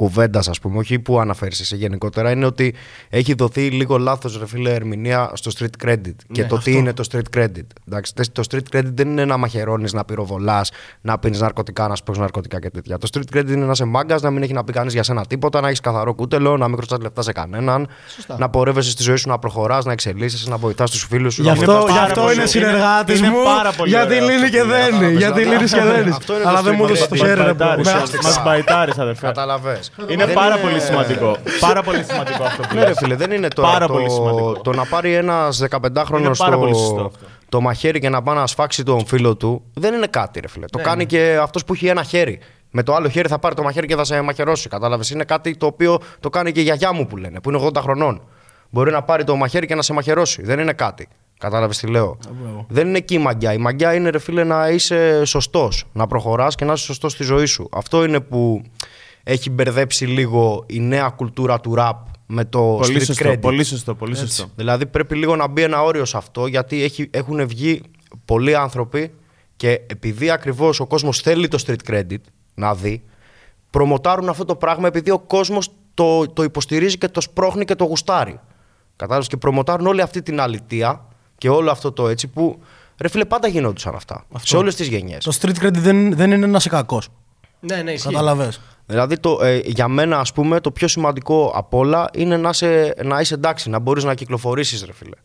κουβέντας ας πούμε, όχι που αναφέρεις εσύ γενικότερα, είναι ότι έχει δοθεί λίγο λάθος ρε φίλε ερμηνεία στο street credit και το τι είναι το street credit. Εντάξει, τε- το street credit δεν είναι να μαχαιρώνεις, να πυροβολάς, να πίνεις ναρκωτικά, να σπρώξεις ναρκωτικά και τέτοια. Το street credit είναι να είσαι μάγκας, να μην έχει να πει κανείς για σένα τίποτα, να έχεις καθαρό κούτελο, να μην χρωστάς λεφτά σε κανέναν, να πορεύεσαι στη ζωή σου, να προχωράς, να εξελίσσεσαι, να βοηθάς τους φίλους σου. Γι' να αυτό, βοηθάς γι' πάρα αυτό πολύ- είναι είναι- συνεργάτης είναι μου. πάρα πολύ Γιατί ωραίο λύνει αυτό και που λέει. δένει. Γιατί Αυτό- λύνει και δένεις. αυτό είναι το Αλλά δεν μου street έδωσες το credit. χέρι, ρε Μπαϊτάρεις, bro. Μας μπαϊτάρεις, αδερφέ. Καταλαβες. Είναι Δεν πάρα είναι- πολύ σημαντικό. Πάρα πολύ σημαντικό αυτό που Ναι, ρε λες. φίλε, δεν είναι τώρα Πάρα το, πολύ σημαντικό. το να πάρει ένας 15χρονο Είναι πάρα πολύ σωστό το, αυτό. το μαχαίρι και να πάει να σφάξει τον φίλο του. Δεν είναι κάτι, ρε φίλε. Ναι, Το κάνει και αυτός που έχει ένα χέρι. Με το άλλο χέρι θα πάρει το μαχαίρι και θα σε μαχαιρώσει. Κατάλαβες. Είναι κάτι το οποίο το κάνει και η γιαγιά μου που λένε, που είναι 80 χρονών. Μπορεί να πάρει το μαχαίρι και να σε μαχαιρώσει. Δεν είναι κάτι. Κατάλαβες τι λέω. Δεν είναι εκεί η μαγιά. Η μαγιά είναι, ρε φίλε, να είσαι σωστός. Να προχωράς και να είσαι σωστός στη ζωή σου. Αυτό είναι που έχει μπερδέψει λίγο η νέα κουλτούρα του rap με το Πολύ street σωστό, credit. πολύ σωστό, πολύ σωστό. Δηλαδή πρέπει λίγο να μπει ένα όριο σε αυτό γιατί έχει, έχουν βγει πολλοί άνθρωποι και επειδή ακριβώς ο κόσμος θέλει το street credit να δει, προμοτάρουν αυτό το πράγμα επειδή ο κόσμος το, το υποστηρίζει και το σπρώχνει και το γουστάρει. Κατάλαβες; Και προμοτάρουν όλη αυτή την αλητεία και όλο αυτό το έτσι που ρε φίλε πάντα γινόντουσαν αυτά. Σε όλες τις γενιές. Το street credit δεν, δεν είναι να είσαι κακός. Ναι, ναι, ισχύει. Καταλαβέ. Δηλαδή το, ε, για μένα ας πούμε το πιο σημαντικό απ' όλα είναι να είσαι, να είσαι εντάξει, να μπορείς να κυκλοφορήσεις ρε φίλε.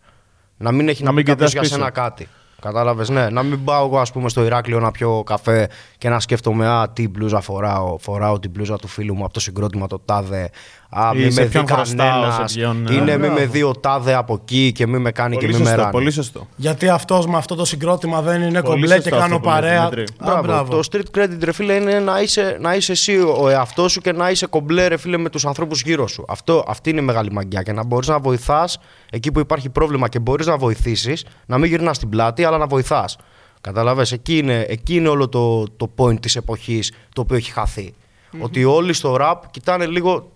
Να μην έχει Να να, μην πει κάποιος κοιτάς για πίσω. σένα κάτι. Κατάλαβες, ναι. Να μην πάω εγώ ας πούμε στο Ηράκλειο να πιω καφέ και να σκέφτομαι α, τι μπλούζα φοράω. Φοράω την μπλούζα του φίλου μου από το συγκρότημα το τάδε. Α, Ή μη σε με δει ποιον χρωστάω, κανένας. σε ποιον, ναι. Είναι μη Μπράβο. με δει ο τάδε από εκεί και μη με κάνει Πολύ και μη με σωστό, ράνει. πολύ σωστό. Γιατί αυτός με αυτό το συγκρότημα δεν είναι Πολύ κομπλέ και σωστό κάνω αυτό που λες, παρέα. Δημήτρη. Α, Μπράβο. Το street credit, ρε φίλε, είναι να είσαι, να είσαι εσύ ο εαυτός σου και να είσαι κομπλέ, ρε φίλε, με τους ανθρώπους γύρω σου. Αυτό, αυτή είναι η μεγάλη μαγιά. Και να μπορείς να βοηθάς εκεί που υπάρχει πρόβλημα και μπορείς να βοηθήσεις, να μην γυρνάς την πλάτη, αλλά να βοηθάς. Κατάλαβες, εκεί είναι, εκεί είναι όλο το, το point της εποχής το οποίο έχει χαθεί. Ότι όλοι στο rap κοιτάνε λίγο,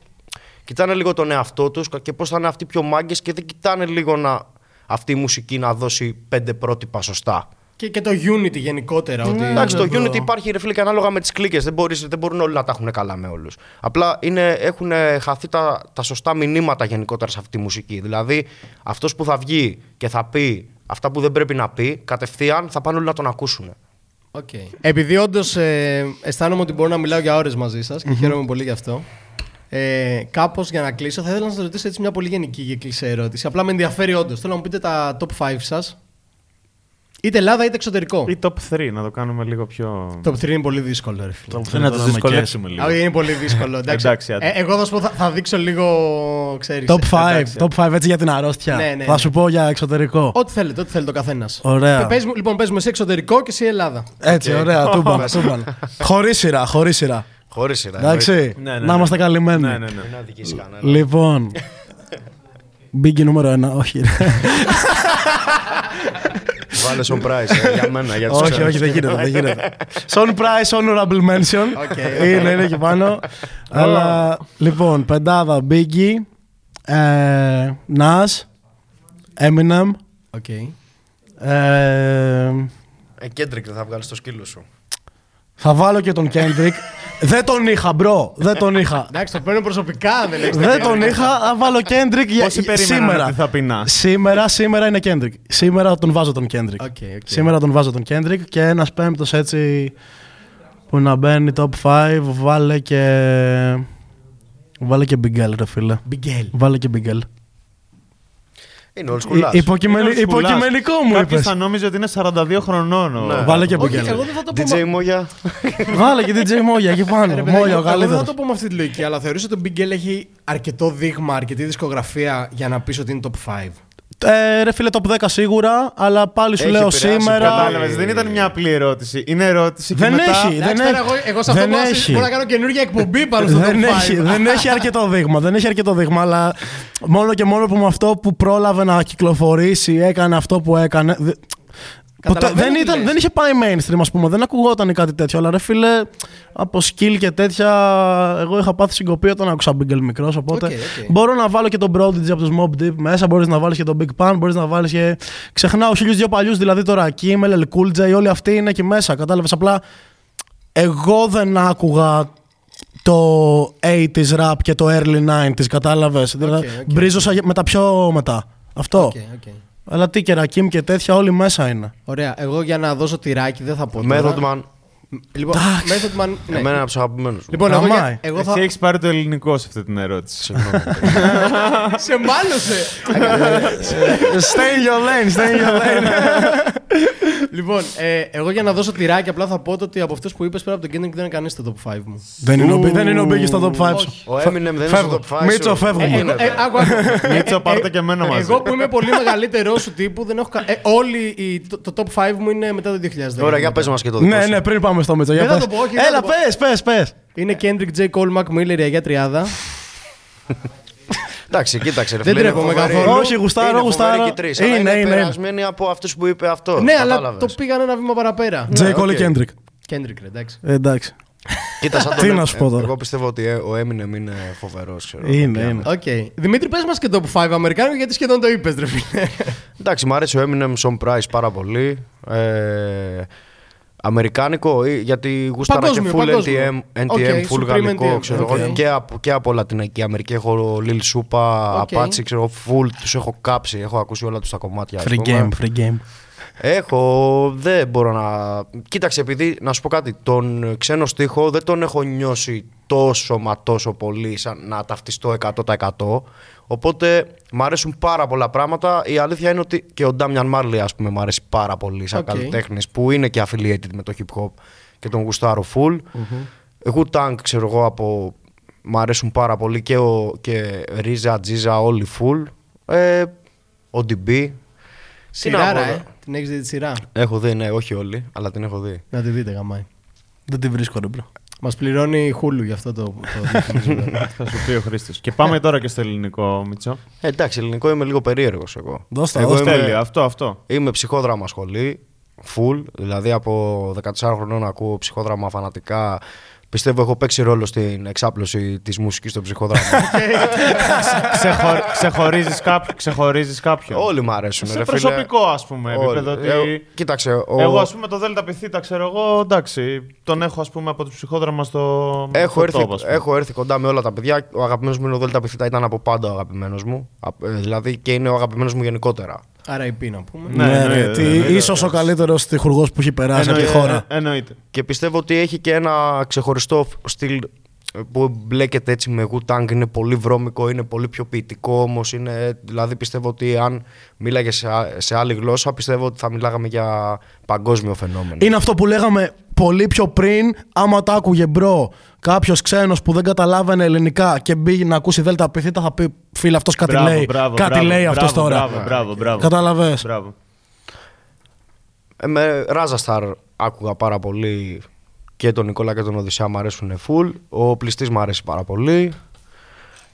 κοιτάνε λίγο τον εαυτό τους και πώς θα είναι αυτοί πιο μάγκες και δεν κοιτάνε λίγο να, αυτή η μουσική να δώσει πέντε πρότυπα σωστά. Και, και το Unity γενικότερα. Ότι... Εντάξει, ναι, το bro. Unity υπάρχει ρε φίλε και ανάλογα με τις κλίκες. Δεν, μπορείς- δεν μπορούν όλοι να τα έχουν καλά με όλους. Απλά είναι, έχουν χαθεί τα, τα σωστά μηνύματα γενικότερα σε αυτή τη μουσική. Δηλαδή, αυτός που θα βγει και θα πει αυτά που δεν πρέπει να πει, κατευθείαν θα πάνε όλοι να τον ακούσουν. Οκ. Επειδή όντως ε, αισθάνομαι ότι μπορώ να μιλάω για ώρες μαζί σας και χαίρομαι πολύ γι' αυτό. Ε, Κάπως για να κλείσω, θα ήθελα να σας ρωτήσω έτσι μια πολύ γενική και κλεισέ ερώτηση. Απλά με ενδιαφέρει όντως. Θέλω να μου πείτε τα top 5 σας. Είτε Ελλάδα είτε εξωτερικό. Ή top 3, να το κάνουμε λίγο πιο. Το 3 είναι πολύ δύσκολο, ρε φίλε. Θέλω να τους δούμε δυσκολεύσουμε λίγο. Α, είναι πολύ δύσκολο. Εντάξει. Εντάξει, άντε. ε, εγώ θα σου πω, θα, θα δείξω λίγο. Ξέρεις, Top 5, εντάξει. top 5 έτσι για την αρρώστια. Ναι, ναι, Θα ναι. σου πω για εξωτερικό. Ό,τι θέλετε, ό,τι θέλει το καθένας. Ωραία. λοιπόν, παίζουμε εσύ εξωτερικό και εσύ Ελλάδα. Έτσι, ωραία, τούμπαν. τούμπαν. Χωρίς σειρά, χωρίς σειρά. Χωρίς σειρά. Εντάξει, Ναι, ναι, ναι. να είμαστε καλυμμένοι. Ναι, ναι, ναι. Δεν αδικήσει κανένα. Λοιπόν. Μπίγκι νούμερο ένα, όχι. ρε. Βάλε Sean Price ε, για μένα. Για τους όχι, ξένους. όχι, δεν γίνεται. Δεν γίνεται. Sean Price, honorable mention. Οκ. Είναι, είναι εκεί πάνω. Αλλά λοιπόν, πεντάδα Biggie, ε, Nas, Eminem, Οκ. ε, Ε, Kendrick δεν θα βγάλεις το σκύλο σου. Θα βάλω και τον Kendrick. δεν τον είχα, bro. Δεν τον είχα. Εντάξει, το παίρνω προσωπικά, δεν έχεις δεν τέτοια. τον είχα, θα βάλω Kendrick για Πόσοι περίμεναν σήμερα. ότι θα πει Nas. Σήμερα, σήμερα είναι Kendrick. Σήμερα τον βάζω τον Kendrick. Οκ, οκ. Σήμερα τον βάζω τον Kendrick και ένας πέμπτος έτσι που να μπαίνει top 5 βάλε και... Βάλε και Big L ρε φίλε. Big L. Βάλε και Big L. Είναι old school. Ε, υποκειμενι- Είναι ο Σκουλάς. Υποκειμενικό μου Κάποιος είπες. θα νόμιζε ότι είναι 42 χρονών. ο- Ναι. Βάλε και Big Όχι, L. εγώ δεν θα το πω. DJ με- Μόγια. Βάλε και DJ Μόγια εκεί Ρε πάνω. παιδάκι, Μόγια ο εγώ δεν θα καλύτερος. το πω με αυτή τη λογική, αλλά θεωρείς ότι το Big L έχει αρκετό δείγμα, αρκετή δισκογραφία για να πεις ότι είναι top 5. Ε, ρε φίλε top 10 σίγουρα, αλλά πάλι σου Έχει λέω επηρεάσει σήμερα... Κατάλαβες, δεν ήταν μια απλή ερώτηση. Είναι ερώτηση και Δεν μετά... έχει. Εντάξει, δεν τώρα έχει. εγώ, εγώ σε αυτό Δεν μπορώ να- έχει. μπορώ να κάνω καινούργια εκπομπή πάνω στο top 5. δεν, έχει, δεν έχει αρκετό δείγμα. Δεν έχει αρκετό δείγμα, αλλά μόνο και μόνο που με αυτό που πρόλαβε να κυκλοφορήσει έκανε αυτό που έκανε. Δε- Ποτέ, Καταλαβαίνω δεν, τι ήταν, λες. δεν είχε πάει mainstream, ας πούμε. Δεν ακουγόταν κάτι τέτοιο. Αλλά ρε φίλε, από skill και τέτοια. Εγώ είχα πάθει συγκοπή όταν άκουσα Big L μικρός. Οπότε Οκ, οκ. μπορώ να βάλω και τον Prodigy από τους Mob Deep μέσα. Μπορείς να βάλεις και τον Big Pun. Μπορείς να βάλεις και. Ξεχνάω χίλιους δύο παλιούς. Δηλαδή τώρα Kim, LL Cool J, όλοι αυτοί είναι εκεί μέσα. Κατάλαβες. Απλά εγώ δεν άκουγα το 80s rap και το early 90s, κατάλαβες. Δηλαδή, οκ. μπρίζωσα με τα πιο μετά. Αυτό. Οκ, οκ. Αλλά τι και Rakim και τέτοια όλοι μέσα είναι. Ωραία, εγώ για να δώσω τυράκι δεν θα πω. τώρα. Method Man. Λοιπόν, Method Man. ναι. Εμένα από τους αγαπημένους. Λοιπόν, εγώ, Αμάι. για- εγώ Εσύ θα. έχεις πάρει το ελληνικό σε αυτή την ερώτηση. σε μάλωσε! stay in your lane, stay in your lane. λοιπόν, ε, εγώ για να δώσω τυράκι απλά θα πω το ότι από αυτούς που είπες πέρα από τον Kendrick δεν είναι κανείς στο top 5 μου. δεν, είναι ο, Big- δεν είναι ο Biggie στο top 5 σου. Ο Eminem δεν είναι Φεύγω. στο top 5. Μίτσο, σου. φεύγω. Ε, μου. είναι, Ε, δε. άκου, άκου. Μίτσο, πάρτε και εμένα μαζί. Εγώ που είμαι πολύ μεγαλύτερό σου τύπου, δεν έχω κα... ε, όλοι οι, το, το top 5 μου είναι μετά το 2010. Ωραία, για πες μας και το δικό Ναι, σου. ναι, πριν πάμε στο Μίτσο. Δεν Για θα πες. το πω, όχι, δεν θα Έλα, το πω. πες, πες, πες. Είναι Kendrick J. Cole, Mac Miller, η Αγία Τριάδα. Εντάξει, κοίταξε. ρε Δεν φίλε, είναι ντρέπομαι φοβερή. καθόλου. Όχι, γουστάρω, Είναι γουστάρω. φοβερή και τρεις, αλλά Είναι, είναι είναι, είναι. περασμένη από αυτούς που είπε αυτό. ναι, αλλά κατάλαβες. το πήγαν ένα βήμα παραπέρα. J. Cole οκ. και Kendrick. Kendrick, ρε, εντάξει. Ε, Εντάξει. Κοίτας, σαν Τι τον- να σου πω ε, τώρα. Εγώ πιστεύω ότι ε, ο Eminem είναι φοβερός. Είναι, είναι. Οκ. Δημήτρη, πες μας και top 5 Αμερικάνικο γιατί σχεδόν το είπες, ρε φίλε. Εντάξει, μου αρέσει ο Eminem Sean Price πάρα πολύ. Ε, Αμερικάνικο, ή- γιατί γούσταρα και Παγκόσμιο, full παγκόσμιο. NTM, NTM Οκ, full Supreme γαλλικό, NTM, ξέρω οκ. εγώ, και, από, και από Λατινική Αμερική έχω Lil Supa, Οκ. Apache, ξέρω εγώ, full, τους έχω κάψει, έχω ακούσει όλα τους τα κομμάτια. ας Free πούμε. game, free game. Έχω, δεν μπορώ να... Κοίταξε, επειδή, να σου πω κάτι, τον ξένο στίχο δεν τον έχω νιώσει τόσο μα τόσο πολύ σαν να ταυτιστώ 100%. Οπότε μ' αρέσουν πάρα πολλά πράγματα. Η αλήθεια είναι ότι και ο Damian Marley, ας πούμε, μ' αρέσει πάρα πολύ σαν Οκ. καλλιτέχνης που είναι και affiliated με το hip hop και τον γουστάρω full. Εγώ Wu-Tang, ξέρω εγώ, από... μ' αρέσουν πάρα πολύ και, ο, και RZA, GZA, όλοι full. Ε, ODB. Τι να Σειράρα, πω, ε. Την έχεις δει τη σειρά; Έχω δει, ναι, όχι όλοι, αλλά την έχω δει. Να τη δείτε, γαμάει. Δεν τη βρίσκω, ρε bro. Μας πληρώνει η Hulu γι' αυτό το... το Θα σου πει ο Χρήστο. Και πάμε τώρα και στο ελληνικό, Μιτσό. Ε, εντάξει, ελληνικό είμαι λίγο περίεργος εγώ. Δώσ' τα, εγώ δώσ' τα. είμαι, Τέλεια, αυτό, αυτό. είμαι ψυχόδραμα σχολή, full, δηλαδή από 14 χρονών ακούω ψυχόδραμα φανατικά. Πιστεύω έχω παίξει ρόλο στην εξάπλωση της μουσικής στο ψυχόδραμα. Ξεχω... Ξεχωρίζεις κάποιο, ξεχωρίζεις κάποιον. Όλοι μου αρέσουν, Σε ρε φίλε. προσωπικό, ας πούμε, Όλοι. επίπεδο. Ότι... Ε, κοίταξε, ο... Εγώ, ας πούμε, το Δέλτα Πιθήτα, ξέρω εγώ, εντάξει. Τον έχω, ας πούμε, από το ψυχόδραμα στο. Έχω στο έρθει, top, ας πούμε. έχω έρθει κοντά με όλα τα παιδιά. Ο αγαπημένος μου είναι ο Δέλτα Πιθήτα, ήταν από πάντα ο αγαπημένος μου. Α- ε, Δηλαδή και είναι ο αγαπημένος μου γενικότερα. Άρα η να πούμε. Ναι, Ναι, εννοείται, ρε, τι- εννοείται. ίσως ο καλύτερος στιχουργός που έχει περάσει από τη Εννοείται, χώρα. ε, Εννοείται. Και πιστεύω ότι έχει και ένα ξεχωριστό στυλ που μπλέκεται έτσι με Wu-Tang είναι πολύ βρώμικο, είναι πολύ πιο ποιητικό όμως. Δηλαδή πιστεύω ότι αν μίλαγε σε, α- σε άλλη γλώσσα, πιστεύω ότι θα μιλάγαμε για παγκόσμιο φαινόμενο. Είναι αυτό που λέγαμε πολύ πιο πριν, άμα το άκουγε bro κάποιος ξένος που δεν καταλάβαινε ελληνικά και μπήκε να ακούσει Δέλτα Πι Θήτα, θα πει φίλε αυτός κάτι Μπράβο, λέει. μπράβο, κάτι μπράβο, λέει αυτός μπράβο, τώρα. Μπράβο, μπράβο, μπράβο. Κατάλαβες. Μπράβο. Ε, με Ράζα Σταρ άκουγα πάρα πολύ και τον Νικόλα και τον Οδυσσέα μου αρέσουν full. Ο πληστής μου αρέσει πάρα πολύ.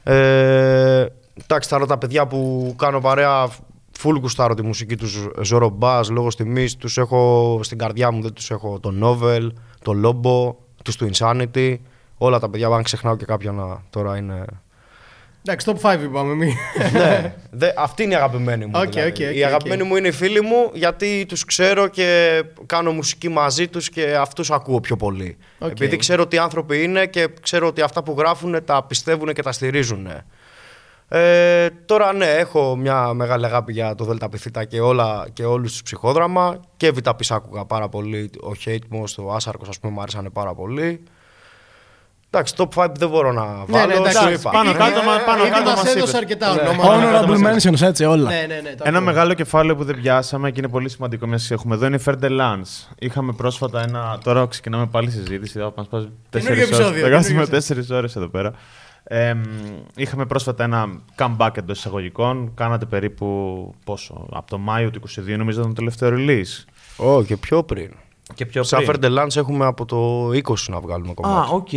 Ε, εντάξει, τώρα τα παιδιά που κάνω παρέα full γουστάρω τη μουσική τους Ζόρο Μπάς, λόγω τιμής τους έχω στην καρδιά μου, δεν τους έχω το Novel, το Lobo, τους του Insanity. Όλα τα παιδιά, αν ξεχνάω και κάποια να τώρα είναι... Εντάξει, top 5 είπαμε εμείς. ναι, δε, αυτή είναι η αγαπημένη μου. Οκ, δηλαδή. οκ, οκ, η αγαπημένη οκ. μου είναι οι φίλοι μου γιατί τους ξέρω και κάνω μουσική μαζί τους και αυτούς ακούω πιο πολύ. Οκ. Επειδή ξέρω τι άνθρωποι είναι και ξέρω ότι αυτά που γράφουν τα πιστεύουν και τα στηρίζουν. Ε, τώρα ναι, έχω μια μεγάλη αγάπη για το Δέλτα Πι Θήτα και, όλα, και όλους τους Ψυχόδραμα και Βήτα Πεις άκουγα πάρα πολύ, ο Hatemost, ο Άσαρκος ας πούμε μου άρεσαν πάρα πολύ. Εντάξει, top 5 δεν μπορώ να βάλω, Ναι, ναι, εντάξει, σου είπα. πάνω κάτω, μα- πάνω Ήδη κάτω μας μας έδωσε είπες. αρκετά Ναι. ονόματα. Honorable mentions, έτσι όλα. Ναι, ναι, ναι. το Ένα ακούω. μεγάλο κεφάλαιο που δεν πιάσαμε και είναι πολύ σημαντικό μια έχουμε εδώ είναι η Fer de Lance. Είχαμε πρόσφατα ένα. Τώρα ξεκινάμε πάλι συζήτηση. Θα μας πάει τέσσερις ώρες. επεισόδιο, Θα κάτσουμε καινούργιο τέσσερι ώρε εδώ πέρα. Ε, μ, είχαμε πρόσφατα ένα comeback εντό εισαγωγικών. Κάνατε περίπου πόσο, από το Μάιο του 22 νομίζω ήταν το τελευταίο release. Ω, και πιο πριν. Και πιο Σαν Fer de Lance έχουμε από το 20 να βγάλουμε κομμάτι. Α, οκ,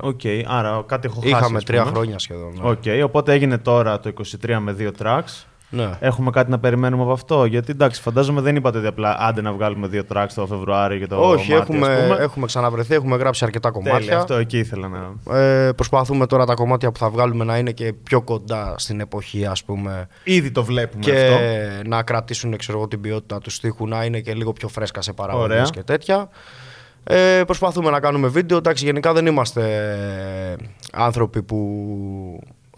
οκ. Άρα κάτι έχω χάσει. Είχαμε ας τρία πούμε. χρόνια σχεδόν. ναι. Οκ, οπότε έγινε τώρα το 23 με δύο tracks. Ναι. Έχουμε κάτι να περιμένουμε από αυτό. Γιατί εντάξει, φαντάζομαι δεν είπατε ότι απλά άντε να βγάλουμε δύο tracks το Φεβρουάριο και το Όχι, Μάρτιο, ας έχουμε, πούμε. έχουμε ξαναβρεθεί, έχουμε γράψει αρκετά Τέλεια, κομμάτια. αυτό εκεί ήθελα να. Ε, προσπαθούμε τώρα τα κομμάτια που θα βγάλουμε να είναι και πιο κοντά στην εποχή, ας πούμε. Ήδη το βλέπουμε Και αυτό. να κρατήσουν ξέρω, εγώ, την ποιότητα τους στίχου, να είναι και λίγο πιο φρέσκα σε Ωραία. παραγωγές και τέτοια. Ε, προσπαθούμε να κάνουμε βίντεο. Εντάξει, γενικά δεν είμαστε άνθρωποι που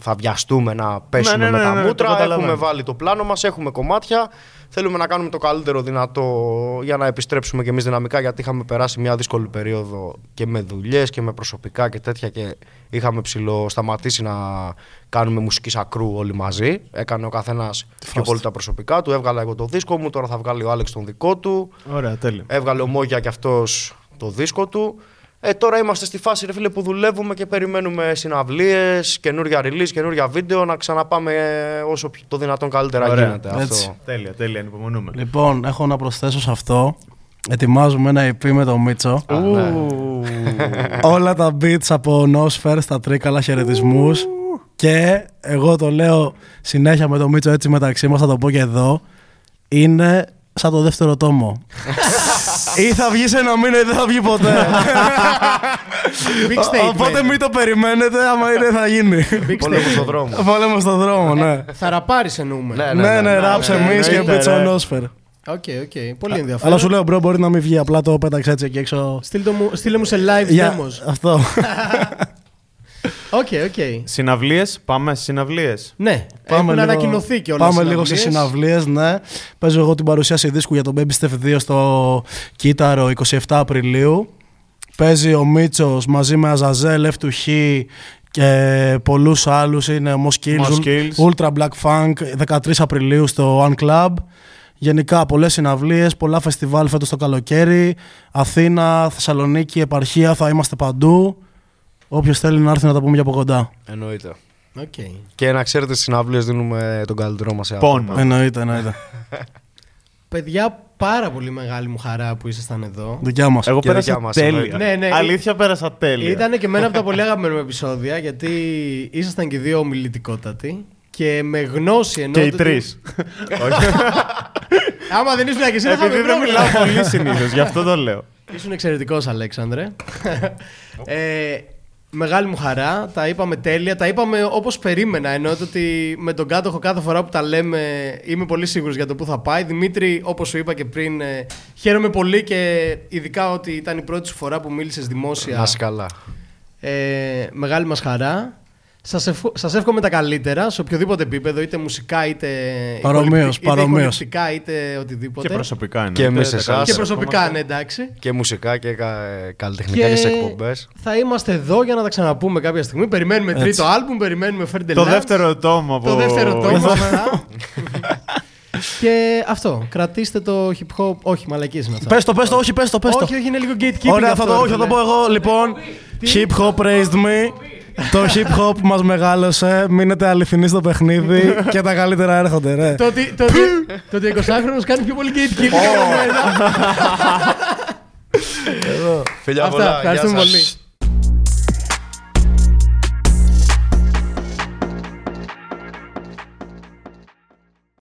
θα βιαστούμε να πέσουμε ναι, ναι, με τα ναι, το μούτρα. καταλαβαίνω. έχουμε βάλει το πλάνο μας, έχουμε κομμάτια. Θέλουμε να κάνουμε το καλύτερο δυνατό για να επιστρέψουμε κι εμείς δυναμικά γιατί είχαμε περάσει μια δύσκολη περίοδο και με δουλειές και με προσωπικά και τέτοια και είχαμε ψηλό σταματήσει να κάνουμε μουσική σακρού όλοι μαζί. Έκανε ο καθένας πιο πολύ τα προσωπικά του, έβγαλα εγώ το δίσκο μου, τώρα θα βγάλει ο Άλεξ τον δικό του. Ωραία, τέλεια. Έβγαλε ο Μόγια κι αυτός το δίσκο του. Ε, τώρα είμαστε στη φάση ρε φίλε, που δουλεύουμε και περιμένουμε συναυλίες, καινούργια release, καινούργια βίντεο, να ξαναπάμε ε, όσο πιο- το δυνατόν καλύτερα Ωραία. γίνεται Έτσι. αυτό. Τέλεια, τέλεια, ανυπομονούμε. Λοιπόν, έχω να προσθέσω σε αυτό. Ετοιμάζουμε ένα EP με το Μίτσο. ναι. Όλα τα beats από Nosfer στα τρίκαλα χαιρετισμούς. Και εγώ το λέω συνέχεια με το Μίτσο έτσι μεταξύ μας, θα το πω και εδώ. Είναι σαν το δεύτερο τόμο. ή θα βγεις σε ένα μήνα ή δεν θα βγει ποτέ. Big Ο- statement. Οπότε μην το περιμένετε, άμα είναι θα γίνει. Big Πόλεμος statement. στον δρόμο. Πόλεμος στον δρόμο, ναι. Θα ραπάρεις εννοούμε. Ναι, Ναι, ναι, ράψε ναι, εμείς και εννοείται, Μίτσο ρε. Νόσφερ. Οκ, οκ. Πολύ ενδιαφέρον. Αλλά σου λέω, bro, μπορεί να μην βγει. Απλά το πέταξε έτσι εκεί έξω. Στείλ το μου- Στείλε μου σε live Για- demos. Αυτό. Οκ, οκ. Συναυλίες, πάμε στις συναυλίες. Ναι, έχουν ανακοινωθεί και όλα Πάμε λίγο σε συναυλίες, ναι. Παίζω εγώ την παρουσίαση δίσκου για το Baby Step 2 στο Κύτταρο 27 Απριλίου. Παίζει ο Μίτσος μαζί με Αζαζέλ, F του Χ και πολλούς άλλους. Είναι ο Moskills, Moskills. Ultra Black Funk 13 Απριλίου στο One Club. Γενικά πολλές συναυλίες, πολλά φεστιβάλ φέτος το καλοκαίρι. Αθήνα, Θεσσαλονίκη, επαρχία, θα είμαστε παντού. Όποιος θέλει να έρθει να τα πούμε για από κοντά. Εννοείται. Οκ. Και να ξέρετε, στις συναυλίες δίνουμε τον καλύτερό μας σε Πόνο. άνθρωπο. Εννοείται, εννοείται. Παιδιά, πάρα πολύ μεγάλη μου χαρά που ήσασταν εδώ. Δικιά μας. Εγώ Και πέρασα δικιά μας, τέλεια. εννοείται. Ναι, ναι. Αλήθεια, πέρασα τέλεια. Ήταν και μένα από τα πολύ αγαπημένα μου επεισόδια γιατί ήσασταν και δύο ομιλητικότατοι και με γνώση ενώ. Και οι τρεις. Άμα δεν ήσουν και εσύ, δεν θα Επειδή με δεν πρόβλημα. μιλάω πολύ συνήθως, γι' αυτό το λέω. Ήσουν εξαιρετικός, Αλέξανδρε. ε, μεγάλη μου χαρά. Τα είπαμε τέλεια. Τα είπαμε όπως περίμενα. Εννοείται ότι με τον κάτοχο κάθε φορά που τα λέμε είμαι πολύ σίγουρος για το που θα πάει. Δημήτρη, όπως σου είπα και πριν, ε, χαίρομαι πολύ και ειδικά ότι ήταν η πρώτη σου φορά που μίλησες δημόσια. Να είσαι καλά. Ε, μεγάλη μας χαρά. Σας, ευχ, σας εύχομαι τα καλύτερα σε οποιοδήποτε επίπεδο, είτε μουσικά, είτε, Παρομοίως, ηχοληπτικ- είτε παρομοίως. ηχοληπτικά, είτε οτιδήποτε. Και προσωπικά είναι. Και εμείς εσάς. Και προσωπικά, ναι, εντάξει. Και μουσικά και κα- καλλιτεχνικά και, σε εκπομπές. θα είμαστε εδώ για να τα ξαναπούμε κάποια στιγμή. Περιμένουμε Έτσι. τρίτο άλμπουμ, περιμένουμε Ferdinand. Το δεύτερο τόμο. Το από- δεύτερο τόμο. αυτά. και αυτό. Κρατήστε το hip hop. Όχι, μαλακίες είναι αυτά. Πες το, πες το, όχι, πες το, πες το. όχι, όχι, είναι λίγο gatekeeping. Ωραία, αυτό, θα το, ρε όχι, θα το φίλε. πω εγώ. Λοιπόν, hip hop raised me. Το hip hop μας μεγάλωσε. Μείνετε αληθινοί στο παιχνίδι και τα καλύτερα έρχονται, ρε. Το ότι, το ότι, το ότι 20χρονος κάνει πιο πολύ gatekeeping. από μένα. Φιλιά Αυτά, πολλά. Γεια ευχαριστούμε σας. πολύ.